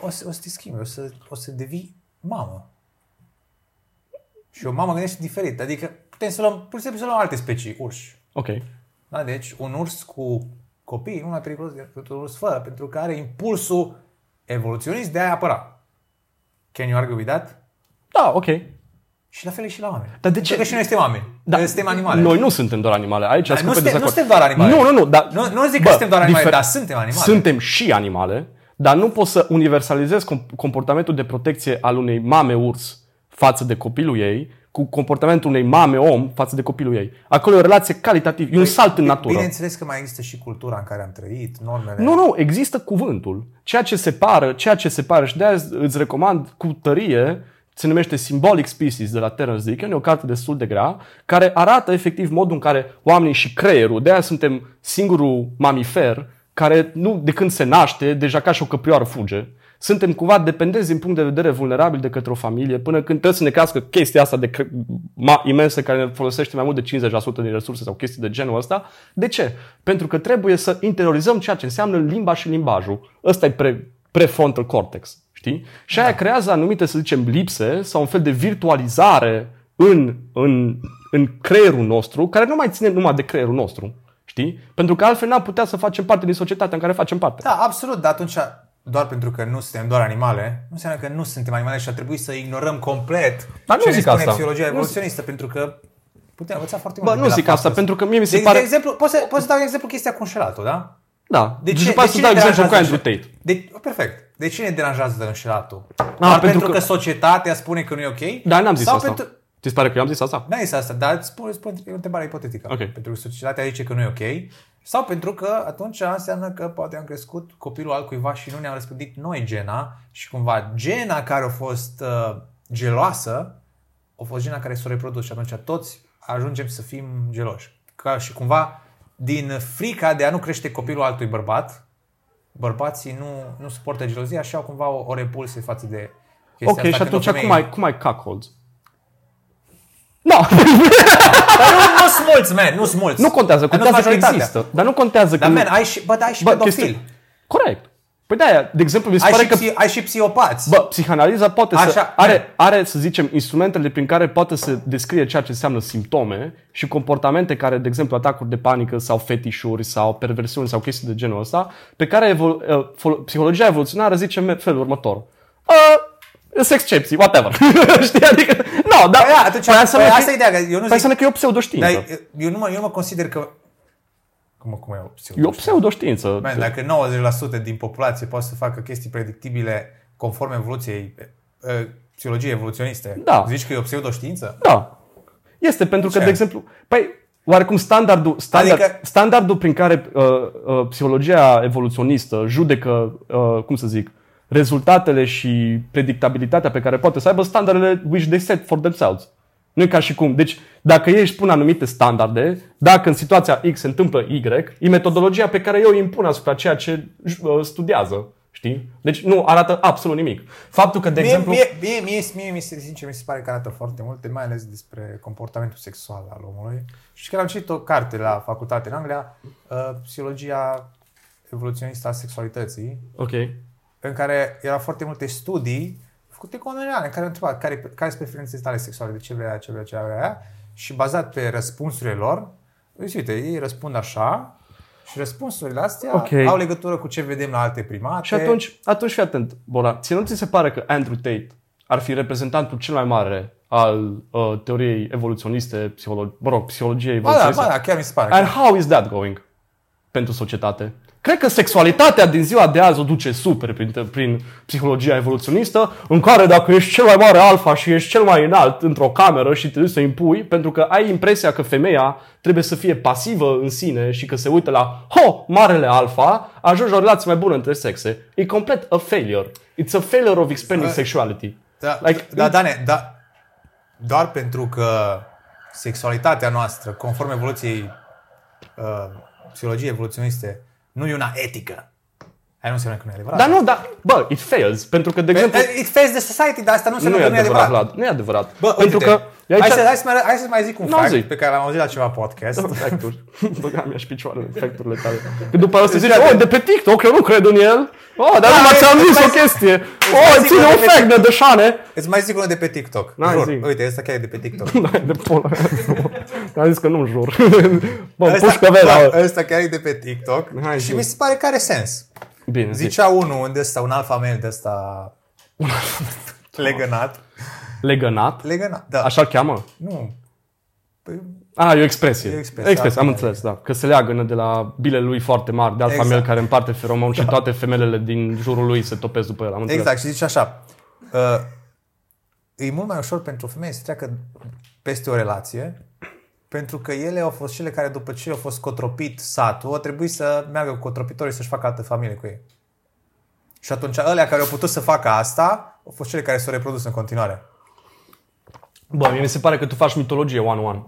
o să, o să te schimbi, o să, o să devii mamă. Și o mamă gândește diferit. Adică putem să luăm, pur și simplu să luăm alte specii, urși. Ok. Da? Deci un urs cu copii nu mai periculos decât un urs fără, pentru că are impulsul evoluționist de a apăra. Can you argue with that? Da, ok. Și la fel e și la oameni. Dar de Pentru ce- că și noi suntem oameni. Da. Suntem animale. Noi nu suntem doar animale. Aici Dar sunt nu pe suntem- dezacord. nu suntem doar animale. Nu, nu, nu. Dar, Nu- nu zic că suntem doar animale, dar suntem animale. Suntem și animale, dar nu poți să universalizezi com- comportamentul de protecție al unei mame urs față de copilul ei cu comportamentul unei mame om față de copilul ei. Acolo e o relație calitativă, e un salt în natură. Bineînțeles că mai există și cultura în care am trăit, normele. Nu, nu, există cuvântul. Ceea ce separă, ceea ce separă și de-aia îți recomand cu tărie, se numește Symbolic Species de la Terence Deacon, e o carte destul de grea, care arată efectiv modul în care oamenii și creierul, de-aia suntem singurul mamifer care nu de când se naște, deja ca și o căprioară fuge. Suntem cumva dependenți din punct de vedere vulnerabil de către o familie până când trebuie să ne crească chestia asta de cre- ma- imensă care ne folosește mai mult de 50% din resurse sau chestii de genul ăsta. De ce? Pentru că trebuie să interiorizăm ceea ce înseamnă limba și limbajul. Ăsta e pre, prefrontal cortex. Știi? Și aia creează anumite, să zicem, lipse sau un fel de virtualizare în, în, în creierul nostru, care nu mai ține numai de creierul nostru. Știi? Pentru că altfel n-am putea să facem parte din societatea în care facem parte. Da, absolut, dar atunci doar pentru că nu suntem doar animale, nu înseamnă că nu suntem animale și ar trebui să ignorăm complet Dar nu ce ne zic spune asta. psihologia Nu evoluționistă, pentru că putem învăța foarte Bă, mult. nu de la zic faptul asta, pentru că mie mi se de, pare... De exemplu, poți să, poți să dau un exemplu chestia cu înșelatul, da? Da. De deci ce, după aceea să cine dau exemplu cu deranjează Andrew înșel- Tate. De, oh, perfect. De ce ne deranjează înșelatul? Ah, Doar pentru pentru că- că... societatea spune că nu e ok? Da, n-am zis Sau asta. Pentru... Ți se pare că eu am zis asta? N-ai zis asta, dar spune, spune e o întrebare ipotetică. Ok. Pentru că societatea zice că nu e ok. Sau pentru că atunci înseamnă că poate am crescut copilul altcuiva și nu ne-am răspândit noi gena și cumva gena care a fost uh, geloasă a fost gena care s-a reprodus și atunci toți ajungem să fim geloși. Ca și cumva din frica de a nu crește copilul altui bărbat, bărbații nu, nu suportă gelozia și au cumva o, o repulsie față de chestia Ok, asta. și când o atunci femeie- cum ai, cum ai cuckolds? Nu, Dar nu, nu sunt mulți, man, nu sunt mulți. nu contează, Dar nu contează că majoritatea. există. Dar nu contează Dar, că... man, ai și, bă, dar ai și Bă, pedofil. chestia- Corect. Păi de de exemplu, mi se Ai pare și, că psi, ai și psihopați. Bă, psihanaliza poate să Așa. are, are, să zicem, instrumentele prin care poate să descrie ceea ce înseamnă simptome și comportamente care, de exemplu, atacuri de panică sau fetișuri sau perversiuni sau chestii de genul ăsta, pe care evolu- uh, fol- psihologia evoluționară zice în felul următor. Uh, sunt excepții, whatever. Știi? Adică, nu, dar Păi, atunci, păi înseamnă păi că- asta e ideea, că eu nu păi zic- înseamnă că e o pseudoștiință. Dar eu nu, mă, eu nu mă consider că... Cum, cum e o E o pseudoștiință. Man, dacă 90% din populație poate să facă chestii predictibile conform evoluției, uh, psihologiei evoluționiste, Da. zici că e o pseudoștiință? Da. Este pentru că, Ce? de exemplu, păi, oarecum standardul, standard, Adică- standardul prin care uh, uh, psihologia evoluționistă judecă, uh, cum să zic, rezultatele și predictabilitatea pe care poate să aibă standardele which they set for themselves. Nu e ca și cum. Deci, dacă ei își pun anumite standarde, dacă în situația X se întâmplă Y, e metodologia pe care eu o impun asupra ceea ce uh, studiază. Știi? Deci nu arată absolut nimic. Faptul că, de Mie, exemplu... mie, mie, mie, mie, mie, sincer, mi se pare că arată foarte multe, mai ales despre comportamentul sexual al omului. Și când am citit o carte la facultate în Anglia, uh, Psihologia evoluționistă a sexualității, Ok. În care erau foarte multe studii făcute cu oameni reale, în care au întrebat care, care sunt preferințele tale sexuale, de ce vrei aia, ce vrei, ce vrei aia, și bazat pe răspunsurile lor, deci, uite, ei răspund așa și răspunsurile astea Ok. au legătură cu ce vedem la alte primate. Și atunci, atunci fii atent, Bora. Ție nu ți se pare că Andrew Tate ar fi reprezentantul cel mai mare al uh, teoriei evoluționiste, psiholo- mă rog, psihologiei Ba da, evoluționiste? ba da, chiar mi se pare. And how is that going pentru societate? Cred că sexualitatea din ziua de azi o duce super prin, prin psihologia evoluționistă, în care dacă ești cel mai mare alfa și ești cel mai înalt într-o cameră și te duci să impui, pentru că ai impresia că femeia trebuie să fie pasivă în sine și că se uită la, ho, marele alfa, ajungi la o relație mai bună între sexe. E complet a failure. It's a failure of expanding Uh, sexuality. Da, Like, da, Dane, da, doar pentru că sexualitatea noastră, conform evoluției, uh, psihologiei evoluționiste, nu e una etică. Aia nu înseamnă că nu e adevărat. Dar nu, dar, bă, it fails. Pentru că, de exemplu, Eh, It fails the society, dar asta nu nu înseamnă e că nu e adevărat, adevărat. Vlad. Nu e adevărat. Bă, pentru uite-te, că e aici... hai, să, hai, să mai, hai să mai zic un Nu, fact zi. pe care l-am auzit la ceva podcast. Facturi. Băga mi-aș picioarele, facturile tale. Că după asta zice, oh, de pe TikTok, eu nu cred în el. Oh, dar Da, numai îți ți-am mai zis o zic- chestie. mai Oh, zic ține unul un de pe- fact de dășane. Îți mai zic unul de pe TikTok. N-ai Jur. zi. Uite, ăsta chiar e de pe TikTok. Da, de pola Am zis că nu jur. Bă, Ăsta, pușcă vela. bă, ăsta chiar e de pe TikTok Hai, și zi. mi se pare că are sens. Bine, zici. Zicea unul de ăsta, un alfa male de ăsta legănat. Legănat. Legănat, da. Așa cheamă? Nu. Păi, Ah, e o expresie. E o expresie, expresie am alfa înțeles, da. Că se leagănă de la bilele lui foarte mari, de alfa Exact. male care împarte feromon și toate femelele din jurul lui se topesc după el. Am înțeles. exact, și zice așa. Uh, e mult mai ușor pentru o femeie să treacă peste o relație pentru că ele au fost cele care după ce au fost cotropit satul, au trebuit să meargă cu cotropitorii să-și facă altă familie cu ei. Și atunci ălea care au putut să facă asta au fost cele care s-au reprodus în continuare. Bă, mie mi se pare că tu faci mitologie one-one.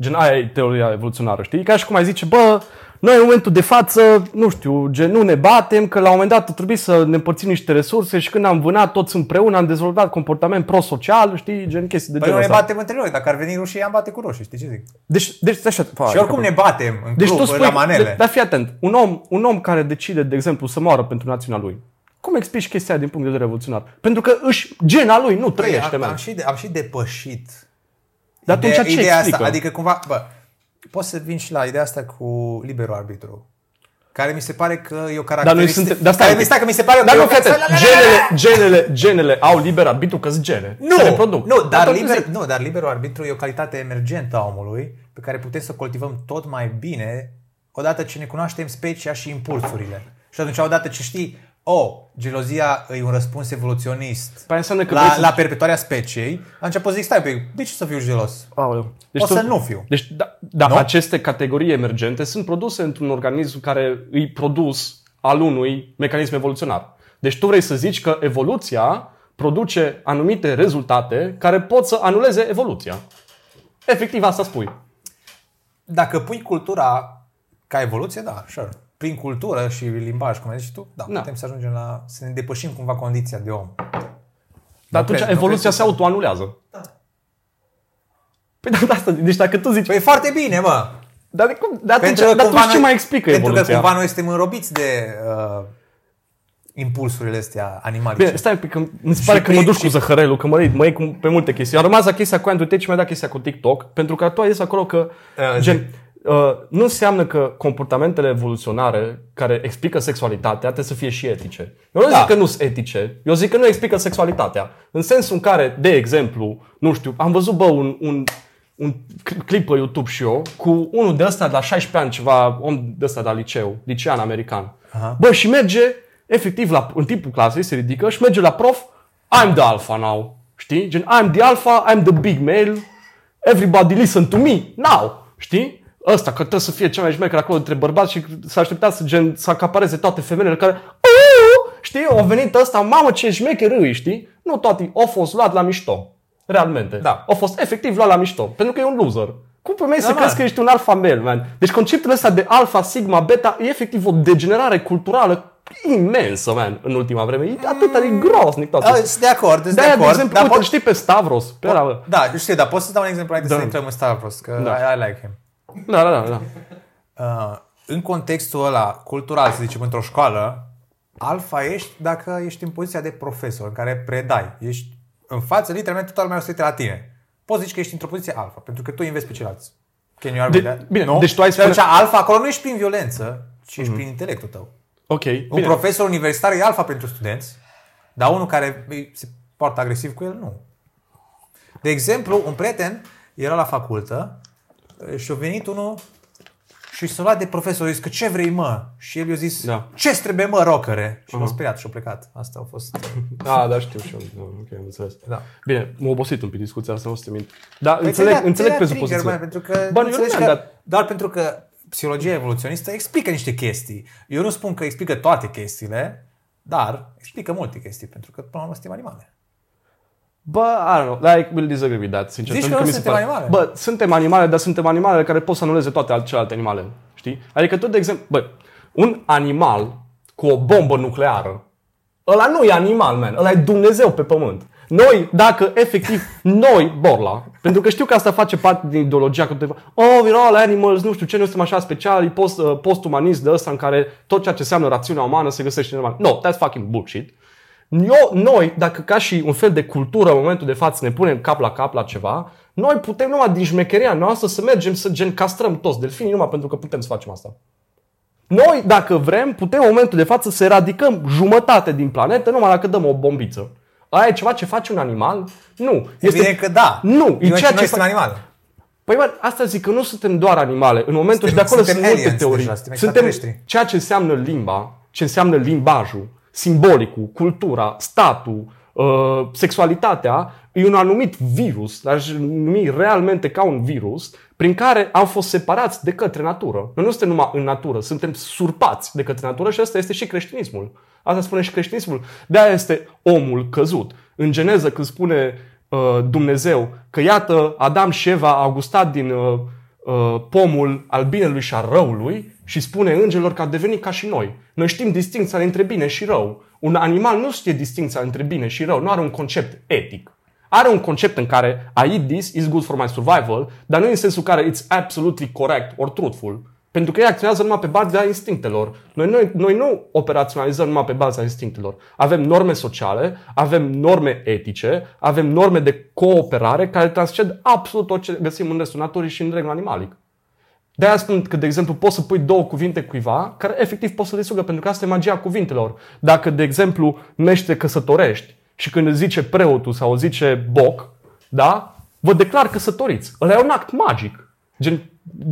Gen, aia e teoria evoluționară, știi? Ca și cum ai zice, bă, noi în momentul de față, nu știu, gen, nu ne batem, că la un moment dat trebuie să ne împărțim niște resurse și când am vânat toți împreună, am dezvoltat comportament prosocial, știi, gen chestii de Păi nu genul ne ăsta. batem între noi, dacă ar veni rușii, am bate cu roșii, știi ce zic? Deci, deci, așa, fa, Și oricum ne batem în deci club, tu spui, la manele. de- dar fii atent, un om, un om care decide, de exemplu, să moară pentru națiunea lui, cum explici chestia aia din punct de vedere evoluționar? Pentru că își, gena lui nu trăiește, Păi, am, man. am, și de, am și depășit Dar atunci ce ideea explică? Asta, adică cumva, bă, poți să vin și la ideea asta cu liberul arbitru. Care mi se pare că e o Dar noi caracteristică. suntem... Dar care stai, mi stai că mi se pare dar că e nu, o fii atent, ca- genele, genele, genele au liber arbitru că sunt gene. Nu, se reproduc. nu, dar, Atunci liber, zic, nu, dar liberul arbitru e o calitate emergentă a omului pe care putem să cultivăm tot mai bine odată ce ne cunoaștem specia și impulsurile. Și atunci odată ce știi, oh, gelozia e un răspuns evoluționist Păi înseamnă că la, vrei să- la perpetuarea speciei, atunci poți zic, stai, pe, de ce să fiu gelos? Aoleu. o să nu fiu. Deci, da, da Nu? aceste categorii emergente sunt produse într-un organism care îi produs al unui mecanism evoluționar. Deci tu vrei să zici că evoluția produce anumite rezultate care pot să anuleze evoluția. Efectiv asta spui. Dacă pui cultura ca evoluție, da, sure. Prin cultură și limbaj, cum ai zis și tu, da, Da. putem să ajungem la, să ne depășim cumva condiția de om. Dar atunci cred- nu evoluția cred se că- autoanulează. Păi da, asta, deci dacă tu zici... Păi e foarte bine, mă! Dar, de cum, dar atunci, că dar cumva atunci ce noi- mai explică Pentru evoluția? că cumva noi suntem înrobiți de uh, impulsurile astea animalice. Bine, stai un pic, că mi se pare Și că mă prin- duci cu și- zăhărelul, că mă iei, mă iei cu, pe multe chestii. A rămas la chestia cu Andrew Tate și mi-a dat chestia cu TikTok, pentru că tu ai zis acolo că, Uh, gen, uh, nu înseamnă că comportamentele evoluționare care explică sexualitatea trebuie să fie și etice. Eu nu Da. zic că nu sunt etice, eu zic că nu explică sexualitatea. În sensul în care, de exemplu, nu știu, am văzut, bă, un, un, un cl- clip pe YouTube și eu cu unul de ăsta de la 16 ani, ceva om de ăsta de la liceu, licean american. Aha. Bă, și merge, efectiv, la, în timpul clasei, se ridică și merge la prof, I'm the alpha now. Știi? Gen, I'm the alpha, I'm the big male, everybody listen to me, now. Știi? Ăsta, că trebuie să fie cel mai șmecher acolo între bărbați și s-a așteptat să, gen, să acapareze toate femeile care, "Uuu!" știi? Au venit ăsta, mamă ce șmecher îi, știi? Nu toate, au fost luat la mișto. Realmente. Da. Au fost efectiv luat la mișto. Pentru că e un loser. Cum pe mine să Normal. crezi că ești un alfa male, man? Deci conceptul ăsta de alfa, sigma, beta e efectiv o degenerare culturală imensă, man, în ultima vreme. E atât de grosnic toate. A, Sunt de acord, sunt de De-aia, de acord. exemplu, dar uite, pot- îl știi pe Stavros, pe ăla, bă. Da, știu, dar pot să dau un exemplu înainte Da. să intrăm în Stavros, că Da. I, I like him. Da, da, da, da. Uh, în contextul ăla cultural, să zicem, într-o școală, alfa ești dacă ești în poziția de profesor, în care predai. Ești în față, literalmente, toată lumea o să uite la tine. Poți zici că ești într-o poziție alfa, pentru că tu înveți pe ceilalți. Can you argue De- that? bine, nu? deci tu ai Și atunci spune- alfa acolo nu ești prin violență, ci ești prin intelectul tău. Ok, Un bine. profesor universitar e alfa pentru studenți, dar unul care îi- se poartă agresiv cu el, nu. De exemplu, un prieten era la facultă și a venit unul și s-a luat de profesor, a zis că ce vrei mă? Și el i-a zis, Da. ce trebuie mă, rocăre? Și l-a speriat și a plecat. Asta a fost... Da, da, știu și eu. Da, ok, am înțeles. Da. Bine, m-a obosit un pic discuția asta, nu o să te mint. Da, Păi înțeleg, ți-ai dat- înțeleg ți-ai dat trigger, presupozițiile. mă, pentru că, Bă, nu eu înțelegi nu că mi-am dat- doar pentru că psihologia evoluționistă explică niște chestii. Eu nu spun că explică toate chestiile, dar explică multe chestii, pentru că până la urmă suntem animale. Bă, I don't know, like, we'll disagree with that, sincer. Zici pentru că nu mi se suntem pare- animale. Bă, suntem animale, dar suntem animale care pot să anuleze toate al- celelalte animale, știi? Adică tu, de exemplu, bă, un animal cu o bombă nucleară, ăla nu e animal, man, ăla e Dumnezeu pe pământ. Noi, dacă efectiv, noi, Borla, pentru că știu că asta face parte din ideologia că te oh, we're all animals, nu știu ce, noi suntem așa speciali, post, uh, post-umanist de ăsta în care tot ceea ce înseamnă rațiunea umană se găsește în animal. No, that's fucking bullshit. Eu, noi, dacă ca și un fel de cultură în momentul de față ne punem cap la cap la ceva, noi putem numai din șmecheria noastră să mergem să gen castrăm toți delfinii numai pentru că putem să facem asta. Noi, dacă vrem, putem în momentul de față să eradicăm jumătate din planetă numai dacă dăm o bombiță. Aia e ceva ce face un animal? Nu. Este... Evident că da. Nu, e noi, ceea noi ce suntem fa- animale. Păi bă, asta zic că nu suntem doar animale. În momentul Suntem- și de acolo suntem sunt multe aliens teorii. deja, suntem suntem extraterestri. ceea ce înseamnă limba, ce înseamnă limbajul, simbolicul, cultura, statul, uh, sexualitatea, e un anumit virus, l-aș numi realmente ca un virus, prin care am fost separați de către natură. Noi nu suntem numai în natură, suntem surpați de către natură și asta este și creștinismul. Asta spune și creștinismul. De-aia este omul căzut. În Geneză, când spune uh, Dumnezeu că iată, Adam și Eva au gustat din uh, uh, pomul al binelui și al răului și spune îngerilor că a devenit ca și noi. Noi știm distinția între bine și rău. Un animal nu știe distinția între bine și rău, nu are un concept etic. Are un concept în care I eat this is good for my survival, dar nu în sensul care it's absolutely correct or truthful. Pentru că ei acționează numai pe baza instinctelor. Noi, noi, noi nu operaționalizăm numai pe baza instinctelor. Avem norme sociale, avem norme etice, avem norme de cooperare care transced absolut tot ce găsim în restul naturii și în regnul animalic. De aia spun că, de exemplu, poți să pui două cuvinte cuiva care efectiv poți să le sugă, pentru că asta e magia cuvintelor. Dacă, de exemplu, mergi să te căsătorești și când îți zice preotul sau îți zice boc, da? Vă declar căsătoriți. Ăla e un act magic. Gen,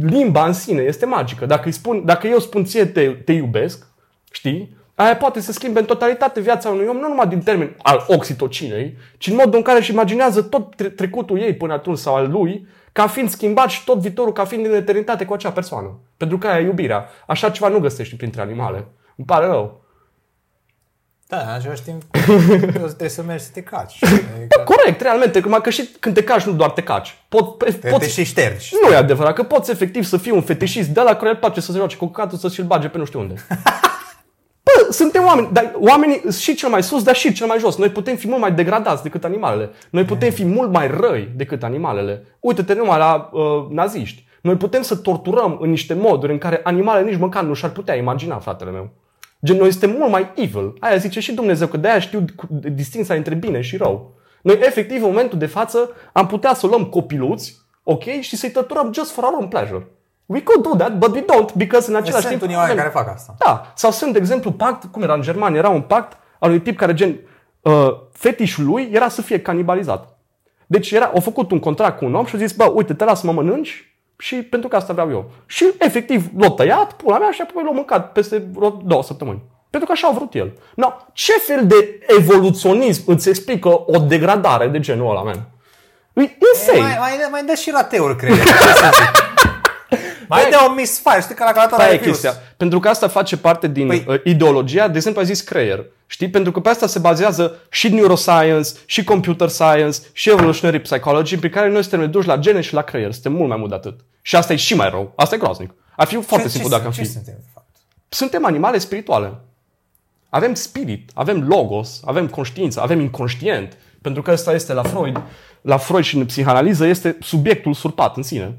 limba în sine este magică. Dacă, îi spun, dacă eu spun ție te, te iubesc, știi? Aia poate să schimbe în totalitate viața unui om, nu numai din termen al oxitocinei, ci în modul în care își imaginează tot tre- trecutul ei până atunci sau al lui, ca fiind schimbat și tot viitorul ca fiind în eternitate cu acea persoană. Pentru că aia e iubirea. Așa ceva nu găsești printre animale. Îmi pare rău. Da, în același timp, trebuie să mergi să te caci. Adică Corect, realmente, numai că și când te caci, nu doar te caci. Pot, pe- te, te poți, și ștergi. nu e adevărat, că poți efectiv să fii un fetișist de la care îl place să se joace cu căcatul, să și-l bage pe nu știu unde. Bă, suntem oameni, dar oamenii sunt și cel mai sus, dar și cel mai jos. Noi putem fi mult mai degradați decât animalele. Noi putem fi mult mai răi decât animalele. Uite-te numai la uh, naziști. Noi putem să torturăm în niște moduri în care animalele nici măcar nu și-ar putea imagina, fratele meu. Gen, noi suntem mult mai evil. Aia zice și Dumnezeu, că de-aia știu distinția între bine și rău. Noi, efectiv, în momentul de față, am putea să luăm copiluți, ok, și să-i tăturăm just for our own pleasure. We could do that, but we don't, because în același Sunt timp... unii oameni care fac asta. Da, sau sunt, de exemplu, pact, cum era în Germania, era un pact al unui tip care, gen, uh, fetișul lui era să fie canibalizat. Deci era, au făcut un contract cu un om și a zis, bă, uite, te las să mă mănânci și pentru că asta vreau eu. Și efectiv l-a tăiat, pula mea, și apoi l-a mâncat peste vreo două săptămâni. Pentru că așa au vrut el. No, ce fel de evoluționism îți explică o degradare de genul ăla, man? E insane. E, mai, mai, mai dă și rateuri, cred. Ce să zic. Mai dă un misfire, știi că la calculator Aia ai e fius. chestia. Pentru că asta face parte din Păi- păi, ideologia, de exemplu, ai zis creier. Știi? Pentru că pe asta se bazează și neuroscience, și computer science, și evolutionary psychology, pe care noi suntem reduși la gene și la creier. Suntem mult mai mult de atât. Și asta e și mai rău. Asta e groaznic. Ar fi foarte Ce- simplu ce, dacă am ce fi. suntem, de fapt? Suntem animale spirituale. Avem spirit, avem logos, avem conștiință, avem inconștient. Pentru că ăsta este la Freud, la Freud și în psihanaliză, este subiectul surpat în sine.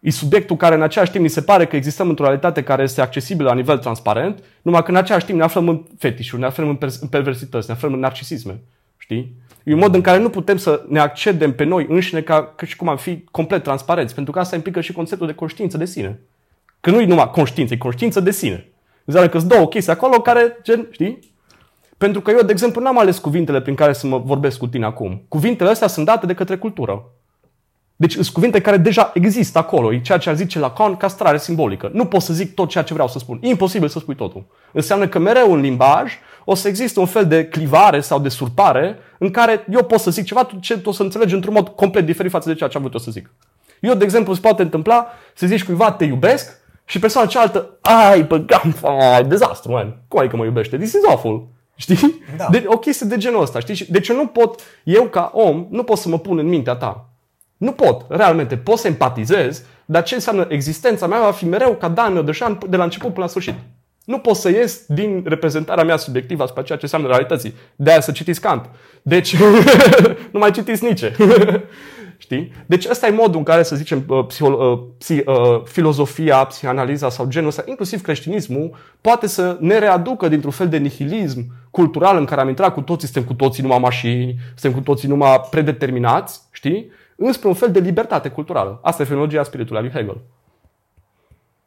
E subiectul care în același timp ni se pare că existăm într-o realitate care este accesibilă la nivel transparent, numai că în același timp ne aflăm în fetișuri, ne aflăm în, per- în perversități, ne aflăm în narcisisme. Știi? E un mod în care nu putem să ne accedem pe noi înșine ca, ca și cum am fi complet transparenți, pentru că asta implică și conceptul de conștiință de sine. Că nu e numai conștiință, e conștiință de sine. Înseamnă că sunt două chestii acolo care, gen, știi? Pentru că eu, de exemplu, n-am ales cuvintele prin care să mă vorbesc cu tine acum. Cuvintele astea sunt date de către cultură. Deci sunt cuvinte care deja există acolo. E ceea ce ar zice Lacan castrare simbolică. Nu pot să zic tot ceea ce vreau să spun. E imposibil să spui totul. Înseamnă că mereu în limbaj o să existe un fel de clivare sau de surpare în care eu pot să zic ceva, tu ce tu o să înțelegi într-un mod complet diferit față de ceea ce am vrut eu să zic. Eu, de exemplu, se poate întâmpla să zici cuiva te iubesc și persoana cealaltă, ai, băgam, ai, dezastru, man. Cum adică mă iubește? This is awful. Știi? Da. De, o chestie de genul ăsta, știi? Și- Deci eu nu pot, eu ca om, nu pot să mă pun în mintea ta. Nu pot, realmente. Pot să empatizez, dar ce înseamnă existența mea va fi mereu ca Dan Miodeșan de la început până la sfârșit. Nu pot să ies din reprezentarea mea subiectivă asupra ceea ce înseamnă realității. De aia să citiți Kant. Deci, nu mai citiți Nietzsche. Știi? Deci ăsta e modul în care, să zicem, uh, psiho- uh, psi, uh, filozofia, psihanaliza sau genul ăsta, inclusiv creștinismul, poate să ne readucă dintr-un fel de nihilism cultural în care am intrat cu toții, suntem cu toții numai mașini, suntem cu toții numai predeterminați, știi? Înspre un fel de libertate culturală. Asta e filologia spiritului al lui Hegel.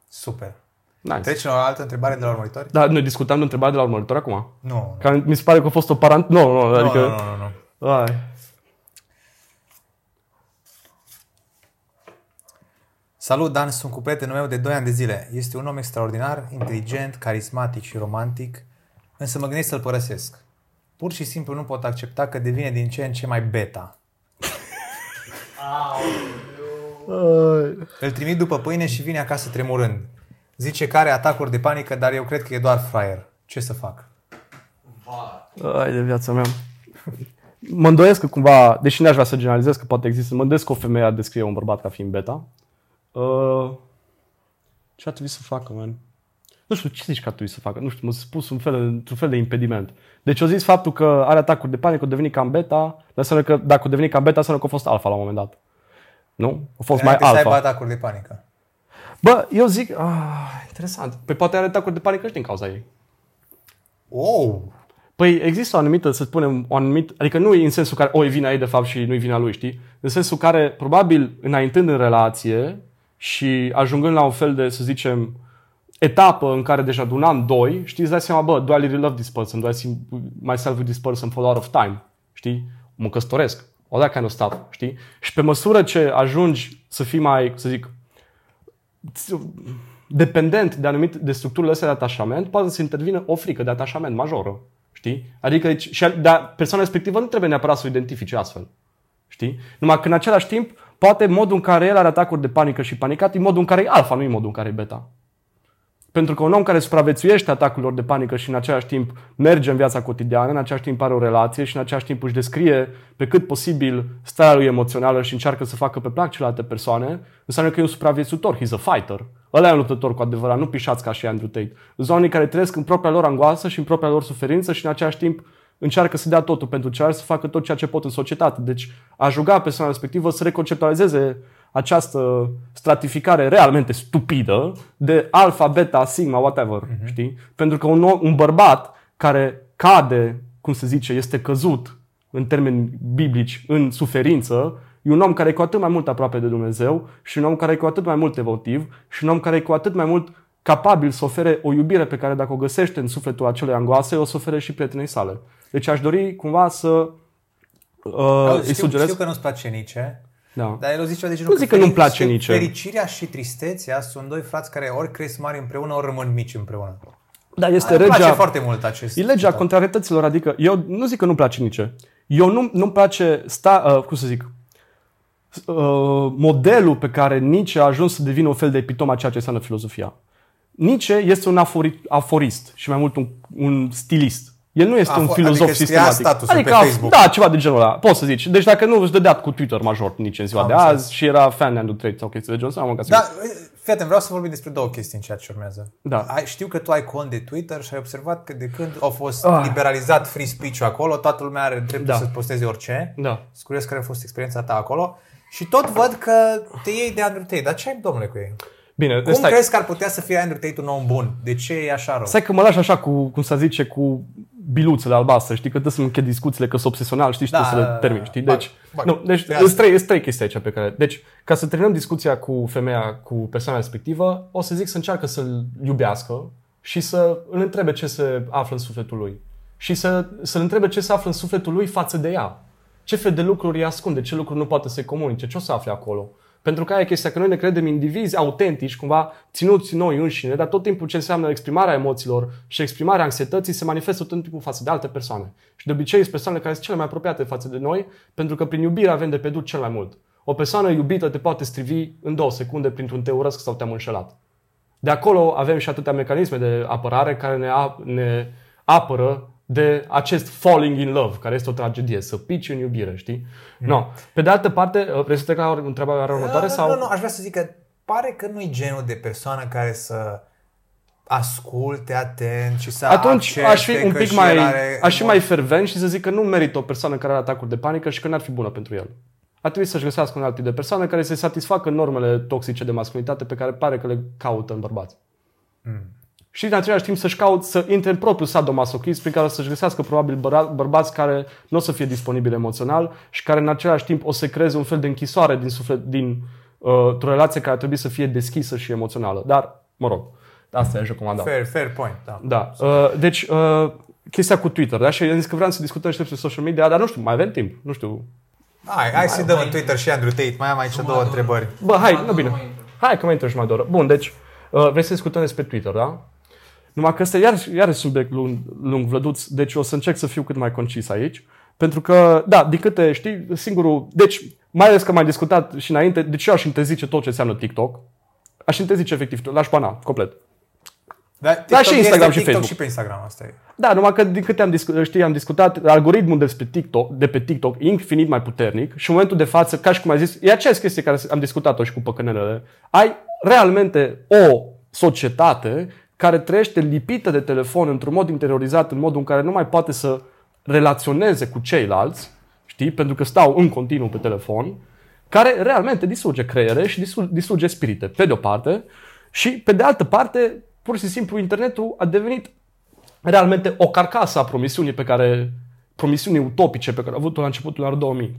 Super. Nice. Trecem la o altă întrebare de la urmăritori? Dar noi discutam de întrebarea de la urmăritor acum. Nu. nu. Că mi se pare că a fost o parant... Nu, nu, adică... Nu, nu, nu, nu. Ai. Salut, Dan, sunt cu prietenul meu de 2 ani de zile. Este un om extraordinar, inteligent, carismatic și romantic, însă mă gândesc să-l părăsesc. Pur și simplu nu pot accepta că devine din ce în ce mai beta. Îl trimit după pâine și vine acasă tremurând. Zice că are atacuri de panică, dar eu cred că e doar fraier. Ce să fac? Ai de viața mea. Mă îndoiesc că cumva, deși n-aș vrea să generalizez că poate există, mă îndoiesc că o femeie ar descrie un bărbat ca fiind beta. Uh, ce ar trebui să facă, man? Nu știu, ce zici că ar trebui să facă? Nu știu, m-a spus un fel, într-un fel de impediment. Deci o zis faptul că are atacuri de panică, a devenit cam beta, dar înseamnă că dacă a devenit cam beta, înseamnă că a fost alfa la un moment dat. Nu? A fost mai Înainte să aibă alfa. atacuri de panică. Bă, eu zic, ah, interesant. Păi poate are atacuri de panică și din cauza ei. Oh! Păi există o anumită, să spunem, o anumită, adică nu e în sensul care, o, e vina ei de fapt și nu e vina lui, știi? În sensul care, probabil, înaintând în relație și ajungând la un fel de, să zicem, etapă în care deja de un an, doi, știi, îți dai seama, bă, do I really love this person? Do I see myself with this person for a lot of time? Știi? Mă căsătoresc. O that kind of stuff, știi? Și pe măsură ce ajungi să fii mai, să zic, dependent de anumite de structurile astea de atașament, poate să intervină o frică de atașament majoră. Știi? Adică deci, și, dar persoana respectivă nu trebuie neapărat să o identifice astfel. Știi? Numai că în același timp, poate modul în care el are atacuri de panică și panicat e modul în care e alfa, nu e modul în care e beta. Pentru că un om care supraviețuiește atacurilor de panică și în același timp merge în viața cotidiană, în același timp are o relație și în același timp își descrie pe cât posibil starea lui emoțională și încearcă să facă pe plac celelalte persoane, înseamnă că e un supraviețuitor, he's a fighter. Ăla e un luptător cu adevărat, nu pișați ca și Andrew Tate. Sunt oamenii care trăiesc în propria lor angoasă și în propria lor suferință și în același timp încearcă să dea totul pentru celălalt, să facă tot ceea ce pot în societate. Deci a juga persoana respectivă să reconceptualizeze această stratificare realmente stupidă de alfa, beta, sigma, whatever, uh-huh. știi? Pentru că un, un bărbat care cade, cum se zice, este căzut în termeni biblici în suferință, e un om care e cu atât mai mult aproape de Dumnezeu și un om care e cu atât mai mult devotiv și un om care e cu atât mai mult capabil să ofere o iubire pe care dacă o găsește în sufletul acelei angoase, o să ofere și prietenei sale. Deci aș dori cumva să uh, îi sugerez... Știu că nu-ți place nici, da. Dar el o zice de genul nu zic că, că nu-mi place nici. Fericirea și tristețea sunt doi frați care ori cresc mari împreună, ori rămân mici împreună. Da, este Aia legea... place foarte mult acest... E legea contrarietăților, adică eu nu zic că nu-mi place nici. Eu nu, nu-mi place, sta, uh, cum să zic, uh, modelul pe care Nietzsche a ajuns să devină un fel de epitom a ceea ce înseamnă filozofia. Nietzsche este un afori, aforist și mai mult un, un stilist. El nu este Afo- un filozof adică sistematic. Status adică, pe Facebook. da, ceva de genul ăla. Poți să zici. Deci dacă nu își dădea cu Twitter major nici în ziua Am de azi înțeles. și era fan de Andrew Tate sau chestii de genul ăsta, am Da, fii atent, vreau să vorbim despre două chestii în ceea ce urmează. Da. Ai, știu că tu ai cont de Twitter și ai observat că de când a fost ah. liberalizat free speech acolo, toată lumea are dreptul Da. să posteze orice. Da. Sunt curios care a fost experiența ta acolo. Și tot văd că te iei de Andrew Tate. Dar ce ai, domnule, cu ei? Bine, Cum stai. crezi că ar putea să fie Andrew Tate un om bun? De ce e așa rău? Stai că mă lași așa cu, cum să zice, cu biluțele albastre, știi, că trebuie să închei discuțiile, că sunt obsesional, știi, și Da, trebuie să da, le da, termin, da. știi? Bag, Deci, bag. nu, deci De sunt asta. trei, sunt trei chestii aici pe care... Deci, ca să terminăm discuția cu femeia, cu persoana respectivă, o să zic să încearcă să-l iubească și să îl întrebe ce se află în sufletul lui. Și să, să-l întrebe ce se află în sufletul lui față de ea. Ce fel de lucruri îi ascunde, ce lucruri nu poate să-i comunice, ce o să afle acolo. Pentru că aia e chestia, că noi ne credem indivizi autentici, cumva ținuți noi înșine, dar tot timpul ce înseamnă exprimarea emoțiilor și exprimarea anxietății se manifestă tot timpul față de alte persoane. Și de obicei sunt persoanele care sunt cele mai apropiate față de noi, pentru că prin iubire avem de pierdut cel mai mult. O persoană iubită te poate strivi în două secunde printr-un te urăsc sau te-am înșelat. De acolo avem și atâtea mecanisme de apărare care ne, ap- ne apără de acest falling in love, care este o tragedie, să pici în iubire, știi? Mm. No. Pe de altă parte, vrei să te la întrebarea următoare? nu, sau? nu, nu, aș vrea să zic că pare că nu e genul de persoană care să asculte atent și să Atunci accepte aș fi un că pic și mai, el are aș fi mai fervent și să zic că nu merită o persoană care are atacuri de panică și că n-ar fi bună pentru el. Ar trebui să-și găsească un alt tip de persoană care să satisfacă normele toxice de masculinitate pe care pare că le caută în bărbați. Mm. Și în același timp să-și caut să intre în propriul sadomasochism prin care să-și găsească probabil băra- bărbați care nu o să fie disponibili emoțional și care în același timp o să creeze un fel de închisoare din suflet, din uh, o relație care ar trebui să fie deschisă și emoțională. Dar, mă rog, asta e recomandat. Fair, fair point, da. Da. Uh, deci, uh, chestia cu Twitter, da? Și am zis că vreau să discutăm și despre social media, dar nu știu, mai avem timp, nu știu. Hai, hai să dăm în Twitter și Andrew Tate. Mai am aici două întrebări. Bă, hai, nu bine. Hai că mai intră și mai doră. Bun, deci, uh, vrei să discutăm despre Twitter, da? Numai că ăsta iar, iar subiect lung, lung vlăduț, deci o să încerc să fiu cât mai concis aici. Pentru că, da, din câte știi, singurul... Deci, mai ales că am mai discutat și înainte, de ce eu aș interzice tot ce înseamnă TikTok? Aș interzice efectiv, l-aș bana, complet. Da, Da, și Instagram este și TikTok Facebook. și pe Instagram, asta e. Da, numai că din câte am, discu- știi, am discutat, algoritmul despre TikTok, de pe TikTok e infinit mai puternic și în momentul de față, ca și cum ai zis, e aceeași chestie care am discutat-o și cu păcănelele. Ai realmente o societate care trăiește lipită de telefon într-un mod interiorizat, în modul în care nu mai poate să relaționeze cu ceilalți, știi, pentru că stau în continuu pe telefon, care realmente distruge creiere și disu- distruge spirite, pe de o parte, și pe de altă parte, pur și simplu, internetul a devenit realmente o carcasă a promisiunii pe care, promisiunii utopice pe care a avut-o la începutul anului 2000.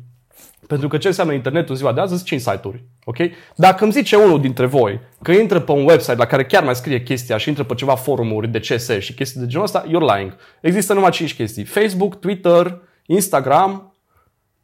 Pentru că ce înseamnă internetul în ziua de azi sunt 5 site-uri. ok? Dacă îmi zice unul dintre voi că intră pe un website la care chiar mai scrie chestia și intră pe ceva forumuri de CS și chestii de genul ăsta, you're lying. Există numai 5 chestii. Facebook, Twitter, Instagram,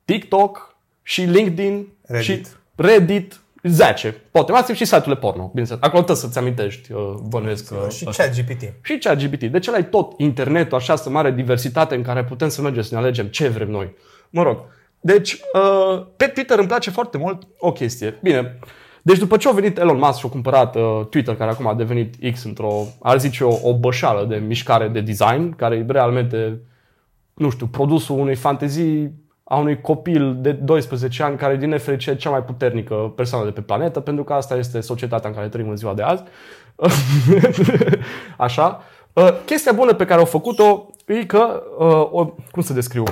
TikTok și LinkedIn Reddit. și Reddit, Zace. Poate mai și site-urile porno. Bineînțeles. Acolo trebuie să-ți amintești, uh, bănuiesc. uh, Și ăsta. ChatGPT. Și ChatGPT. De ce ai tot internetul, această mare diversitate în care putem să mergem să ne alegem ce vrem noi? Mă rog. Deci, uh, pe Twitter îmi place foarte mult o chestie. Bine, deci după ce a venit Elon Musk și a cumpărat uh, Twitter, care acum a devenit X într-o, ar zice eu, o bășală de mișcare de design, care e realmente, nu știu, produsul unei fantezii a unui copil de 12 ani care din nefericire e cea mai puternică persoană de pe planetă, pentru că asta este societatea în care trăim în ziua de azi. Așa. Uh, Chestia bună pe care au făcut-o e că, uh, o, cum să descriu,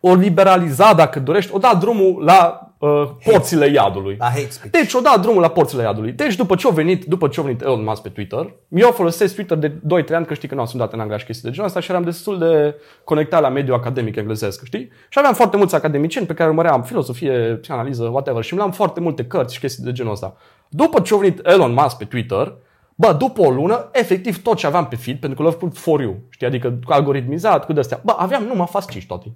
o liberaliza, dacă dorești, o da drumul la uh, porțile iadului. La hate speech. Deci o dat drumul la porțile iadului. Deci după ce a venit, după ce a venit Elon Musk pe Twitter, eu folosesc Twitter de 2-3 ani, că știi că nu am sunat în Anglia și chestii de genul ăsta și eram destul de conectat la mediul academic englezesc, știi? Și aveam foarte mulți academicieni pe care urmăream filosofie, psihanaliză, whatever și îmi luam foarte multe cărți și chestii de genul ăsta. După ce a venit Elon Musk pe Twitter, Bă, după o lună, efectiv tot ce aveam pe feed, pentru că l-am făcut for you, știi, adică cu algoritmizat, cu de-astea, bă, aveam numai fasciști toate.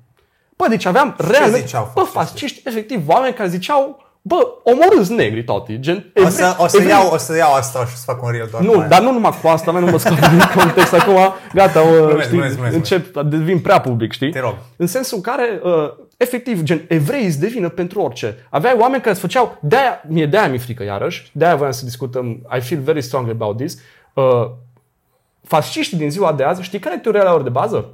Bă, deci aveam realmente, ziceau bă, fasciștii? fasciști, efectiv, oameni care ziceau, bă, omorâți negri toate, gen, O să, o, să evrei- iau, o să iau asta și să fac un reel doar cu nu, aia. dar nu numai cu asta, mai nu mă scot din context acum, gata, uh, Glumesc, știi, glumesc, glumesc. încep, devin prea public, știi? Te rog. În sensul în care, uh, efectiv, gen, evrei îți devină pentru orice. Aveai oameni care îți făceau, de-aia, mie de-aia mi-e frică iarăși, de-aia voiam să discutăm, I feel very strongly about this, uh, fasciștii din ziua de azi, știi care e teoria lor de bază?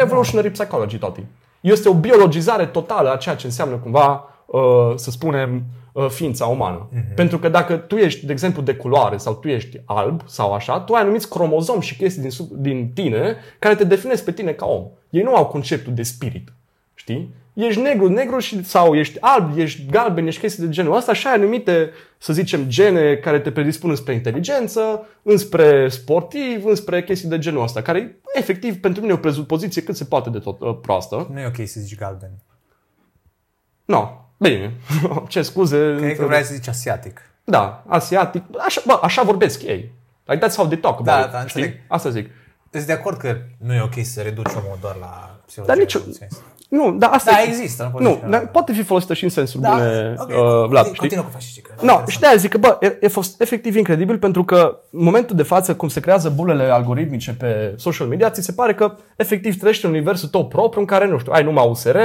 Evolutionary psychology, toti. Este o biologizare totală a ceea ce înseamnă cumva, uh, să spunem, uh, ființa umană. Pentru că dacă tu ești, de exemplu, de culoare sau tu ești alb sau așa, tu ai anumiți cromozom și chestii din, sub- din tine care te definesc pe tine ca om. Ei nu au conceptul de spirit. Știi? Ești negru, negru și, sau ești alb, ești galben, ești chestii de genul ăsta și ai anumite, să zicem, gene care te predispun spre inteligență, înspre sportiv, înspre chestii de genul ăsta, care efectiv pentru mine e o prezupoziție cât se poate de tot uh, proastă. Nu e ok să zici galben. No, bine, ce scuze. Cred că vrei să zici asiatic. Da, asiatic, așa, bă, așa vorbesc ei. Like that's how they talk Da, about da, it, știi? înțeleg. Asta zic. Sunt de acord că nu e ok să reduci omul doar la psihologie. Dar nici- evoluționistă. Nu, dar asta Da, e- există, nu poți Nu, zice, dar da. poate fi folosită și în sensul Da, bune, ok, uh, Vlad, continu- știi? Continuă cu fasciștii. că- No, și de-aia zic că, bă, e, e fost efectiv incredibil pentru că în momentul de față, cum se creează bulele algoritmice pe social media, ți se pare că efectiv trăiești în universul tău propriu în care, nu știu, ai numai USR,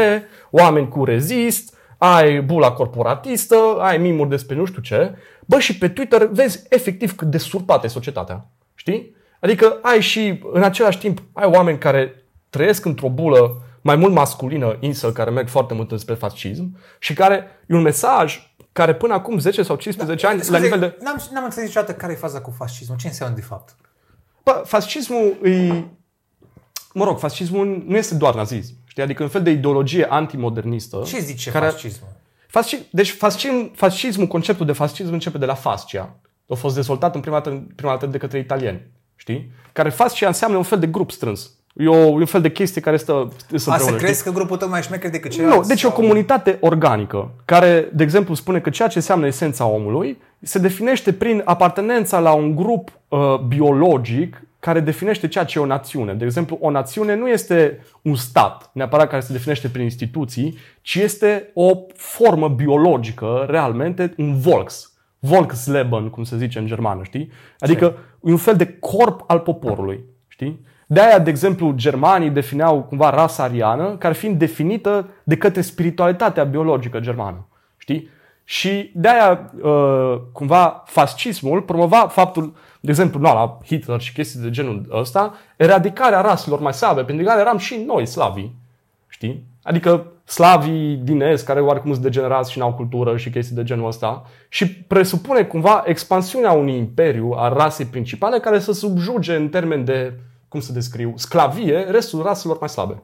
oameni cu rezist, ai bula corporatistă, ai mimuri despre nu știu ce. Bă, și pe Twitter vezi efectiv cât de surpată e societatea. Știi? Adică ai și, în același timp, ai oameni care trăiesc într-o bulă mai mult masculină, incel, care merg foarte mult înspre fascism și care e un mesaj care până acum 10 sau 15 ani, la Scuze, nivel de... N-am, n-am înțeles niciodată care e faza cu fascismul. Ce înseamnă de fapt? Bă, fascismul e... Mă rog, fascismul nu este doar nazism. Știi? Adică un fel de ideologie antimodernistă. Ce zice care... fascismul? Fasci... Deci fascism, fascismul, conceptul de fascism începe de la fascia. A fost dezvoltat în prima dată, prima dată de către italieni. Știi? Care fascia înseamnă un fel de grup strâns. E, o, e un fel de chestie care stă, stă A, să împreună. știi? crezi că grupul tău mai șmecher decât ceilalți? Nu, deci e o sau- comunitate organică, care, de exemplu, spune că ceea ce înseamnă esența omului se definește prin apartenența la un grup uh, biologic care definește ceea ce e o națiune. De exemplu, o națiune nu este un stat neapărat care se definește prin instituții, ci este o formă biologică, realmente, un Volks. Volksleben, cum se zice în germană, știi? Adică e un fel de corp al poporului, știi? De aia, de exemplu, germanii defineau cumva rasa ariană, care fiind definită de către spiritualitatea biologică germană. Știi? Și de aia, uh, cumva, fascismul promova faptul, de exemplu, nu, la Hitler și chestii de genul ăsta, eradicarea raselor mai slabe, pentru că eram și noi slavii. Știi? Adică slavii din est, care oarecum sunt degenerați și n-au cultură și chestii de genul ăsta. Și presupune cumva expansiunea unui imperiu a rasei principale care să subjuge în termen de, cum să descriu, sclavie restul raselor mai slabe.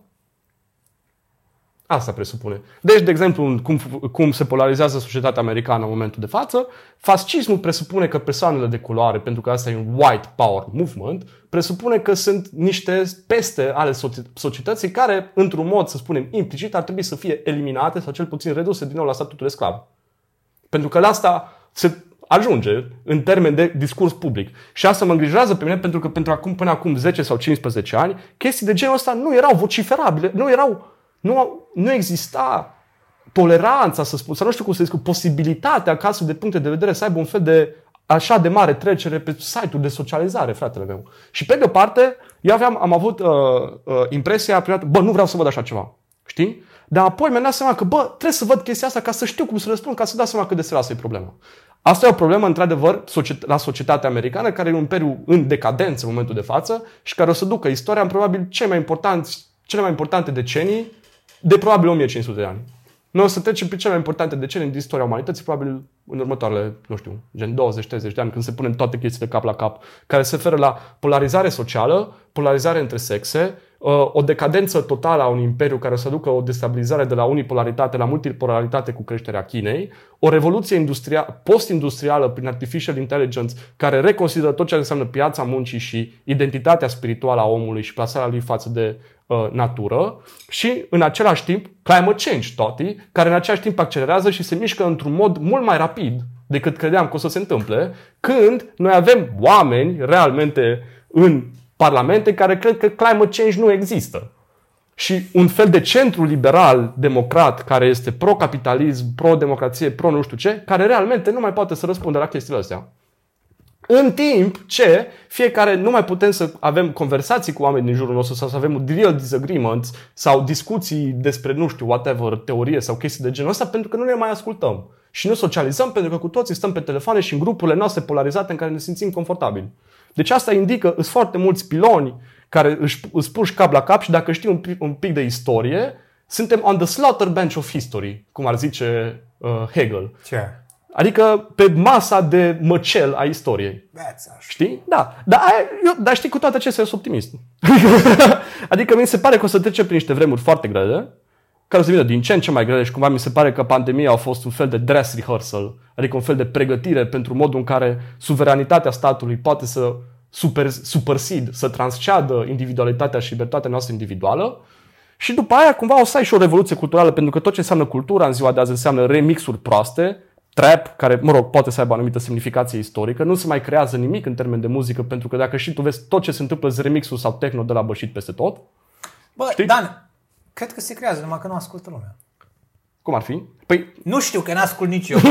Asta presupune. Deci, de exemplu, în cum, cum se polarizează societatea americană în momentul de față, fascismul presupune că persoanele de culoare, pentru că asta e un white power movement, presupune că sunt niște peste ale soci- societății care, într-un mod, să spunem, implicit, ar trebui să fie eliminate sau cel puțin reduse din nou la statutul de sclav. Pentru că la asta se ajunge în termen de discurs public. Și asta mă îngrijorează pe mine pentru că pentru acum, până acum 10 sau 15 ani, chestii de genul ăsta nu erau vociferabile, nu erau, nu, nu exista toleranța, să spun, sau nu știu cum să zic, posibilitatea ca astfel de puncte de vedere să aibă un fel de așa de mare trecere pe site-uri de socializare, fratele meu. Și pe de o parte, eu aveam, am avut uh, uh, impresia, prima dată, bă, nu vreau să văd așa ceva. Știi? Dar apoi mi-am dat seama că, bă, trebuie să văd chestia asta ca să știu cum să răspund, ca să dau seama cât de serioasă e problema. Asta e o problemă, într-adevăr, societ- la societatea americană, care e un imperiu în decadență în momentul de față și care o să ducă istoria în probabil cei mai importanți, cele mai importante decenii de probabil 1500 de ani. Noi o să trecem prin cele mai importante decenii din istoria umanității, probabil în următoarele, nu știu, gen 20-30 de ani, când se punem toate chestiile cap la cap, care se referă la polarizare socială, polarizare între sexe, uh, o decadență totală a unui imperiu care să ducă o destabilizare de la unipolaritate la multipolaritate cu creșterea Chinei, o revoluție industria- post-industrială prin artificial intelligence care reconsideră tot ce înseamnă piața muncii și identitatea spirituală a omului și plasarea lui față de uh, natură și în același timp climate change, toti, care în același timp accelerează și se mișcă într-un mod mult mai rapid decât credeam că o să se întâmple, când noi avem oameni realmente în parlamente care cred că climate change nu există. Și un fel de centru liberal, democrat, care este pro-capitalism, pro-democrație, pro-nu știu ce, care realmente nu mai poate să răspundă la chestiile astea. În timp ce fiecare nu mai putem să avem conversații cu oameni din jurul nostru sau să avem real disagreements sau discuții despre, nu știu, whatever, teorie sau chestii de genul ăsta pentru că nu ne mai ascultăm. Și nu socializăm pentru că cu toții stăm pe telefoane și în grupurile noastre polarizate în care ne simțim confortabili. Deci asta indică, sunt foarte mulți piloni care își, îți puși cap la cap și dacă știi un pic, un pic de istorie, suntem on the slaughter bench of history, cum ar zice uh, Hegel. Ce? Adică pe masa de măcel a istoriei. Beața. Știi? Da. Dar, aia, eu, dar știi, cu toate acestea, eu sunt optimist. adică mi se pare că o să trecem prin niște vremuri foarte grele, care o să vină din ce în ce mai grele și cumva mi se pare că pandemia a fost un fel de dress rehearsal, adică un fel de pregătire pentru modul în care suveranitatea statului poate să super, supersid, să transceadă individualitatea și libertatea noastră individuală. Și după aia cumva o să ai și o revoluție culturală, pentru că tot ce înseamnă cultura în ziua de azi înseamnă remixuri proaste, trap, care, mă rog, poate să aibă anumită semnificație istorică, nu se mai creează nimic în termen de muzică, pentru că dacă și tu vezi tot ce se întâmplă z remixul sau techno de la bășit peste tot, Bă, Știi? Dan, cred că se creează, numai că nu ascultă lumea. cum ar fi? Păi, Nu știu, că n-ascult nici eu.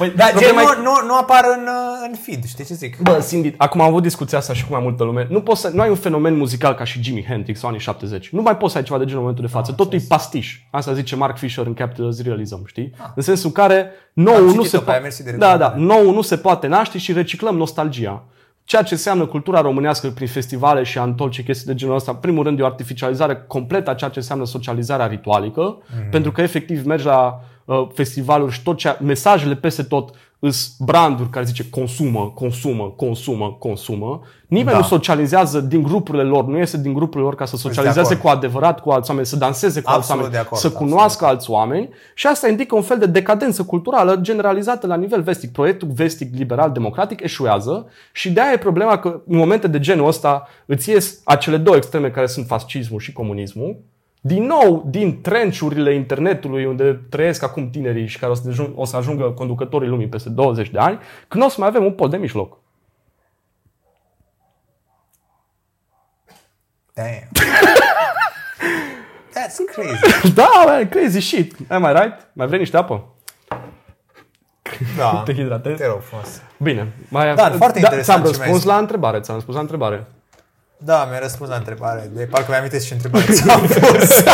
păi Dar gen, problema e- nu, nu, nu apar în, uh, în feed, știi ce zic? Bă, Cindy, acum am avut discuția asta și cu mai multă lume. Nu, poți să, nu ai un fenomen muzical ca și Jimi Hendrix sau anii 70. Nu mai poți să ai ceva de genul în momentul de față. Totul e pastiș. Asta zice Mark Fisher în Capitalist Realism, știi? În sensul în care nou Am nu citit-o se pe aia, poate. mersi de Da, da, recomandare. nou nu se poate naște și reciclăm nostalgia. Ceea ce înseamnă cultura românească prin festivale și antolce chestii de genul ăsta, în primul rând e o artificializare completă a ceea ce înseamnă socializarea ritualică, Mhm. pentru că efectiv mergi la uh, festivaluri și tot ce, mesajele peste tot îs branduri care zice consumă, consumă, consumă, consumă. Nimeni Da. nu socializează din grupurile lor, nu iese din grupurile lor ca să socializeze acord. cu adevărat cu alți oameni, să danseze cu alți Absolut oameni, de acord, să absolut. cunoască alți oameni și asta indică un fel de decadență culturală generalizată la nivel vestic. Proiectul vestic liberal-democratic eșuează și de aia e problema că în momente de genul ăsta îți ies acele două extreme care sunt fascismul și comunismul, din nou din trenciurile internetului unde trăiesc acum tinerii și care o să, ajung, o să ajungă conducătorii lumii peste 20 de ani, când o să mai avem un pol de mijloc. Damn. That's crazy. da, man, crazy shit. Am I right? Mai vrei niște apă? Da. Te hidratezi? Te rog frumos. Bine. Mai Da, foarte interesant Ți-am ce mi-ai răspuns zis. la întrebare. Ți-am răspuns la întrebare. Da, mi-a răspuns la întrebare. De parcă mi-am amintesc ce întrebare ți-am pus.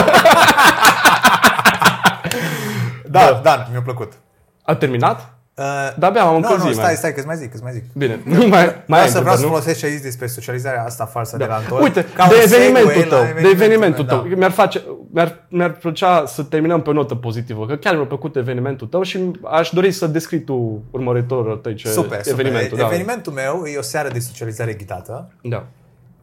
da, da, mi-a plăcut. A terminat? Uh, Da, abia am nu, încălzit, nu, man. stai, stai, că-ți mai zic, că-ți mai zic. Bine. Nu mai, mai ai Vreau să, vreau întrebări, să nu? folosesc ce ai zis despre socializarea asta falsă de la Antol. Uite, ca de un evenimentul segue tău, la de evenimentul meu, tău. da. Mi-ar, face, mi-ar, mi-ar plăcea să terminăm pe o notă pozitivă, că chiar mi-a plăcut evenimentul tău și aș dori să descrii tu urmăritorul tău ce Super, super. evenimentul. Da. Evenimentul meu e o seară de socializare ghidată da.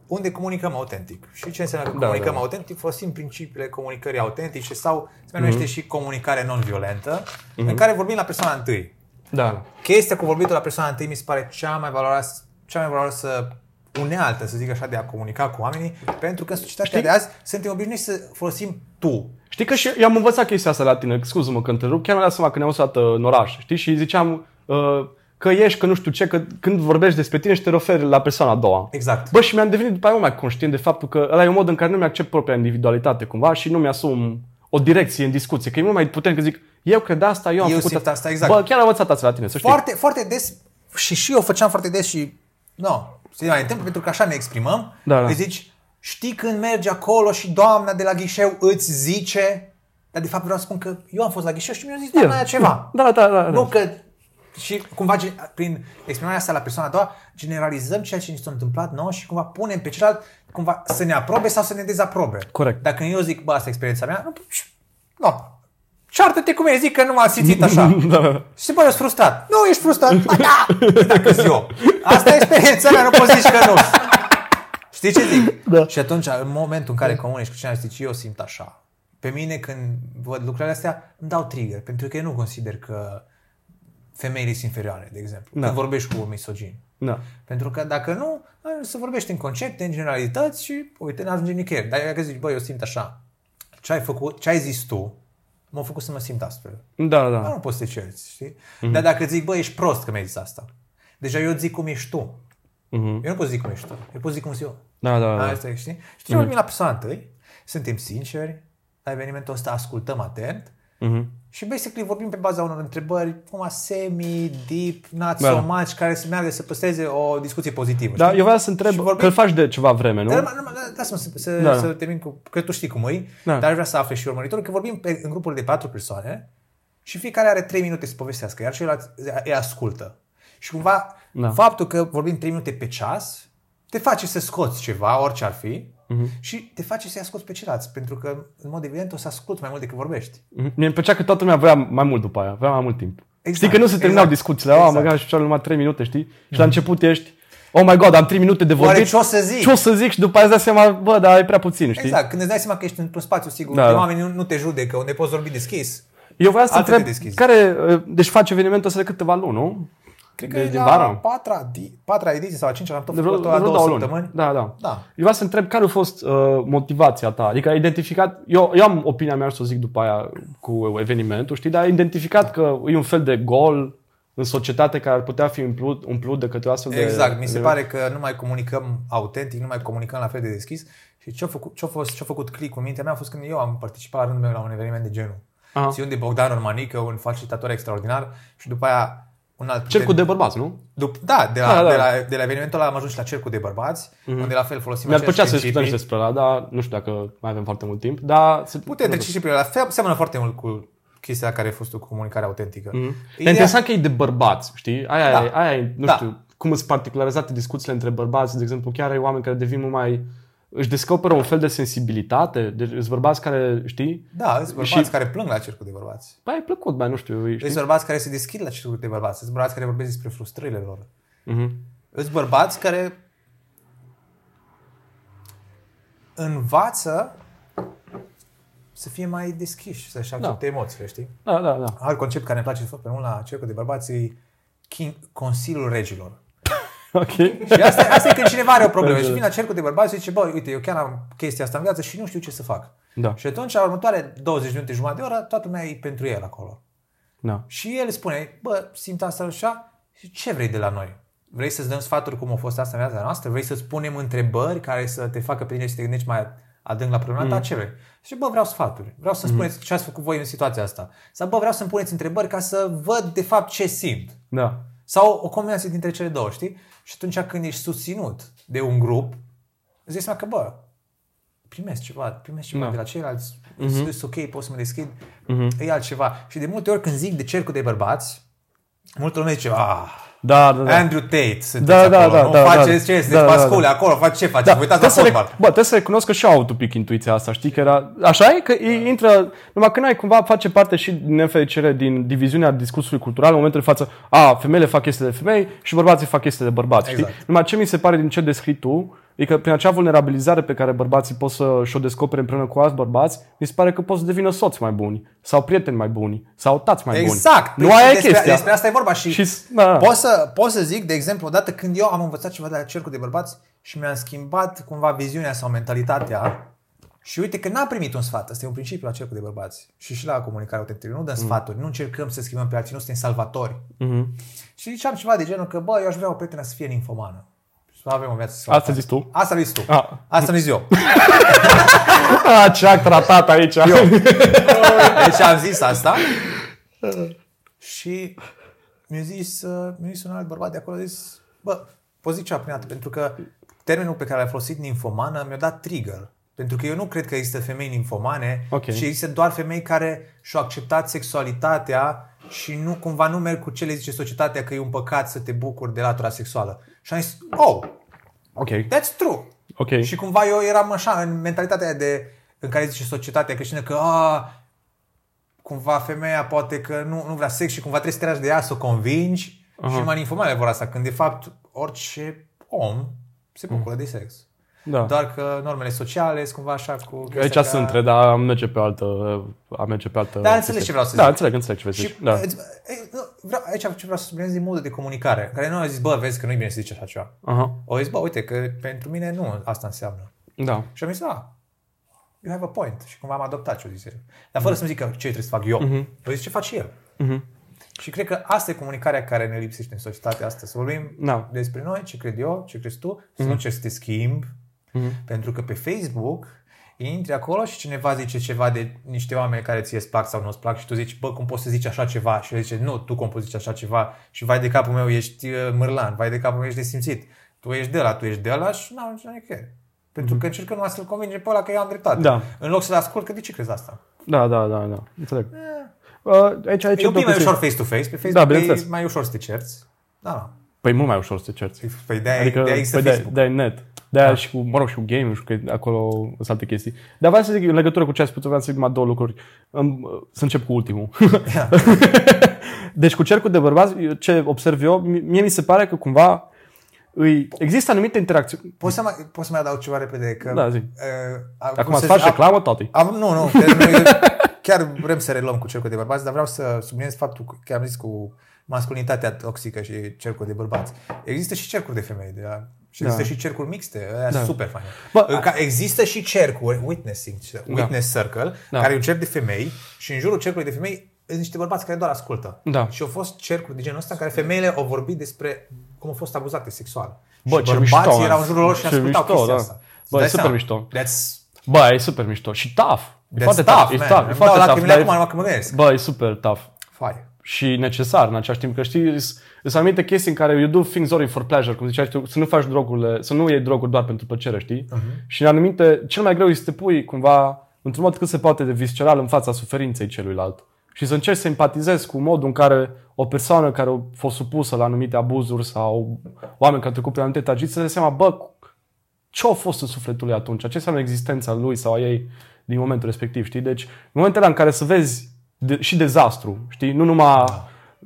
Unde comunicăm autentic. Și ce înseamnă că Da, comunicăm da. autentic? Folosim principiile comunicării autentice sau se mai numește și comunicare non-violentă, în care vorbim la persoana întâi. Da. Chestia cu vorbitul la persoana întâi mi se pare cea mai valoroasă, cea mai valoroasă unealtă, să zic așa, de a comunica cu oamenii, pentru că în societatea Știi? de azi suntem obișnuiți să folosim tu. Știi că și eu am învățat chestia asta la tine, scuză-mă că întrerup, chiar mi-am dat seama când ne-am usat uh, în oraș, știi? Și ziceam uh, că ești, că nu știu ce, că când vorbești despre tine și te referi la persoana a doua. Exact. Bă, și mi-am devenit după aia mult mai conștient de faptul că ăla e un mod în care nu mi-accept propria individualitate cumva și nu mi-asum o direcție în discuție. Că e mult mai puternic că zic, eu cred asta, eu am Eu făcut simt asta, exact. Bă, chiar am învățat asta la tine, să știi. Foarte, foarte des, și și eu făceam foarte des și, nu, se mai întâmplă pentru că așa ne exprimăm, Da, da. îi zici, știi când mergi acolo și doamna de la ghișeu îți zice, dar de fapt vreau să spun că eu am fost la ghișeu și mi-a zis doamna aia ceva. Da, da, da. da. Nu că și cumva gen- prin exprimarea asta la persoana a doua generalizăm ceea ce ni s-a întâmplat nouă și cumva punem pe celălalt cumva să ne aprobe sau să ne dezaprobe. Corect. Dacă eu zic, bă, asta e experiența mea, nu, și- nu. Ceartă-te cu mine, zic că nu m-am simțit așa. da. Și bă, eu sunt frustrat. Nu, ești frustrat. Ba da! Dacă zi eu. Asta e experiența mea, nu poți zici că nu. Știi ce zic? Da. Și atunci, în momentul în care comunici cu cineva, zici, eu simt așa. Pe mine, când văd lucrurile astea, îmi dau trigger, pentru că eu nu consider că femeile sunt inferioare, de exemplu. Da. Când vorbești cu misogini. Da. Pentru că dacă nu, se vorbește în concepte, în generalități și, uite, n-ajunge nicăieri. Dar dacă zici, băi, eu simt așa, ce ai făcut, ce ai zis tu, m-a făcut să mă simt astfel. Da, Da. da. Nu poți să te cerți, știi? Mm-hmm. Dar dacă zic, băi, ești prost că mi-ai zis asta. Deja eu zic cum ești tu. Mhm. Eu nu pot să zic cum ești tu. Eu pot să zic cum sunt eu. Da, da, da. Asta e, știi? Și mm-hmm. vorbim la persoana întâi, suntem sinceri, la evenimentul ăsta ascultăm atent Mhm. și basically vorbim pe baza unor întrebări, cum semi, deep, not Da. so much, care să meargă să păstreze o discuție pozitivă. Da, știi? eu vreau să întreb, Și vorbim- că îl faci de ceva vreme, nu? Dar, numai- numai- lasă-mă să, să, Da. să termin cu, că tu știi cum e, Da. dar aș vrea să afle și urmăritorul, că vorbim pe, în grupuri de patru persoane și fiecare are trei minute să povestească, iar ceilalți îi ascultă. Și cumva, Da. faptul că vorbim trei minute pe ceas, te face să scoți ceva, orice ar fi, Mhm. și te face să-i asculți pe ceilalți, pentru că, în mod evident, o să asculți mai mult decât vorbești. Mhm. Mie îmi plăcea că toată lumea voia mai mult după aia, voia mai mult timp. Exact, știi că nu se terminau exact, discuțiile, exact. exact. mă gândeam și cealaltă numai 3 minute, știi? Și la început ești, oh my god, am 3 minute de vorbit. Oare ce o să zic? Ce o să zic și după aia îți dai seama, bă, dar e prea puțin, știi? Exact, când îți dai seama că ești într-un spațiu sigur, Da, da, da. oamenii nu, nu te judecă, unde poți vorbi deschis. Eu vreau să Alte te întreb, deschizi. care, uh, deci faci evenimentul ăsta de câteva luni, nu? Cred că De- e din la vara? patra, di- patra ediție sau a cincea, am tot De vreo, făcut de la vreo două două luni. săptămâni. Da, da. Da. Eu vreau să întreb care a fost uh, motivația ta. Adică ai identificat, eu, eu am opinia mea să o zic după aia cu evenimentul, știi, dar ai identificat că e un fel de gol în societate care ar putea fi umplut, umplut de către o astfel de... Exact, mi se de- pare că nu mai comunicăm autentic, nu mai comunicăm la fel de deschis. Și ce-a făcut, ce-a fost, ce-a făcut click în mintea mea a fost când eu am participat la rândul meu la un eveniment de genul. Aha. Ținut de Bogdan Ormanică, un facilitator extraordinar și după aia un alt Cercul de bărbați, nu? Dup- da, de la, Da, da. De, la, de la evenimentul ăla am ajuns și la cercul de bărbați, unde la fel folosim Mi-ar aceleași plăcea să discutăm principii. și despre ăla, dar nu știu dacă mai avem foarte mult timp. Dar se Putem trece și pe la fel, seamănă foarte mult cu chestia care a fost cu comunicarea autentică. Mm. E Ideea- interesant că e de bărbați, știi? Aia, Da. e, aia e, nu Da. știu, cum sunt particularizate discuțiile între bărbați, de exemplu, chiar ai oameni care devin mult mai își descoperă un fel de sensibilitate, deci sunt bărbați care, știi, Da, sunt bărbați Și- care plâng la cercul de bărbați. Băi, ai plăcut, mai nu știu, știi? Sunt bărbați care se deschid la cercul de bărbați. Sunt bărbați care vorbesc despre frustrările lor. Mhm. Sunt bărbați care învață să fie mai deschiși, să-și accepte emoțiile, știi? Da, da, da. Alt concept care îmi place foarte mult la cercul de bărbați e King, Consiliul Regilor. Ok. Și asta, asta e când cineva are o problemă și vine la cercul de bărbați și zice, bă, uite, eu chiar am chestia asta în viață și nu știu ce să fac. Da, Și atunci, la următoare 20 de minute, jumătate de oră, toată lumea e pentru el acolo. da. Și el spune, bă, simt asta așa și ce vrei de la noi? Vrei să-ți dăm sfaturi cum a fost asta în viața noastră? Vrei să-ți punem întrebări care să te facă pe tine să te gândești mai adânc la problema ta? Ce vrei? Și bă, vreau sfaturi. Vreau să-mi spuneți ce ați făcut voi în situația asta. Sau bă, vreau să-mi puneți întrebări ca să văd de fapt ce simt. Da. Sau o combinație dintre cele două, știi? Și atunci când ești susținut de un grup, îți dai seama că, bă, primesc ceva, primesc ceva Da. de la ceilalți, mm-hmm. sunt ok, pot să mă deschid, mm-hmm. e altceva. Și de multe ori când zic de cercul de bărbați, multă lume zice, ah, Da, da, da. Andrew Tate, sunteți Da, da, acolo, da, nu da, faceți da. ce, sunteți Da, da, pascule da. acolo, faceți ce faceți, Da, vă uitați la trebuie să, fotbal. rec- bă, trebuie să recunosc că și eu am un pic intuiția asta, știi că era... Așa e? Că e, intră... Numai când ai cumva face parte și din nefericire din diviziunea discursului cultural în momentul de față, a, femeile fac chestii de femei și bărbații fac chestii de bărbați, Exact. știi? Numai ce mi se pare din ce descrii tu, e că prin acea vulnerabilizare pe care bărbații pot să și-o descopere împreună cu alți bărbați, mi se pare că pot să devină soți mai buni, sau prieteni mai buni, sau tați mai buni. Exact. Nu Deci aia e despre, chestia. Despre asta e vorba și, Și, da, da. pot, să, pot să zic, de exemplu, odată când eu am învățat ceva de la cercul de bărbați și mi-am schimbat cumva viziunea sau mentalitatea și uite că n-am primit un sfat, ăsta e un principiu la cercul de bărbați și și la comunicare autentică. Nu dăm sfaturi, nu încercăm să schimbăm pe alții, nu suntem salvatori. Mhm. Și ziceam ceva de genul că, bă, eu aș vrea o prietenă să fie ninfomană. Și să avem o viață să Asta zici tu? Asta zici tu. Ah. Asta nu zic eu. Ah, ce act tratat aici. Eu. Deci am zis asta și mi-a zis, uh, mi-a zis un alt bărbat de acolo, a zis, bă, poți zic ceva prin dată, pentru că termenul pe care l-ai folosit ninfomană mi-a dat trigger. Pentru că eu nu cred că există femei ninfomane Ok. și există doar femei care și-au acceptat sexualitatea și nu cumva nu merg cu ce le zice societatea că e un păcat să te bucuri de latura sexuală. Și am zis, oh, Ok, that's true. ok. Și cumva eu eram așa în mentalitatea aia de, în care zice societatea creștină că a, cumva femeia poate că nu, nu vrea sex și cumva trebuie să te tragi de ea să o convingi uh-huh. și numai ninfomane vor asta, când de fapt orice om se bucură de sex. Da. Doar că normele sociale sunt cumva așa cu... chestia Aici că- sunt între, dar am merge pe altă... Am merge pe altă Da, înțelegi ce vreau să Da, zic. înțeleg, înțeleg ce vrei să Și zici. Da. îți- e, nu, vreau, aici ce vreau să subliniez din modul de comunicare, care nu a zis, bă, vezi că nu-i bine să zici așa ceva. Aha. O zis, bă, uite, că pentru mine nu asta înseamnă. Da. Și am zis, ah, you have a point. Și cumva am adoptat ce o zis el. Dar fără să-mi zică ce trebuie să fac eu. Mm-hmm. O zis ce faci el. Mhm. Și cred că asta e comunicarea care ne lipsește în societatea asta. Să vorbim Da. despre noi, ce cred eu, ce crezi tu, să nu încerci să te schimbi. Pentru că pe Facebook intri acolo și cineva zice ceva de niște oameni care ție îți plac sau nu îți plac și tu zici, bă, cum poți să zici așa ceva? Și el zice, nu, tu cum poți zici așa ceva? Și vai de capul meu, ești uh, mârlan, vai de capul meu, ești nesimțit. Tu ești de la, tu ești de la și nu, nu, nu e Pentru că încercăm numai să-l convinge pe ăla că eu am dreptate. Da. În loc să-l ascult, că de ce crezi asta? Da, da, da, da. Înțeleg. Uh, aici, aici E un pic două mai chestii. ușor face-to-face. Pe Da, Facebook bineînțeles. e mai ușor să te cerți. Da, da. Păi mult mai ușor să te cerți. Păi de-aia, Adică, de-aia există păi de, Facebook. de net. De aia și cu, mă rog, și cu game, nu știu că acolo sunt alte chestii. Dar vreau să zic, în legătură cu ce ai spus, vreau să zic mai două lucruri. Îmi- Să încep cu ultimul. deci cu cercul de bărbați, ce observ eu, mie mi se pare că cumva îi, există anumite interacțiuni. Poți să, mai, poți să mai adaug ceva repede? Că, Da, zi. Uh, Acum îți faci reclamă, tati. Am, nu, nu, chiar, noi, chiar vrem să reluăm cu cercul de bărbați, dar vreau să subliniez faptul că că am zis cu masculinitatea toxică și cercul de bărbați. Există și cercuri de femei, de la, și există Da. și cercuri mixte, aia Da. super faine. Bă, În ca, există și cercuri, witnessing, witness circle, Da. care e un cerc de femei și în jurul cercului de femei sunt niște bărbați care doar ascultă. Da. Și au fost cercuri de genul ăsta în care femeile au vorbit despre cum au fost abuzate sexual. Bă, și ce bărbații mișto, erau man. în jurul lor și Ce ascultau mișto, chestia da. asta. Bă, Îți e dai super seama? mișto. That's Bă, e super mișto. Și tough. E That's foarte tough, tough. E man. tough. E Îmi foarte dau tough. lacrimile dar e- acum, numai că mă gândesc. Bă, e super tough. Fai. Și necesar în același timp, că știi, sunt anumite chestii în care you do things only for pleasure, cum ziceai tu, să nu faci drogurile, să nu iei droguri doar pentru plăcere, știi? Uh-huh. Și în anumite, cel mai greu este să te pui cumva, într-un mod cât se poate de visceral în fața suferinței celuilalt. Și să încerci să empatizezi cu modul în care o persoană care a fost supusă la anumite abuzuri sau oameni care au trecut prin anumite tragedii, să dea seama, bă, ce a fost în sufletul lui atunci? Ce înseamnă existența lui sau a ei din momentul respectiv, știi? Deci, în momentele în care să vezi de, și dezastru, știi? Nu numai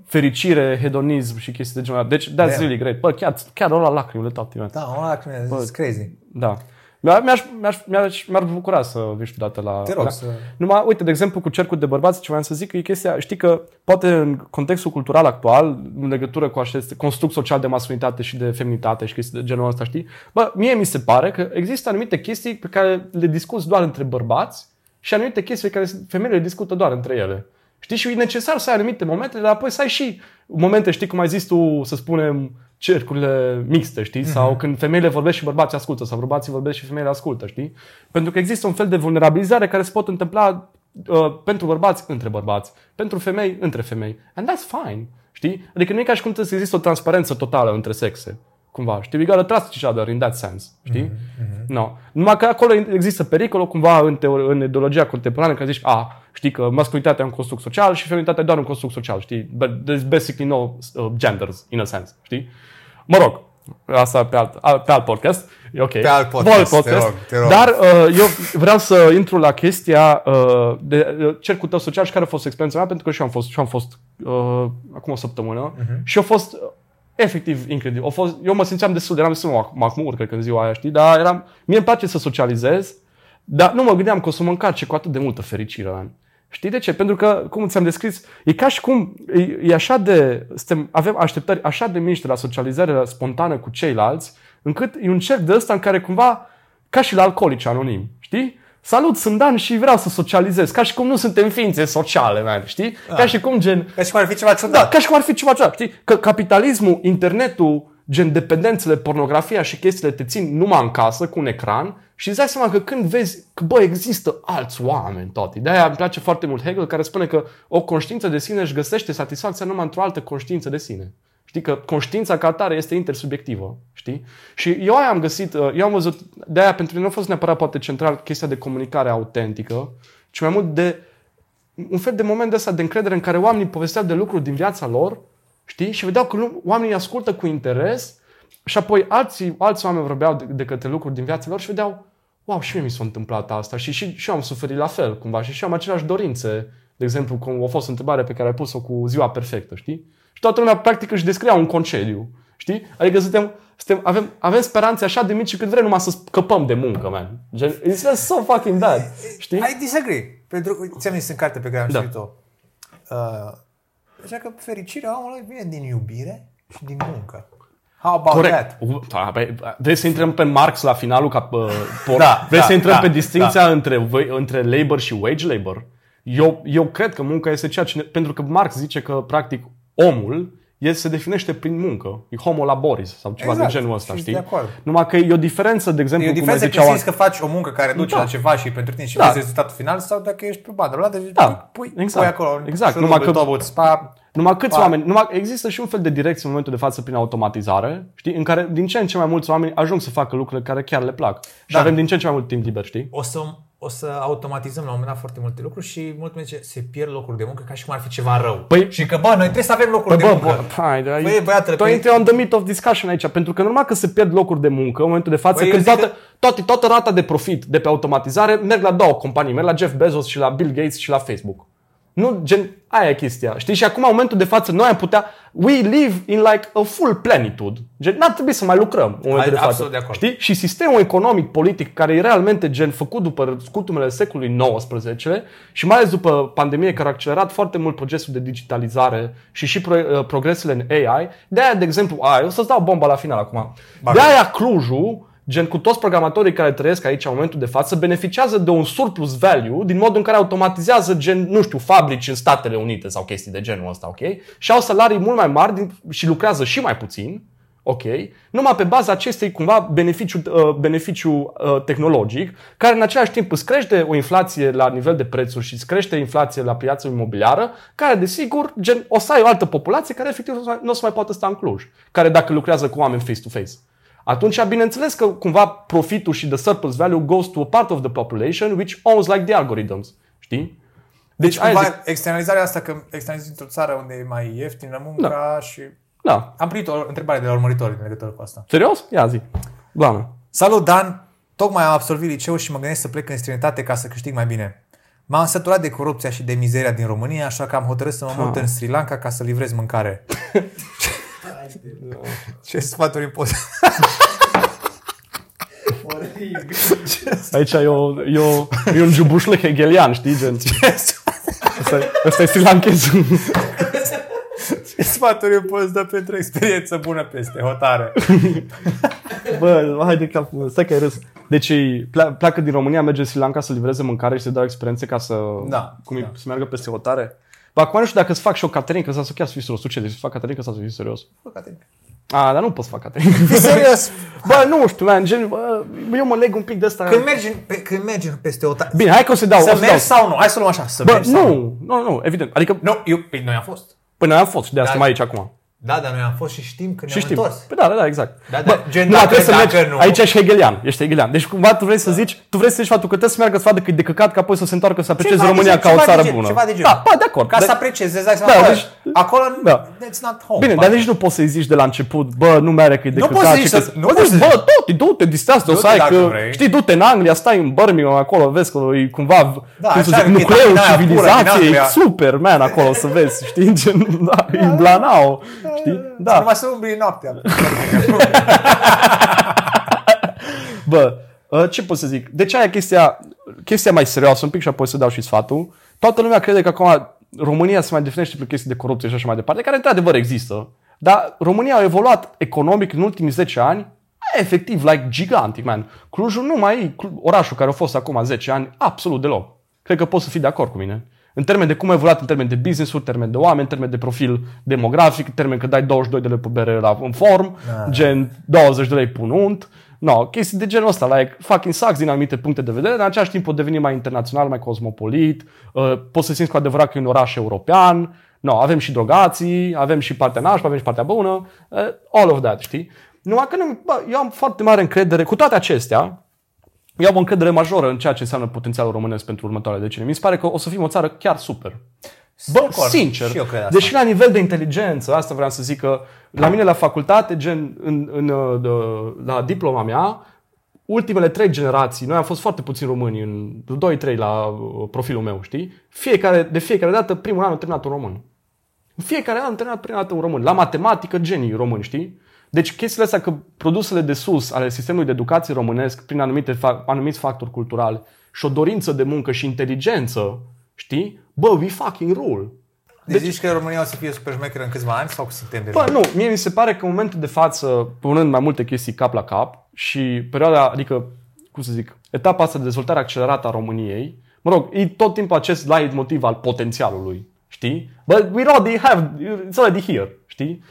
fericire, hedonism și chestii de genul ăla. Deci, that's Da. really great. Bă, chiar, chiar ăla lacrimile toate, man. Da, ăla lacrimile, it's crazy. Da. Mi-aș, mi-aș, mi-aș, mi-aș, mi-ar bucura să vii și dată la... Te rog la... să- Numai, uite, de exemplu, cu cercul de bărbați, ce vreau să zic, e chestia, știi că poate în contextul cultural actual, în legătură cu acest construct social de masculinitate și de feminitate și chestii de genul ăsta, știi? Bă, mie mi se pare că există anumite chestii pe care le discuți doar între bărbați și anumite chestii pe care femeile le discută doar între ele. Știi? Și e necesar să ai anumite momente, dar apoi să ai și momente, știi, cum ai zis tu, să spunem, cercurile mixte, știi? Mm-hmm. Sau când femeile vorbesc și bărbații ascultă, sau bărbații vorbesc și femeile ascultă, știi? Pentru că există un fel de vulnerabilizare care se pot întâmpla uh, pentru bărbați între bărbați, pentru femei între femei. And that's fine, știi? Adică nu e ca și cum trebuie să există o transparență totală între sexe. Cumva, știi? We gotta trust each other in that sense, știi? Mm-hmm. No. Numai că acolo există pericolul cumva în, teori- în ideologia contemporană că zici, a, știi că masculitatea e un construct social și feminitatea e doar un construct social, știi? But there's basically no uh, genders, in a sense, știi? Mă rog, asta pe alt, a- pe alt podcast. E ok. Pe alt podcast, te rog, te rog. Dar uh, eu vreau să intru la chestia uh, de uh, cercul tău social și care a fost experiența mea, pentru că și eu am fost, și eu am fost uh, acum o săptămână uh-huh. și a fost uh, efectiv incredibil. A fost, eu mă simțeam destul de, eram destul de mahmur, cred că în ziua aia, știi, dar eram, mie îmi place să socializez, dar nu mă gândeam că o să mă încarce cu atât de multă fericire, man. Știi de ce? Pentru că, cum ți-am descris, e ca și cum e, e așa de, suntem, avem așteptări așa de mici de la socializare spontană cu ceilalți, încât e un cerc de ăsta în care cumva, ca și la alcoolici anonimi, știi? Salut, sunt Dan și vreau să socializez. Ca și cum nu suntem ființe sociale, man, știi? Ca și cum gen... Ca și cum ar fi ceva Da, ciudat. ca și cum ar fi ceva ciudat, știi? Că capitalismul, internetul, gen dependențele, pornografia și chestiile te țin numai în casă cu un ecran și îți dai seama că când vezi că, bă, există alți oameni, toate. De-aia îmi place foarte mult Hegel, care spune că o conștiință de sine își găsește satisfacția numai într-o altă conștiință de sine. Știi că conștiința ca atare este intersubiectivă, știi? Și eu aia am găsit, uh, eu am văzut, de aia pentru mine nu a fost neapărat poate central chestia de comunicare autentică, ci mai mult de un fel de moment de ăsta de încredere în care oamenii povesteau de lucruri din viața lor, știi? Și vedeau că nu, oamenii ascultă cu interes și apoi alții, alți oameni vorbeau de, de către lucruri din viața lor și vedeau, wow, și mie mi s-a întâmplat asta și, și, și eu am suferit la fel cumva și și eu am aceleași dorințe. De exemplu, cum a fost o întrebare pe care ai pus-o cu ziua perfectă, știi? Și toată lumea practic își descria un concediu. Știi? Adică suntem, suntem avem, avem speranțe așa de mici cât vrem numai să scăpăm de muncă, man. Gen, it's just so fucking bad. Știi? I disagree. Pentru că ți-am zis în carte pe care am Da. scris-o. Uh, așa că fericirea omului vine din iubire și din muncă. How about Corect. that? U- da, băi, Vrei să intrăm pe Marx la finalul ca uh, por? Da, Vrei da, să intrăm da, pe distinția între, vă- între labor și wage labor? Eu, eu cred că munca este ceea ce... Ne, pentru că Marx zice că, practic, omul el se definește prin muncă. E homo laboris sau ceva Exact. de genul ăsta, Și știi? de acord. Numai că e o diferență, de exemplu, E o cum diferență zicea că Oan- simți că faci o muncă care duce Da. la ceva și pentru tine și Da. vezi rezultatul final sau dacă ești pe bandă rulantă și Da, pui, exact. pui acolo Exact, șurubul, numai că- tobul, spa, Numai câți Pa. oameni, numai, există și un fel de direcție în momentul de față prin automatizare, știi, în care din ce în ce mai mulți oameni ajung să facă lucrurile care chiar le plac. Și Da. avem din ce în ce mai mult timp liber, știi? o să, o să automatizăm la un moment dat foarte multe lucruri și mult zice se pierd locuri de muncă ca și cum ar fi ceva rău. Păi- și că, bă, noi trebuie să avem locuri de Bă, muncă. bă, hai, da, Băi, băiatele, tu păi- intri on the meat of discussion aici, pentru că normal că se pierd locuri de muncă în momentul de față, Băi, când eu zic toată, toată, toată rata de profit de pe automatizare merg la două companii, merg la Jeff Bezos și la Bill Gates și la Facebook. Nu, gen, aia e chestia. Știi? Și acum, în momentul de față, noi am putea, we live in like a full plenitude. Gen, n-ar trebui să mai lucrăm în momentul Hai, de față. absolut de acord. Știi? Și sistemul economic, politic, care e realmente gen făcut după scutumele secolului XIX și mai ales după pandemie, care a accelerat foarte mult procesul de digitalizare și și pro, uh, progresele în AI, de aia, de exemplu, aia, o să-ți dau bomba la final acum. Bagă. De aia Clujul, gen cu toți programatorii care trăiesc aici în momentul de față, beneficiază de un surplus value din modul în care automatizează gen, nu știu, fabrici în Statele Unite sau chestii de genul ăsta, ok? Și au salarii mult mai mari din, și lucrează și mai puțin, ok? Numai pe baza acestei cumva beneficiu, uh, beneficiu uh, tehnologic, care în același timp îți crește o inflație la nivel de prețuri și îți crește inflație la piața imobiliară, care desigur gen, o să ai o altă populație care efectiv nu o să mai, nu o să mai poată sta în Cluj, care dacă lucrează cu oameni face-to-face. Atunci, bineînțeles că cumva profitul și the surplus value goes to a part of the population which owns like the algorithms. Știi? Deci, aia cumva, zic- externalizarea asta, că externalizezi într-o țară unde e mai ieftină munca da. și... Da. Am primit o întrebare de la urmăritori în legătură cu asta. Serios? Ia zi. Doamne. Salut, Dan! Tocmai am absolvit liceu și mă gândesc să plec în străinătate ca să câștig mai bine. M-am săturat de corupția și de mizeria din România, așa că am hotărât să mă mut în Sri Lanka ca să livrez mâncare. Ce sfaturi îmi poți? Aici e, o, e, o, e un jubușle hegelian, știi? Gen. Asta, e- asta e Sri Lankezul. Ce sfaturi îmi poți da pentru o experiență bună peste hotare? Bă, hai de cap. Stai că ai râs. Deci ei plea- pleacă din România, merge în Sri Lanka să livreze mâncare și să dau experiențe ca să, Da, cum e, da. să meargă peste hotare. Bă, acum nu știu dacă să fac și o caterincă sau să chiar să fii succes. Deci să fac caterincă sau să fii serios. A, dar nu pot să fac caterincă. Serios? Bă, nu știu, man, gen, bă, eu mă leg un pic de asta. Când mergi, pe, când mergi peste hotare... Bine, hai că o să dau. o Să să dau. mergi sau nu? Hai să luăm așa, să Bă, mergi sau nu? nu, nu, nu, evident. Adică, Nu, eu, păi noi am fost. până am fost și de asta Da. mai aici acum. Da, dar noi am fost și știm că Și ne-am știm. întors. Păi da, da, da, exact. Da, Bă, da, gen, nu, dacă- trebuie să dacă mergi, nu- aici ești hegelian, ești hegelian. Deci cumva tu vrei să zici, tu vrei să zici faptul că trebuie să meargă să vadă cât e de căcat ca apoi să se întoarcă să aprecieze Ceva de România gen- ca o ceva de țară gen, bună. ceva de gen. Da, ba, de acord. Ca De- să apreciezi, îți dai seama, Da, bă, deci- acolo, da. that's not home. Bine, bă. dar nici nu poți să-i zici de la început, bă, nu mere că e de Nu căcat. poți să zici și că- să- nu Bă, poți să zici, zici. bă, du-te, du-te, distrează te o să Du-te ai dacă că, vrei. știi, du-te în Anglia, stai în Birmingham acolo, vezi că e cumva, Da, cum să așa zic, că nucleul vitamina aia pură din civilizației, Anglia. super, man, acolo să vezi, știi, gen, da, e Blanao, știi, Să da. numai să umbli noaptea. Bă, uh, ce pot să zic? Deci aia e chestia, chestia mai serioasă un pic și apoi să dau și sfatul. Toată lumea crede că acum România se mai definește prin chestii de corupție și așa mai departe, care într-adevăr există. Dar România a evoluat economic în ultimii 10 ani efectiv, like, gigantic, man. Clujul nu mai e Clu- orașul care a fost acum 10 ani, absolut deloc. Cred că poți să fii de acord cu mine. În termen de cum a evoluat, în termen de business-uri, în termen de oameni, în termen de profil demografic, în termen că dai 22 de lei pe bere la, în form, Da. gen 20 de lei pe un unt. No, chestii de genul ăsta, like, fucking sucks din anumite puncte de vedere, dar în același timp pot deveni mai internațional, mai cosmopolit, uh, poți să simți cu adevărat că e un oraș european, no, avem și drogații, avem și partea nașpa, avem și partea bună, uh, all of that, știi? Numai că nu, bă, eu am foarte mare încredere, cu toate acestea, eu am o încredere majoră în ceea ce înseamnă potențialul românesc pentru următoarele decenii. Mi se pare că o să fim o țară chiar super. Bă, acord. sincer. Și eu cred asta. Deși la nivel de inteligență, asta vreau să zic că la mine la facultate, gen în, în, uh, de, la diploma mea, ultimele trei generații, noi am fost foarte puțini români, în 2-3 la uh, profilul meu, știi? Fiecare, de fiecare dată, primul an am terminat un român. În fiecare an am terminat prima dată un român. La matematică, genii români, știi? Deci chestiile astea că produsele de sus ale sistemului de educație românesc, prin anumite, anumiți factori culturali și o dorință de muncă și inteligență, știi? Bă, we fucking rule. Deci, deci zici că România o să fie super șmecheră în câțiva ani sau că suntem deja? Bă, nu, mie mi se pare că în momentul de față, punând mai multe chestii cap la cap și perioada, adică, cum să zic, etapa asta de dezvoltare accelerată a României, mă rog, e tot timpul acest light motiv al potențialului, știi? But we already have, it's already here, știi?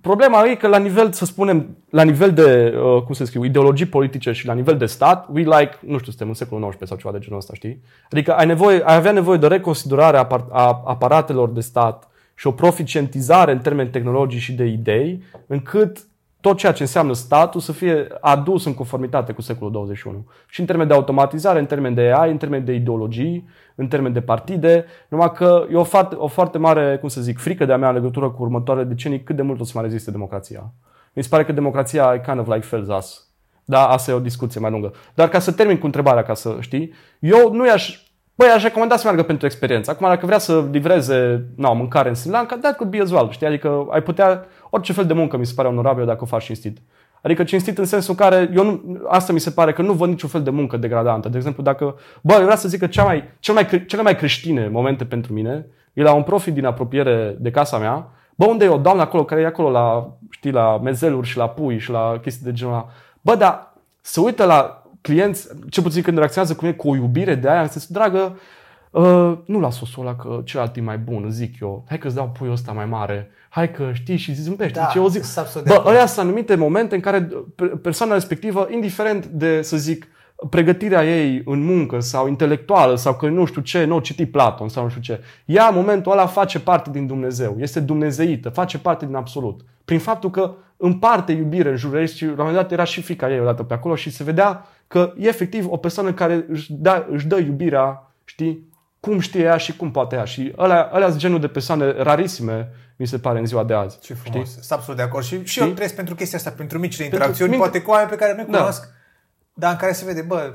Problema e că la nivel, să spunem, la nivel de, uh, cum să scriu, ideologii politice și la nivel de stat, we like, nu știu, suntem în secolul XIX sau ceva de genul ăsta, știi? Adică ai, nevoie, ai avea nevoie de reconsiderare a, a aparatelor de stat și o proficientizare în termeni tehnologici și de idei, încât tot ceea ce înseamnă statul să fie adus în conformitate cu secolul 21. Și în termen de automatizare, în termen de AI, în termen de ideologii, în termen de partide, numai că e o foarte, o foarte mare, cum să zic, frică de-a mea în legătură cu următoarele decenii cât de mult o să mai reziste democrația. Mi se pare că democrația e kind of like fails us. Da, asta e o discuție mai lungă. Dar ca să termin cu întrebarea, ca să știi, eu nu i-aș Băi, aș recomanda să meargă pentru experiență. Acum, dacă vrea să livreze no, mâncare în Sri Lanka, that could be as well, știi? Adică ai putea, orice fel de muncă mi se pare onorabil dacă o faci cinstit. Adică cinstit în sensul în care, eu nu, asta mi se pare că nu văd niciun fel de muncă degradantă. De exemplu, dacă, bă, eu vreau să zic că cea mai, cel mai, cele mai creștine momente pentru mine e la un profit din apropiere de casa mea, bă, unde e o doamnă acolo care e acolo la, știi, la mezeluri și la pui și la chestii de genul ăla. Bă, dar să uită la clienți, ce puțin când reacționează cu mine cu o iubire de aia, în sensul, dragă, uh, nu la sosul ăla că celălalt e mai bun, zic eu. Hai că îți dau puiul ăsta mai mare. Hai că știi și zâmbește. Da, deci eu zic, bă, ăia sunt anumite momente în care persoana respectivă, indiferent de, să zic, pregătirea ei în muncă sau intelectuală sau că nu știu ce, nu citi Platon sau nu știu ce. Ea în momentul ăla face parte din Dumnezeu, este dumnezeită, face parte din absolut. Prin faptul că împarte iubire în jurul ei și la un moment dat era și fica ei odată pe acolo și se vedea că e efectiv o persoană care își, da, își dă iubirea, știi, cum știe ea și cum poate ea. Și ăla, ăla sunt genul de persoane rarisime, mi se pare, în ziua de azi. Ce frumos. Sunt absolut de acord. Și, și eu trăiesc pentru chestia asta, pentru micile interacțiuni, pentru, poate cu oameni pe care nu da. cunosc, dar în care se vede, bă,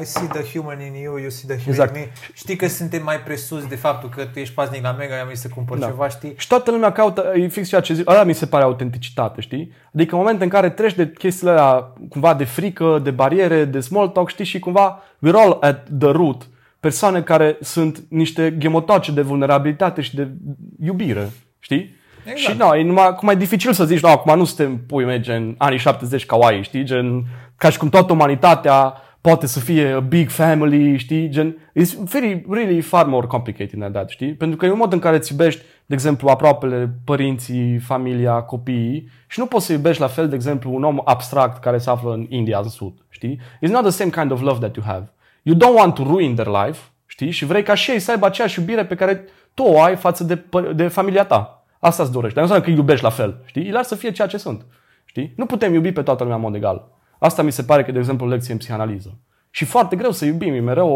I see the human in you, you see the human exact. in me. Știi că suntem mai presus de faptul că tu ești paznic la Mega, eu mi să cumpăr da. ceva, știi? Și toată lumea caută, e fix ceea ce zic, ăla mi se pare autenticitate, știi? Adică în momentul în care treci de chestiile alea, cumva de frică, de bariere, de small talk, știi, și cumva we're all at the root. Persoane care sunt niște gemotoace de vulnerabilitate și de iubire, știi? Exact. Și nu, e numai, cum e dificil să zici, nu, acum nu suntem pui mei, gen anii 70 kawaii, știi? Gen, ca și cum toată umanitatea poate să fie a big family, știi? Gen, it's very, really far more complicated than that, știi? Pentru că e un mod în care îți iubești, de exemplu, aproapele părinții, familia, copiii și nu poți să iubești la fel, de exemplu, un om abstract care se află în India, în sud, știi? It's not the same kind of love that you have. You don't want to ruin their life, știi? Și vrei ca și ei să aibă aceeași iubire pe care tu o ai față de, de familia ta. Asta îți dorești. Dar nu înseamnă că îi iubești la fel, știi? Îi lași să fie ceea ce sunt, știi? Nu putem iubi pe toată lumea în mod egal. Asta mi se pare că, de exemplu, o lecție în psihanaliză. Și foarte greu să iubim, e mereu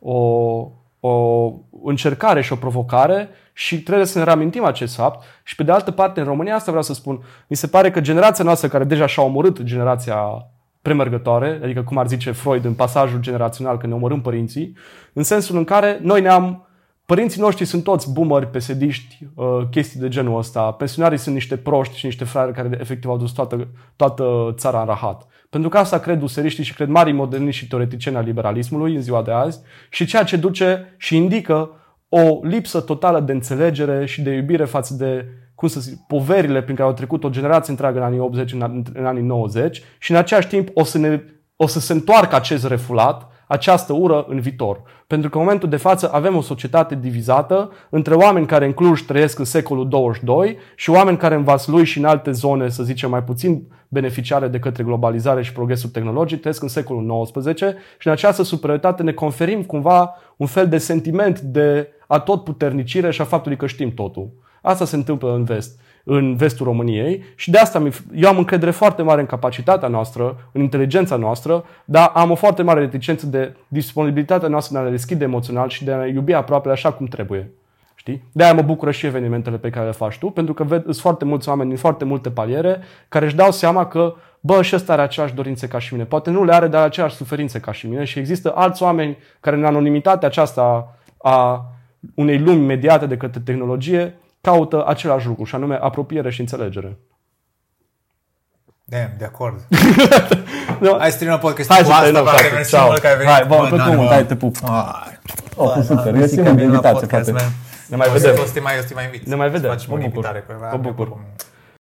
o, o, o încercare și o provocare și trebuie să ne reamintim acest fapt. Și pe de altă parte, în România, asta vreau să spun, mi se pare că generația noastră, care deja și-a omorât generația premergătoare, adică cum ar zice Freud în pasajul generațional când ne omorâm părinții, în sensul în care noi ne-am Părinții noștri sunt toți boomeri, pesediști, uh, chestii de genul ăsta. Pensionarii sunt niște proști și niște fraieri care efectiv au dus toată, toată țara în rahat. Pentru că asta cred useriștii și cred mari moderniști și teoreticieni al liberalismului în ziua de azi și ceea ce duce și indică o lipsă totală de înțelegere și de iubire față de cum să zic, poverile prin care au trecut o generație întreagă în anii 80, în, în anii 90 și în același timp o să, ne, o să se întoarcă acest refulat această ură în viitor. Pentru că în momentul de față avem o societate divizată între oameni care în Cluj trăiesc în secolul 22 și oameni care în Vaslui și în alte zone, să zicem, mai puțin beneficiare de către globalizare și progresul tehnologic, trăiesc în secolul XIX și în această superioritate ne conferim cumva un fel de sentiment de atotputernicire și a faptului că știm totul. Asta se întâmplă în vest în vestul României și de asta eu am încredere foarte mare în capacitatea noastră, în inteligența noastră, dar am o foarte mare reticență de disponibilitatea noastră de a ne deschide emoțional și de a ne iubi aproape așa cum trebuie. Știi? De-aia mă bucură și evenimentele pe care le faci tu, pentru că ved, sunt foarte mulți oameni din foarte multe paliere care își dau seama că, bă, și ăsta are aceeași dorințe ca și mine. Poate nu le are, dar aceeași suferințe ca și mine și există alți oameni care în anonimitatea aceasta a unei lumi mediate de către tehnologie caută același lucru, și anume apropiere și înțelegere. Damn, de acord. Da. Hai să terminăm podcast Hai cu să asta, terminăm, frate. frate. Mersi Ciao. mult că ai venit. Hai, bă, pe Dan, cum, bă. hai, te pup. Hai. Oh, fost super. Mersi Mersi că că ai de venit la invitație, podcast, frate. man. Ne mai O să- vedem. O să te mai, o să te mai invit. Ne mai vedem. Să facem Mă o bucur. invitare. pe- Mă bucur.